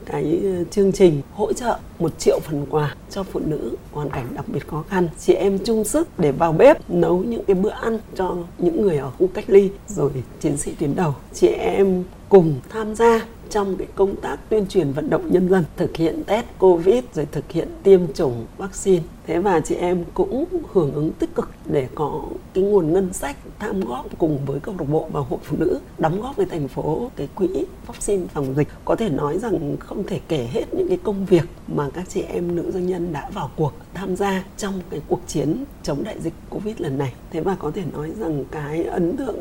cái ờ, chương trình hỗ trợ một triệu phần quà cho phụ nữ hoàn cảnh đặc biệt khó khăn. Chị em chung sức để vào bếp nấu những cái bữa ăn cho những người ở khu cách ly rồi chiến sĩ tuyến đầu. Chị em cùng tham gia trong cái công tác tuyên truyền vận động nhân dân thực hiện test covid rồi thực hiện tiêm chủng vaccine. Thế và chị em cũng hưởng ứng tích cực để có cái nguồn ngân sách tham góp cùng với câu lạc bộ và hội phụ nữ đóng góp với thành phố cái quỹ vaccine phòng dịch. Có thể nói rằng không thể kể hết những cái công việc mà các chị em nữ doanh nhân đã vào cuộc tham gia trong cái cuộc chiến chống đại dịch covid lần này. Thế và có thể nói rằng cái ấn tượng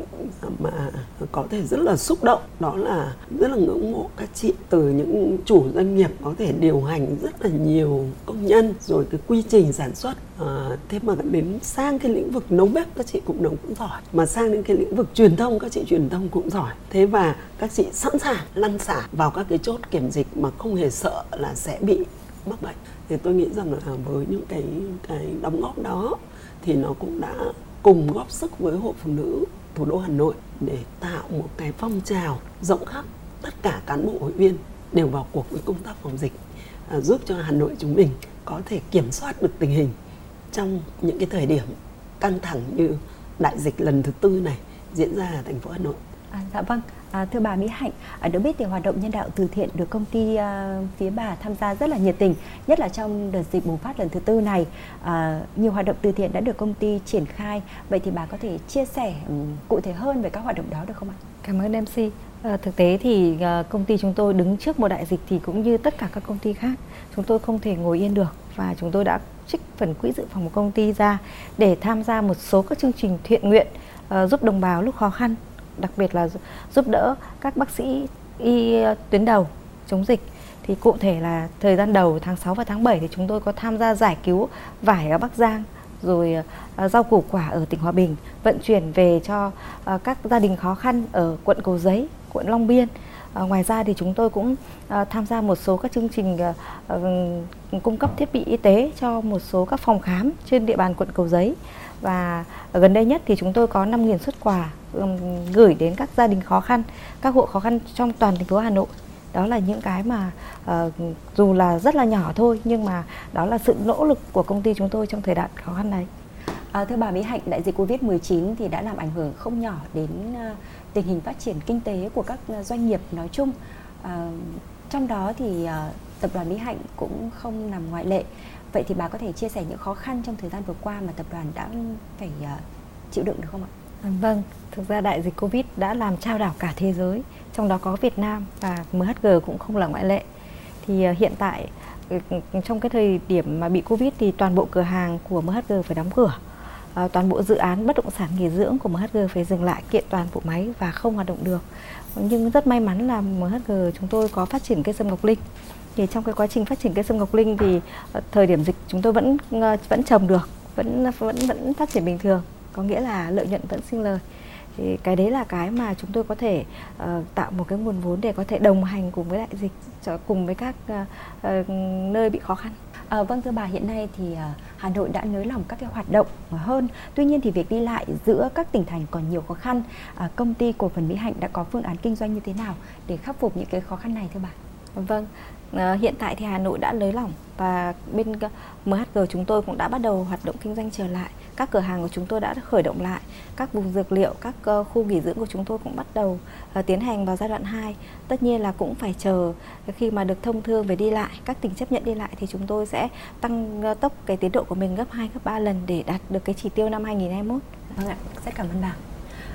mà có thể rất là xúc động đó là rất là ngưỡng mộ các chị từ những chủ doanh nghiệp có thể điều hành rất là nhiều công nhân rồi cái quy trình sản xuất à, thế mà đến sang cái lĩnh vực nấu bếp các chị cũng nấu cũng giỏi. Mà sang đến cái lĩnh vực truyền thông các chị truyền thông cũng giỏi. Thế và các chị sẵn sàng lăn xả vào các cái chốt kiểm dịch mà không hề sợ là sẽ bị mắc bệnh. Thì tôi nghĩ rằng là với những cái cái đóng góp đó thì nó cũng đã cùng góp sức với hội phụ nữ thủ đô Hà Nội để tạo một cái phong trào rộng khắp tất cả cán bộ hội viên đều vào cuộc với công tác phòng dịch à, giúp cho Hà Nội chúng mình có thể kiểm soát được tình hình trong những cái thời điểm căng thẳng như đại dịch lần thứ tư này diễn ra ở thành phố Hà Nội. À, dạ vâng, à, thưa bà Mỹ Hạnh, à, được biết thì hoạt động nhân đạo từ thiện được công ty à, phía bà tham gia rất là nhiệt tình, nhất là trong đợt dịch bùng phát lần thứ tư này. À, nhiều hoạt động từ thiện đã được công ty triển khai, vậy thì bà có thể chia sẻ um, cụ thể hơn về các hoạt động đó được không ạ? Cảm ơn MC. À, thực tế thì à, công ty chúng tôi đứng trước một đại dịch thì cũng như tất cả các công ty khác, chúng tôi không thể ngồi yên được và chúng tôi đã trích phần quỹ dự phòng của công ty ra để tham gia một số các chương trình thiện nguyện ờ, giúp đồng bào lúc khó khăn đặc biệt là giúp đỡ các bác sĩ y tuyến đầu chống dịch. Thì cụ thể là thời gian đầu tháng 6 và tháng 7 thì chúng tôi có tham gia giải cứu vải ở Bắc Giang rồi rau củ quả ở tỉnh Hòa Bình vận chuyển về cho các gia đình khó khăn ở quận Cầu Giấy, quận Long Biên. À, ngoài ra thì chúng tôi cũng à, tham gia một số các chương trình à, à, cung cấp thiết bị y tế cho một số các phòng khám trên địa bàn quận Cầu Giấy và gần đây nhất thì chúng tôi có 5.000 xuất quà um, gửi đến các gia đình khó khăn, các hộ khó khăn trong toàn thành phố Hà Nội. Đó là những cái mà uh, dù là rất là nhỏ thôi nhưng mà đó là sự nỗ lực của công ty chúng tôi trong thời đoạn khó khăn này. À, thưa bà Mỹ Hạnh, đại dịch Covid-19 thì đã làm ảnh hưởng không nhỏ đến uh, tình hình phát triển kinh tế của các ờ, doanh nghiệp nói chung. À, trong đó thì à, tập đoàn Mỹ Hạnh cũng không nằm ngoại lệ. Vậy thì bà có thể chia sẻ những khó khăn trong thời gian vừa qua mà tập đoàn đã phải à, chịu đựng được không ạ? À, vâng, thực ra đại dịch Covid đã làm trao đảo cả thế giới, trong đó có Việt Nam và MHG cũng không là ngoại lệ. Thì hiện tại ừ, ừ, trong cái thời điểm mà bị Covid thì toàn bộ cửa hàng của MHG phải đóng cửa. Ờ, toàn bộ dự án bất động sản nghỉ dưỡng của MHG phải dừng lại kiện toàn bộ máy và không hoạt động được. Nhưng rất may mắn là MHG chúng tôi có phát triển cây sâm ngọc linh. Thì trong cái quá trình phát triển cây sâm ngọc linh thì ờ, thời điểm dịch chúng tôi vẫn ờ, vẫn trồng được vẫn vẫn vẫn phát triển bình thường. Có nghĩa là lợi nhuận vẫn sinh lời. Thì cái đấy là cái mà chúng tôi có thể uh, tạo một cái nguồn vốn để có thể đồng hành cùng với đại dịch cùng với các uh, uh, nơi bị khó khăn. À, vâng thưa bà hiện nay thì ờ, Hà Nội đã nới lỏng các cái hoạt động hơn. Tuy nhiên thì việc đi lại giữa các tỉnh thành còn nhiều khó khăn. À, công ty cổ phần Mỹ Hạnh đã có phương án kinh doanh như thế nào để khắc phục những cái khó khăn này thưa bà? Vâng, à, hiện tại thì Hà Nội đã nới lỏng và bên MHG chúng tôi cũng đã bắt đầu hoạt động kinh doanh trở lại. Các cửa hàng của chúng tôi đã khởi động lại, các vùng dược liệu, các ờ, khu nghỉ dưỡng của chúng tôi cũng bắt đầu ờ, tiến hành vào giai đoạn 2. Tất nhiên là cũng phải chờ khi mà được thông thương về đi lại, các tỉnh chấp nhận đi lại thì chúng tôi sẽ tăng ờ, tốc cái tiến độ của mình gấp 2 gấp 3 lần để đạt được cái chỉ tiêu năm 2021. Vâng ạ, rất cảm ơn bà.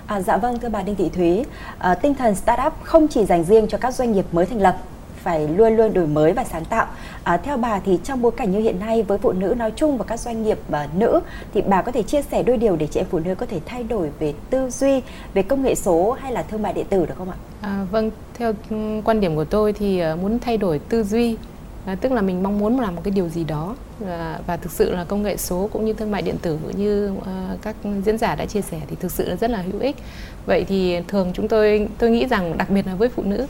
À, dạ vâng thưa bà Đinh Thị Thúy, à, tinh thần startup không chỉ dành riêng cho các doanh nghiệp mới thành lập phải luôn luôn đổi mới và sáng tạo. À, theo bà thì trong bối cảnh như hiện nay với phụ nữ nói chung và các doanh nghiệp uh, nữ thì bà có thể chia sẻ đôi điều để chị em phụ nữ có thể thay đổi về tư duy, về công nghệ số hay là thương mại điện tử được không ạ? À, vâng, theo ừ, quan điểm của tôi thì à, muốn thay đổi tư duy, à, tức là mình mong muốn làm một cái điều gì đó à, và thực sự là công nghệ số cũng như thương mại điện tử như uh, các diễn giả đã chia sẻ thì thực sự là rất là hữu ích. Vậy thì thường chúng tôi tôi nghĩ rằng đặc biệt là với phụ nữ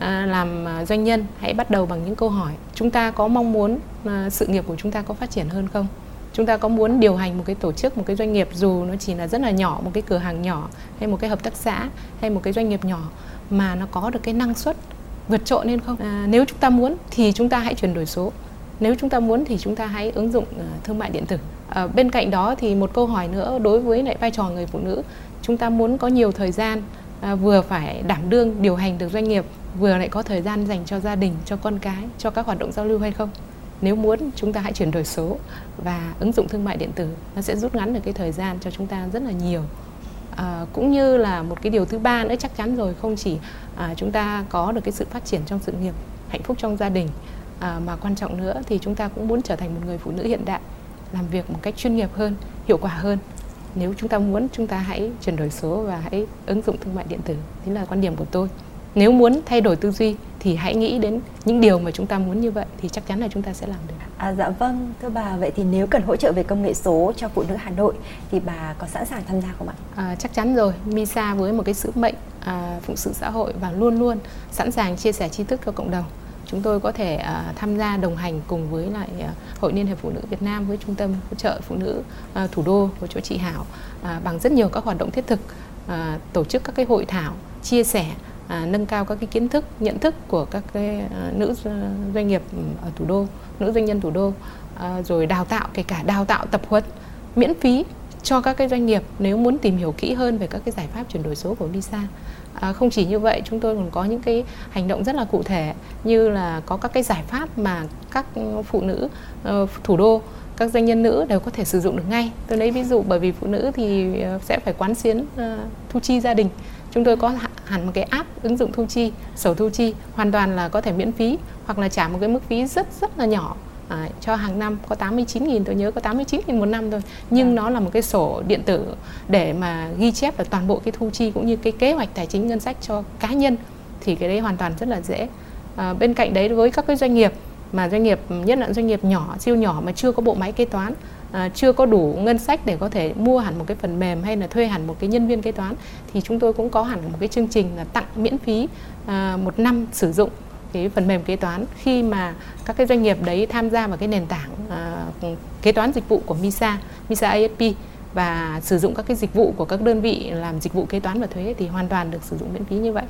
À, làm à, doanh nhân hãy bắt đầu bằng những câu hỏi. Chúng ta có mong muốn à, sự nghiệp của chúng ta có phát triển hơn không? Chúng ta có muốn điều hành một cái tổ chức một cái doanh nghiệp dù nó chỉ là rất là nhỏ một cái cửa hàng nhỏ hay một cái hợp tác xã hay một cái doanh nghiệp nhỏ mà nó có được cái năng suất vượt trội lên không? À, nếu chúng ta muốn thì chúng ta hãy chuyển đổi số. Nếu chúng ta muốn thì chúng ta hãy ứng dụng thương mại điện tử. À, bên cạnh đó thì một câu hỏi nữa đối với lại vai trò người phụ nữ chúng ta muốn có nhiều thời gian à, vừa phải đảm đương điều hành được doanh nghiệp vừa lại có thời gian dành cho gia đình cho con cái cho các hoạt động giao lưu hay không? Nếu muốn chúng ta hãy chuyển đổi số và ứng dụng thương mại điện tử. Nó sẽ rút ngắn được cái thời gian cho chúng ta rất là nhiều. À, cũng như là một cái điều thứ ba nữa chắc chắn rồi không chỉ à, chúng ta có được cái sự phát triển trong sự nghiệp hạnh phúc trong gia đình à, mà quan trọng nữa thì chúng ta cũng muốn trở thành một người phụ nữ hiện đại làm việc một cách chuyên nghiệp hơn hiệu quả hơn nếu chúng ta muốn chúng ta hãy chuyển đổi số và hãy ứng dụng thương mại điện tử chính là quan điểm của tôi nếu muốn thay đổi tư duy thì hãy nghĩ đến những điều mà chúng ta muốn như vậy thì chắc chắn là chúng ta sẽ làm được. À, dạ vâng, thưa bà, vậy thì nếu cần hỗ trợ về công nghệ số cho phụ nữ Hà Nội thì bà có sẵn sàng tham gia không ạ? À, chắc chắn rồi, MISA với một cái sứ mệnh à, phụng sự xã hội và luôn luôn sẵn sàng chia sẻ tri thức cho cộng đồng. Chúng tôi có thể uh, tham gia đồng hành cùng với lại uh, Hội Liên hiệp Phụ nữ Việt Nam với Trung tâm hỗ trợ phụ nữ uh, thủ đô của chỗ chị Hảo uh, bằng rất nhiều các hoạt động thiết thực, uh, tổ chức các cái hội thảo chia sẻ à, nâng cao các cái kiến thức nhận thức của các cái uh, nữ doanh nghiệp ở thủ đô nữ doanh nhân thủ đô à, rồi đào tạo kể cả đào tạo tập huấn miễn phí cho các cái doanh nghiệp nếu muốn tìm hiểu kỹ hơn về các cái giải pháp chuyển đổi số của Visa. À, không chỉ như vậy, chúng tôi còn có những cái hành động rất là cụ thể như là có các cái giải pháp mà các phụ nữ uh, thủ đô các doanh nhân nữ đều có thể sử dụng được ngay. Tôi lấy ví dụ bởi vì phụ nữ thì ờ, sẽ phải quán xuyến uh, thu chi gia đình chúng tôi có hẳn một cái app ứng dụng thu chi sổ thu chi hoàn toàn là có thể miễn phí hoặc là trả một cái mức phí rất rất là nhỏ à, cho hàng năm có 89.000 tôi nhớ có 89.000 một năm thôi. Nhưng à. nó là một cái sổ điện tử để mà ghi chép được toàn bộ cái thu chi cũng như cái kế hoạch tài chính ngân sách cho cá nhân thì cái đấy hoàn toàn rất là dễ. À, bên cạnh đấy với các cái doanh nghiệp mà doanh nghiệp nhất là doanh nghiệp nhỏ siêu nhỏ mà chưa có bộ máy kế toán à, chưa có đủ ngân sách để có thể mua hẳn một cái phần mềm hay là thuê hẳn một cái nhân viên kế toán thì chúng tôi cũng có hẳn một cái chương trình là tặng miễn phí à, một năm sử dụng cái phần mềm kế toán khi mà các cái doanh nghiệp đấy tham gia vào cái nền tảng uh, kế toán dịch vụ của MISA, MISA ASP và sử dụng các cái dịch vụ của các đơn vị làm dịch vụ kế toán và thuế thì hoàn toàn được sử dụng miễn phí như vậy.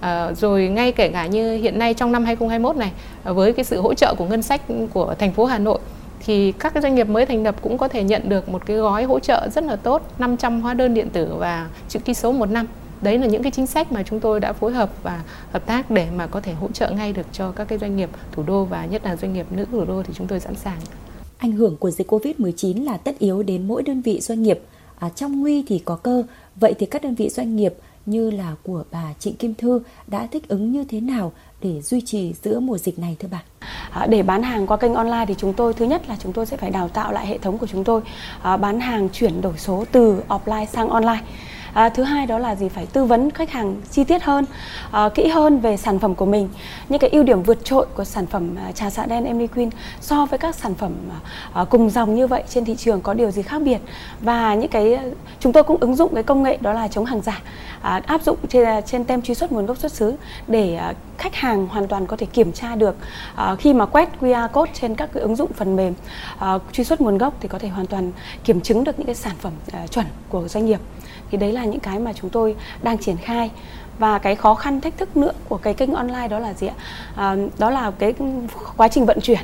À, rồi ngay kể cả như hiện nay trong năm 2021 này à, với cái sự hỗ trợ của ngân sách của thành phố Hà Nội thì các cái doanh nghiệp mới thành lập cũng có thể nhận được một cái gói hỗ trợ rất là tốt 500 hóa đơn điện tử và chữ ký số một năm đấy là những cái chính sách mà chúng tôi đã phối hợp và hợp tác để mà có thể hỗ trợ ngay được cho các cái doanh nghiệp thủ đô và nhất là doanh nghiệp nữ thủ đô thì chúng tôi sẵn sàng. Ảnh hưởng của dịch Covid-19 là tất yếu đến mỗi đơn vị doanh nghiệp. À, trong nguy thì có cơ, vậy thì các đơn vị doanh nghiệp như là của bà Trịnh Kim Thư đã thích ứng như thế nào để duy trì giữa mùa dịch này thưa bà? À, để bán hàng qua kênh online thì chúng tôi thứ nhất là chúng tôi sẽ phải đào tạo lại hệ thống của chúng tôi à, bán hàng chuyển đổi số từ offline sang online à, thứ hai đó là gì? Phải tư vấn khách hàng chi tiết hơn à, kỹ hơn về sản phẩm của mình. Những cái ưu điểm vượt trội của sản phẩm à, trà xạ đen Emily Queen so với các sản phẩm à, à, cùng dòng như vậy trên thị trường có điều gì khác biệt? Và những cái chúng tôi cũng ứng dụng cái công nghệ đó là chống hàng giả à, áp dụng trên à, trên tem truy xuất nguồn gốc xuất xứ để à, khách hàng hoàn toàn có thể kiểm tra được à, khi mà quét QR code trên các cái ứng dụng phần mềm à, truy xuất nguồn gốc thì có thể hoàn toàn kiểm chứng được những cái sản phẩm à, chuẩn của doanh nghiệp thì đấy là những cái mà chúng tôi đang triển khai. Và cái khó khăn thách thức nữa của cái kênh online đó là gì ạ? À, đó là cái quá trình vận chuyển.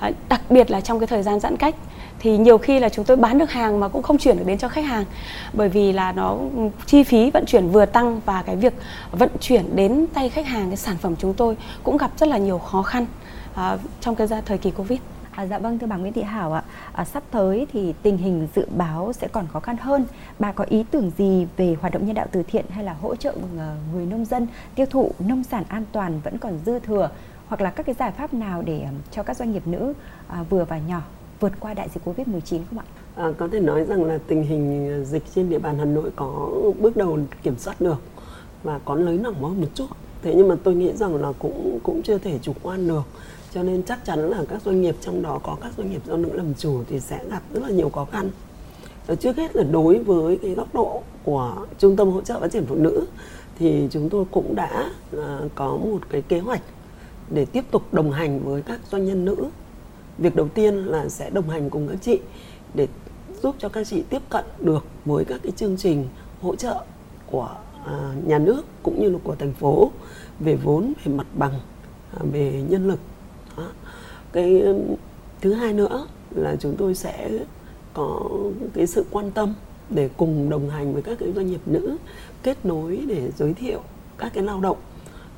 À, đặc biệt là trong cái thời gian giãn cách thì nhiều khi là chúng tôi bán được hàng mà cũng không chuyển được đến cho khách hàng bởi vì là nó ừ, chi phí vận chuyển vừa tăng và cái việc vận chuyển đến tay khách hàng cái sản phẩm chúng tôi cũng gặp rất là nhiều khó khăn à, trong cái thời kỳ covid. À, dạ vâng thưa bà Nguyễn Thị Hảo ạ, à, sắp tới thì tình hình dự báo sẽ còn khó khăn hơn. Bà có ý tưởng gì về hoạt động nhân đạo từ thiện hay là hỗ trợ ờ, người nông dân tiêu thụ nông sản an toàn vẫn còn dư thừa hoặc là các cái giải pháp nào để cho các doanh nghiệp nữ à, vừa và nhỏ vượt qua đại dịch Covid-19 không ạ? À, có thể nói rằng là tình hình ờ, dịch trên địa bàn Hà Nội có bước đầu kiểm soát được và có lấy nỏng hơn một chút. Thế nhưng mà tôi nghĩ rằng là cũng cũng chưa thể chủ quan được cho nên chắc chắn là các doanh nghiệp trong đó có các doanh nghiệp do nữ làm chủ thì sẽ gặp rất là nhiều khó khăn. Và trước hết là đối với cái góc độ của trung tâm hỗ trợ phát triển phụ nữ thì chúng tôi cũng đã à, có một cái kế hoạch để tiếp tục đồng hành với các doanh nhân nữ. Việc đầu tiên là sẽ đồng hành cùng các chị để giúp cho các chị tiếp cận được với các cái chương trình hỗ trợ của à, nhà nước cũng như là của thành phố về vốn, về mặt bằng à, về nhân lực cái, thứ hai nữa là chúng tôi sẽ có cái sự quan tâm để cùng đồng hành với các cái doanh nghiệp nữ kết nối để giới thiệu các cái lao động.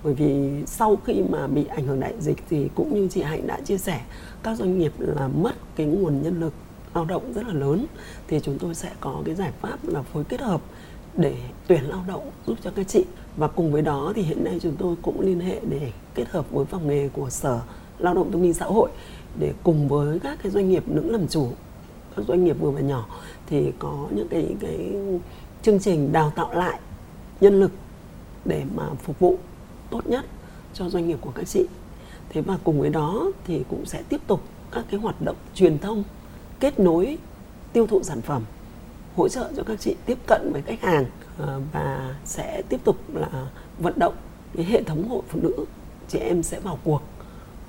Bởi vì sau khi mà bị ảnh hưởng đại dịch thì cũng như chị Hạnh đã chia sẻ, các doanh nghiệp là mất cái nguồn nhân lực lao động rất là lớn. Thì chúng tôi sẽ có cái giải pháp là phối kết hợp để tuyển lao động giúp cho các chị. Và cùng với đó thì hiện nay chúng tôi cũng liên hệ để kết hợp với phòng nghề của sở lao động thương minh xã hội để cùng với các cái doanh nghiệp nữ làm chủ, các doanh nghiệp vừa và nhỏ thì có những cái cái chương trình đào tạo lại nhân lực để mà phục vụ tốt nhất cho doanh nghiệp của các chị. Thế và cùng với đó thì cũng sẽ tiếp tục các cái hoạt động truyền thông kết nối tiêu thụ sản phẩm, hỗ trợ cho các chị tiếp cận với khách hàng ờ, và sẽ tiếp tục là vận động cái hệ thống hội phụ nữ, chị em sẽ vào cuộc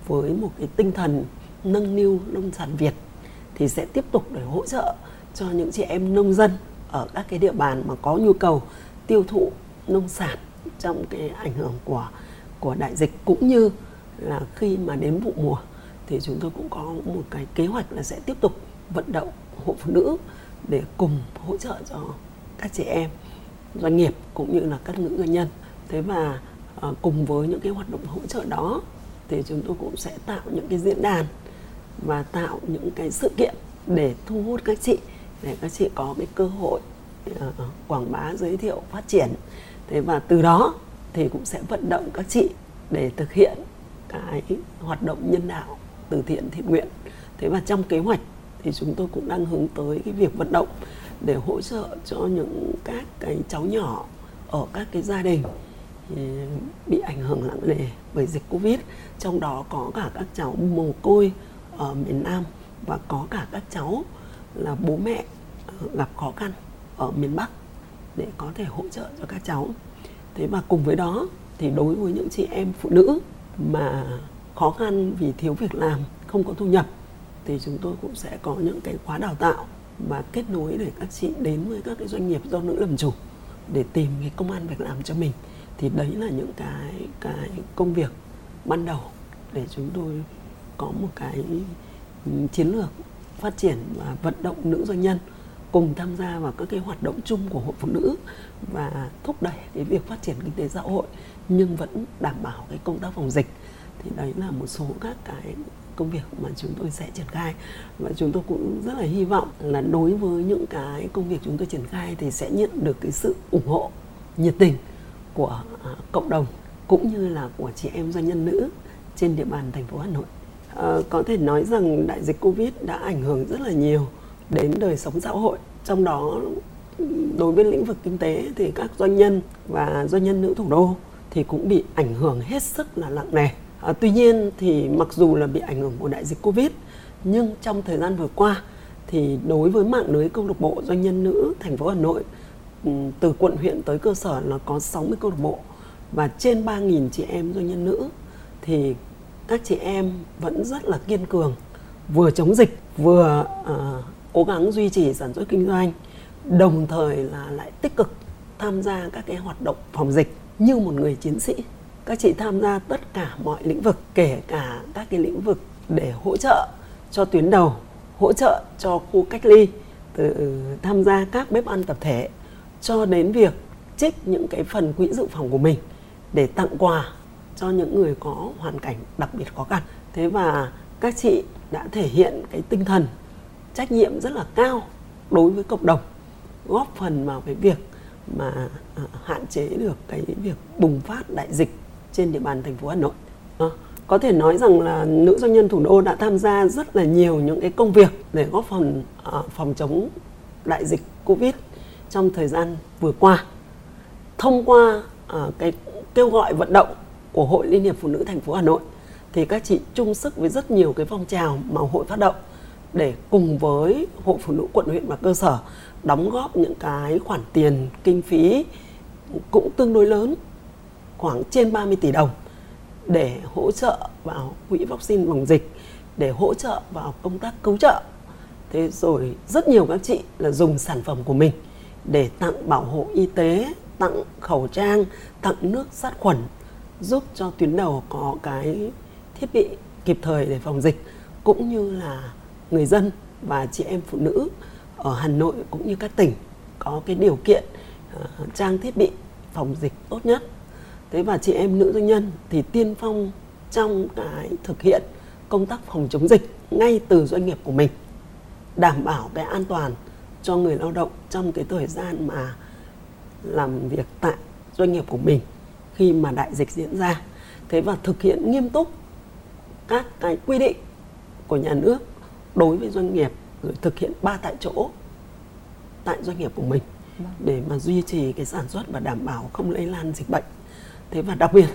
với một cái tinh thần nâng niu, nông sản Việt thì sẽ tiếp tục để hỗ trợ cho những chị em nông dân ở các cái địa bàn mà có nhu cầu tiêu thụ nông sản trong cái ảnh hưởng của của đại dịch. Cũng như là khi mà đến vụ mùa thì chúng tôi cũng có một cái kế hoạch là sẽ tiếp tục vận động hộ phụ nữ để cùng hỗ trợ cho các chị em, doanh nghiệp cũng như là các nữ doanh nhân. Thế và ờ, cùng với những cái hoạt động hỗ trợ đó thì chúng tôi cũng sẽ tạo những cái diễn đàn và tạo những cái sự kiện để thu hút các chị để các chị có cái cơ hội uh, quảng bá giới thiệu phát triển. Thế và từ đó thì cũng sẽ vận động các chị để thực hiện cái hoạt động nhân đạo từ thiện thiện nguyện. Thế và trong kế hoạch thì chúng tôi cũng đang hướng tới cái việc vận động để hỗ trợ cho những các cái cháu nhỏ ở các cái gia đình Ừ, bị ảnh hưởng nặng nề bởi dịch covid. Trong đó có cả các cháu mồ côi ở miền nam và có cả các cháu là bố mẹ ờ, gặp khó khăn ở miền bắc để có thể hỗ trợ cho các cháu. Thế và cùng với đó thì đối với những chị em phụ nữ mà khó khăn vì thiếu việc làm, không có thu nhập thì chúng tôi cũng sẽ có những cái khóa đào tạo và kết nối để các chị đến với các cái doanh nghiệp do nữ làm chủ để tìm cái công an việc làm cho mình thì đấy là những cái cái công việc ban đầu để chúng tôi có một cái chiến lược phát triển và vận động nữ doanh nhân cùng tham gia vào các cái hoạt động chung của hội phụ nữ và thúc đẩy cái việc phát triển kinh tế xã hội nhưng vẫn đảm bảo cái công tác phòng dịch. Thì đấy là một số các cái công việc mà chúng tôi sẽ triển khai và chúng tôi cũng rất là hy vọng là đối với những cái công việc chúng tôi triển khai thì sẽ nhận được cái sự ủng hộ nhiệt tình của à, cộng đồng cũng như là của chị em doanh nhân nữ trên địa bàn thành phố Hà Nội. À, có thể nói rằng đại dịch Covid đã ảnh hưởng rất là nhiều đến đời sống xã hội, trong đó đối với lĩnh vực kinh tế thì các doanh nhân và doanh nhân nữ thủ đô thì cũng bị ảnh hưởng hết sức là nặng nề. À, tuy nhiên thì mặc dù là bị ảnh hưởng của đại dịch Covid nhưng trong thời gian vừa qua thì đối với mạng lưới câu lạc bộ doanh nhân nữ thành phố Hà Nội Ừ, từ quận huyện tới cơ sở là có 60 câu lạc bộ và trên 3.000 chị em doanh nhân nữ. Thì các chị em vẫn rất là kiên cường vừa chống dịch vừa uh, cố gắng duy trì sản xuất kinh doanh đồng thời là lại tích cực tham gia các cái hoạt động phòng dịch như một người chiến sĩ. Các chị tham gia tất cả mọi lĩnh vực kể cả các cái lĩnh vực để hỗ trợ cho tuyến đầu hỗ trợ cho khu cách ly từ ừ, tham gia các bếp ăn tập thể cho đến việc trích những cái phần quỹ dự phòng của mình để tặng quà cho những người có hoàn cảnh đặc biệt khó khăn. Thế và các chị đã thể hiện cái tinh thần trách nhiệm rất là cao đối với cộng đồng góp phần vào cái việc mà à, hạn chế được cái việc bùng phát đại dịch trên địa bàn thành phố Hà Nội. À, có thể nói rằng là nữ doanh nhân thủ đô đã tham gia rất là nhiều những cái công việc để góp phần à, phòng chống đại dịch Covid trong thời gian vừa qua. Thông qua à, cái kêu gọi vận động của Hội Liên hiệp Phụ nữ thành phố Hà Nội thì các chị chung sức với rất nhiều cái phong trào mà hội phát động để cùng với hội phụ nữ quận huyện và cơ sở đóng góp những cái khoản tiền kinh phí cũng tương đối lớn khoảng trên 30 tỷ đồng để hỗ trợ vào quỹ vaccine phòng dịch để hỗ trợ vào công tác cứu trợ thế rồi rất nhiều các chị là dùng sản phẩm của mình để tặng bảo hộ y tế tặng khẩu trang tặng nước sát khuẩn giúp cho tuyến đầu có cái thiết bị kịp thời để phòng dịch cũng như là người dân và chị em phụ nữ ở Hà Nội cũng như các tỉnh có cái điều kiện uh, trang thiết bị phòng dịch tốt nhất. Thế và chị em nữ doanh nhân thì tiên phong trong cái thực hiện công tác phòng chống dịch ngay từ doanh nghiệp của mình đảm bảo cái an toàn cho người lao động trong cái thời gian mà làm việc tại doanh nghiệp của mình khi mà đại dịch diễn ra. Thế và thực hiện nghiêm túc các cái quy định của nhà nước đối với doanh nghiệp rồi thực hiện ba tại chỗ tại doanh nghiệp của mình để mà duy trì cái sản xuất và đảm bảo không lây lan dịch bệnh. Thế và đặc biệt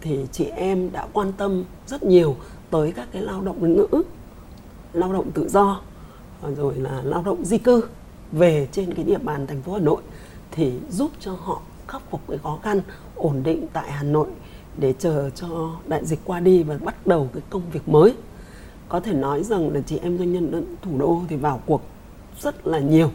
thì chị em đã quan tâm rất nhiều tới các cái lao động nữ lao động tự do rồi là lao động di cư về trên cái địa bàn thành phố Hà Nội thì giúp cho họ khắc phục cái khó khăn ổn định tại Hà Nội để chờ cho đại dịch qua đi và bắt đầu cái công việc mới. Có thể nói rằng là chị em doanh nhân thủ đô thì vào cuộc rất là nhiều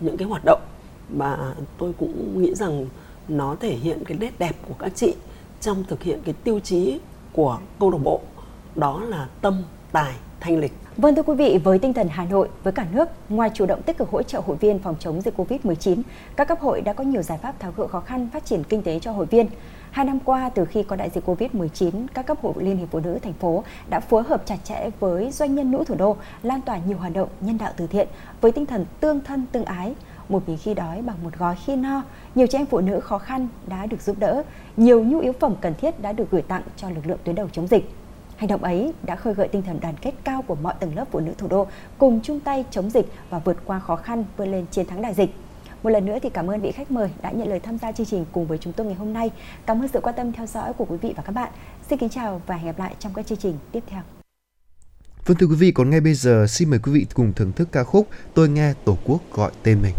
những cái hoạt động mà tôi cũng nghĩ rằng nó thể hiện cái nét đẹp của các chị trong thực hiện cái tiêu chí của câu lạc bộ, đó là tâm, tài, thanh lịch. Vâng thưa quý vị, với tinh thần Hà Nội, với cả nước, ngoài chủ động tích cực hỗ trợ hội viên phòng chống dịch Covid-19, các cấp hội đã có nhiều giải pháp tháo gỡ khó khăn phát triển kinh tế cho hội viên. Hai năm qua, từ khi có đại dịch Covid-19, các cấp hội Liên hiệp Phụ nữ thành phố đã phối hợp chặt chẽ với doanh nhân nữ thủ đô, lan tỏa nhiều hoạt động nhân đạo từ thiện với tinh thần tương thân tương ái, một miếng khi đói bằng một gói khi no, nhiều trẻ em phụ nữ khó khăn đã được giúp đỡ, nhiều nhu yếu phẩm cần thiết đã được gửi tặng cho lực lượng tuyến đầu chống dịch. Hành động ấy đã khơi gợi tinh thần đoàn kết cao của mọi tầng lớp phụ nữ thủ đô cùng chung tay chống dịch và vượt qua khó khăn vươn lên chiến thắng đại dịch. Một lần nữa thì cảm ơn vị khách mời đã nhận lời tham gia chương trình cùng với chúng tôi ngày hôm nay. Cảm ơn sự quan tâm theo dõi của quý vị và các bạn. Xin kính chào và hẹn gặp lại trong các chương trình tiếp theo. Vâng thưa quý vị, còn ngay bây giờ xin mời quý vị cùng thưởng thức ca khúc Tôi nghe Tổ quốc gọi tên mình.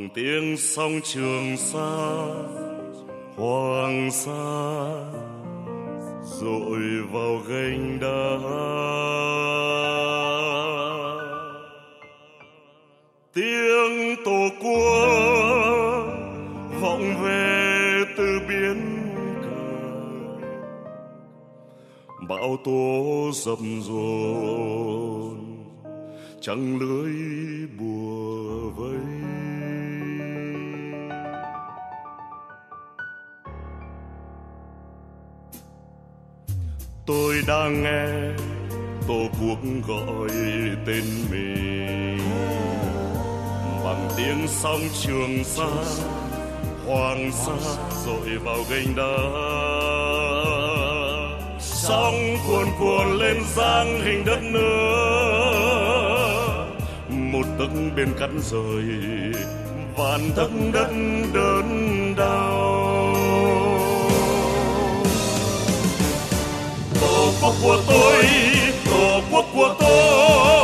Bằng tiếng sông trường sa hoàng sa, dội vào gành đá. Tiếng tổ quốc vọng về từ biển cả. Bão tố dầm dồn, trăng lưới bùa vây. tôi đang nghe. Tổ quốc gọi tên mình. Bằng tiếng sóng trường sa hoàng sa dội vào gành đá. Sóng cuồn cuộn lên giang hình đất nước. Một tấc bên cắt rời, vạn tấc đất đớn đau. của tôi tổ quốc của tôi.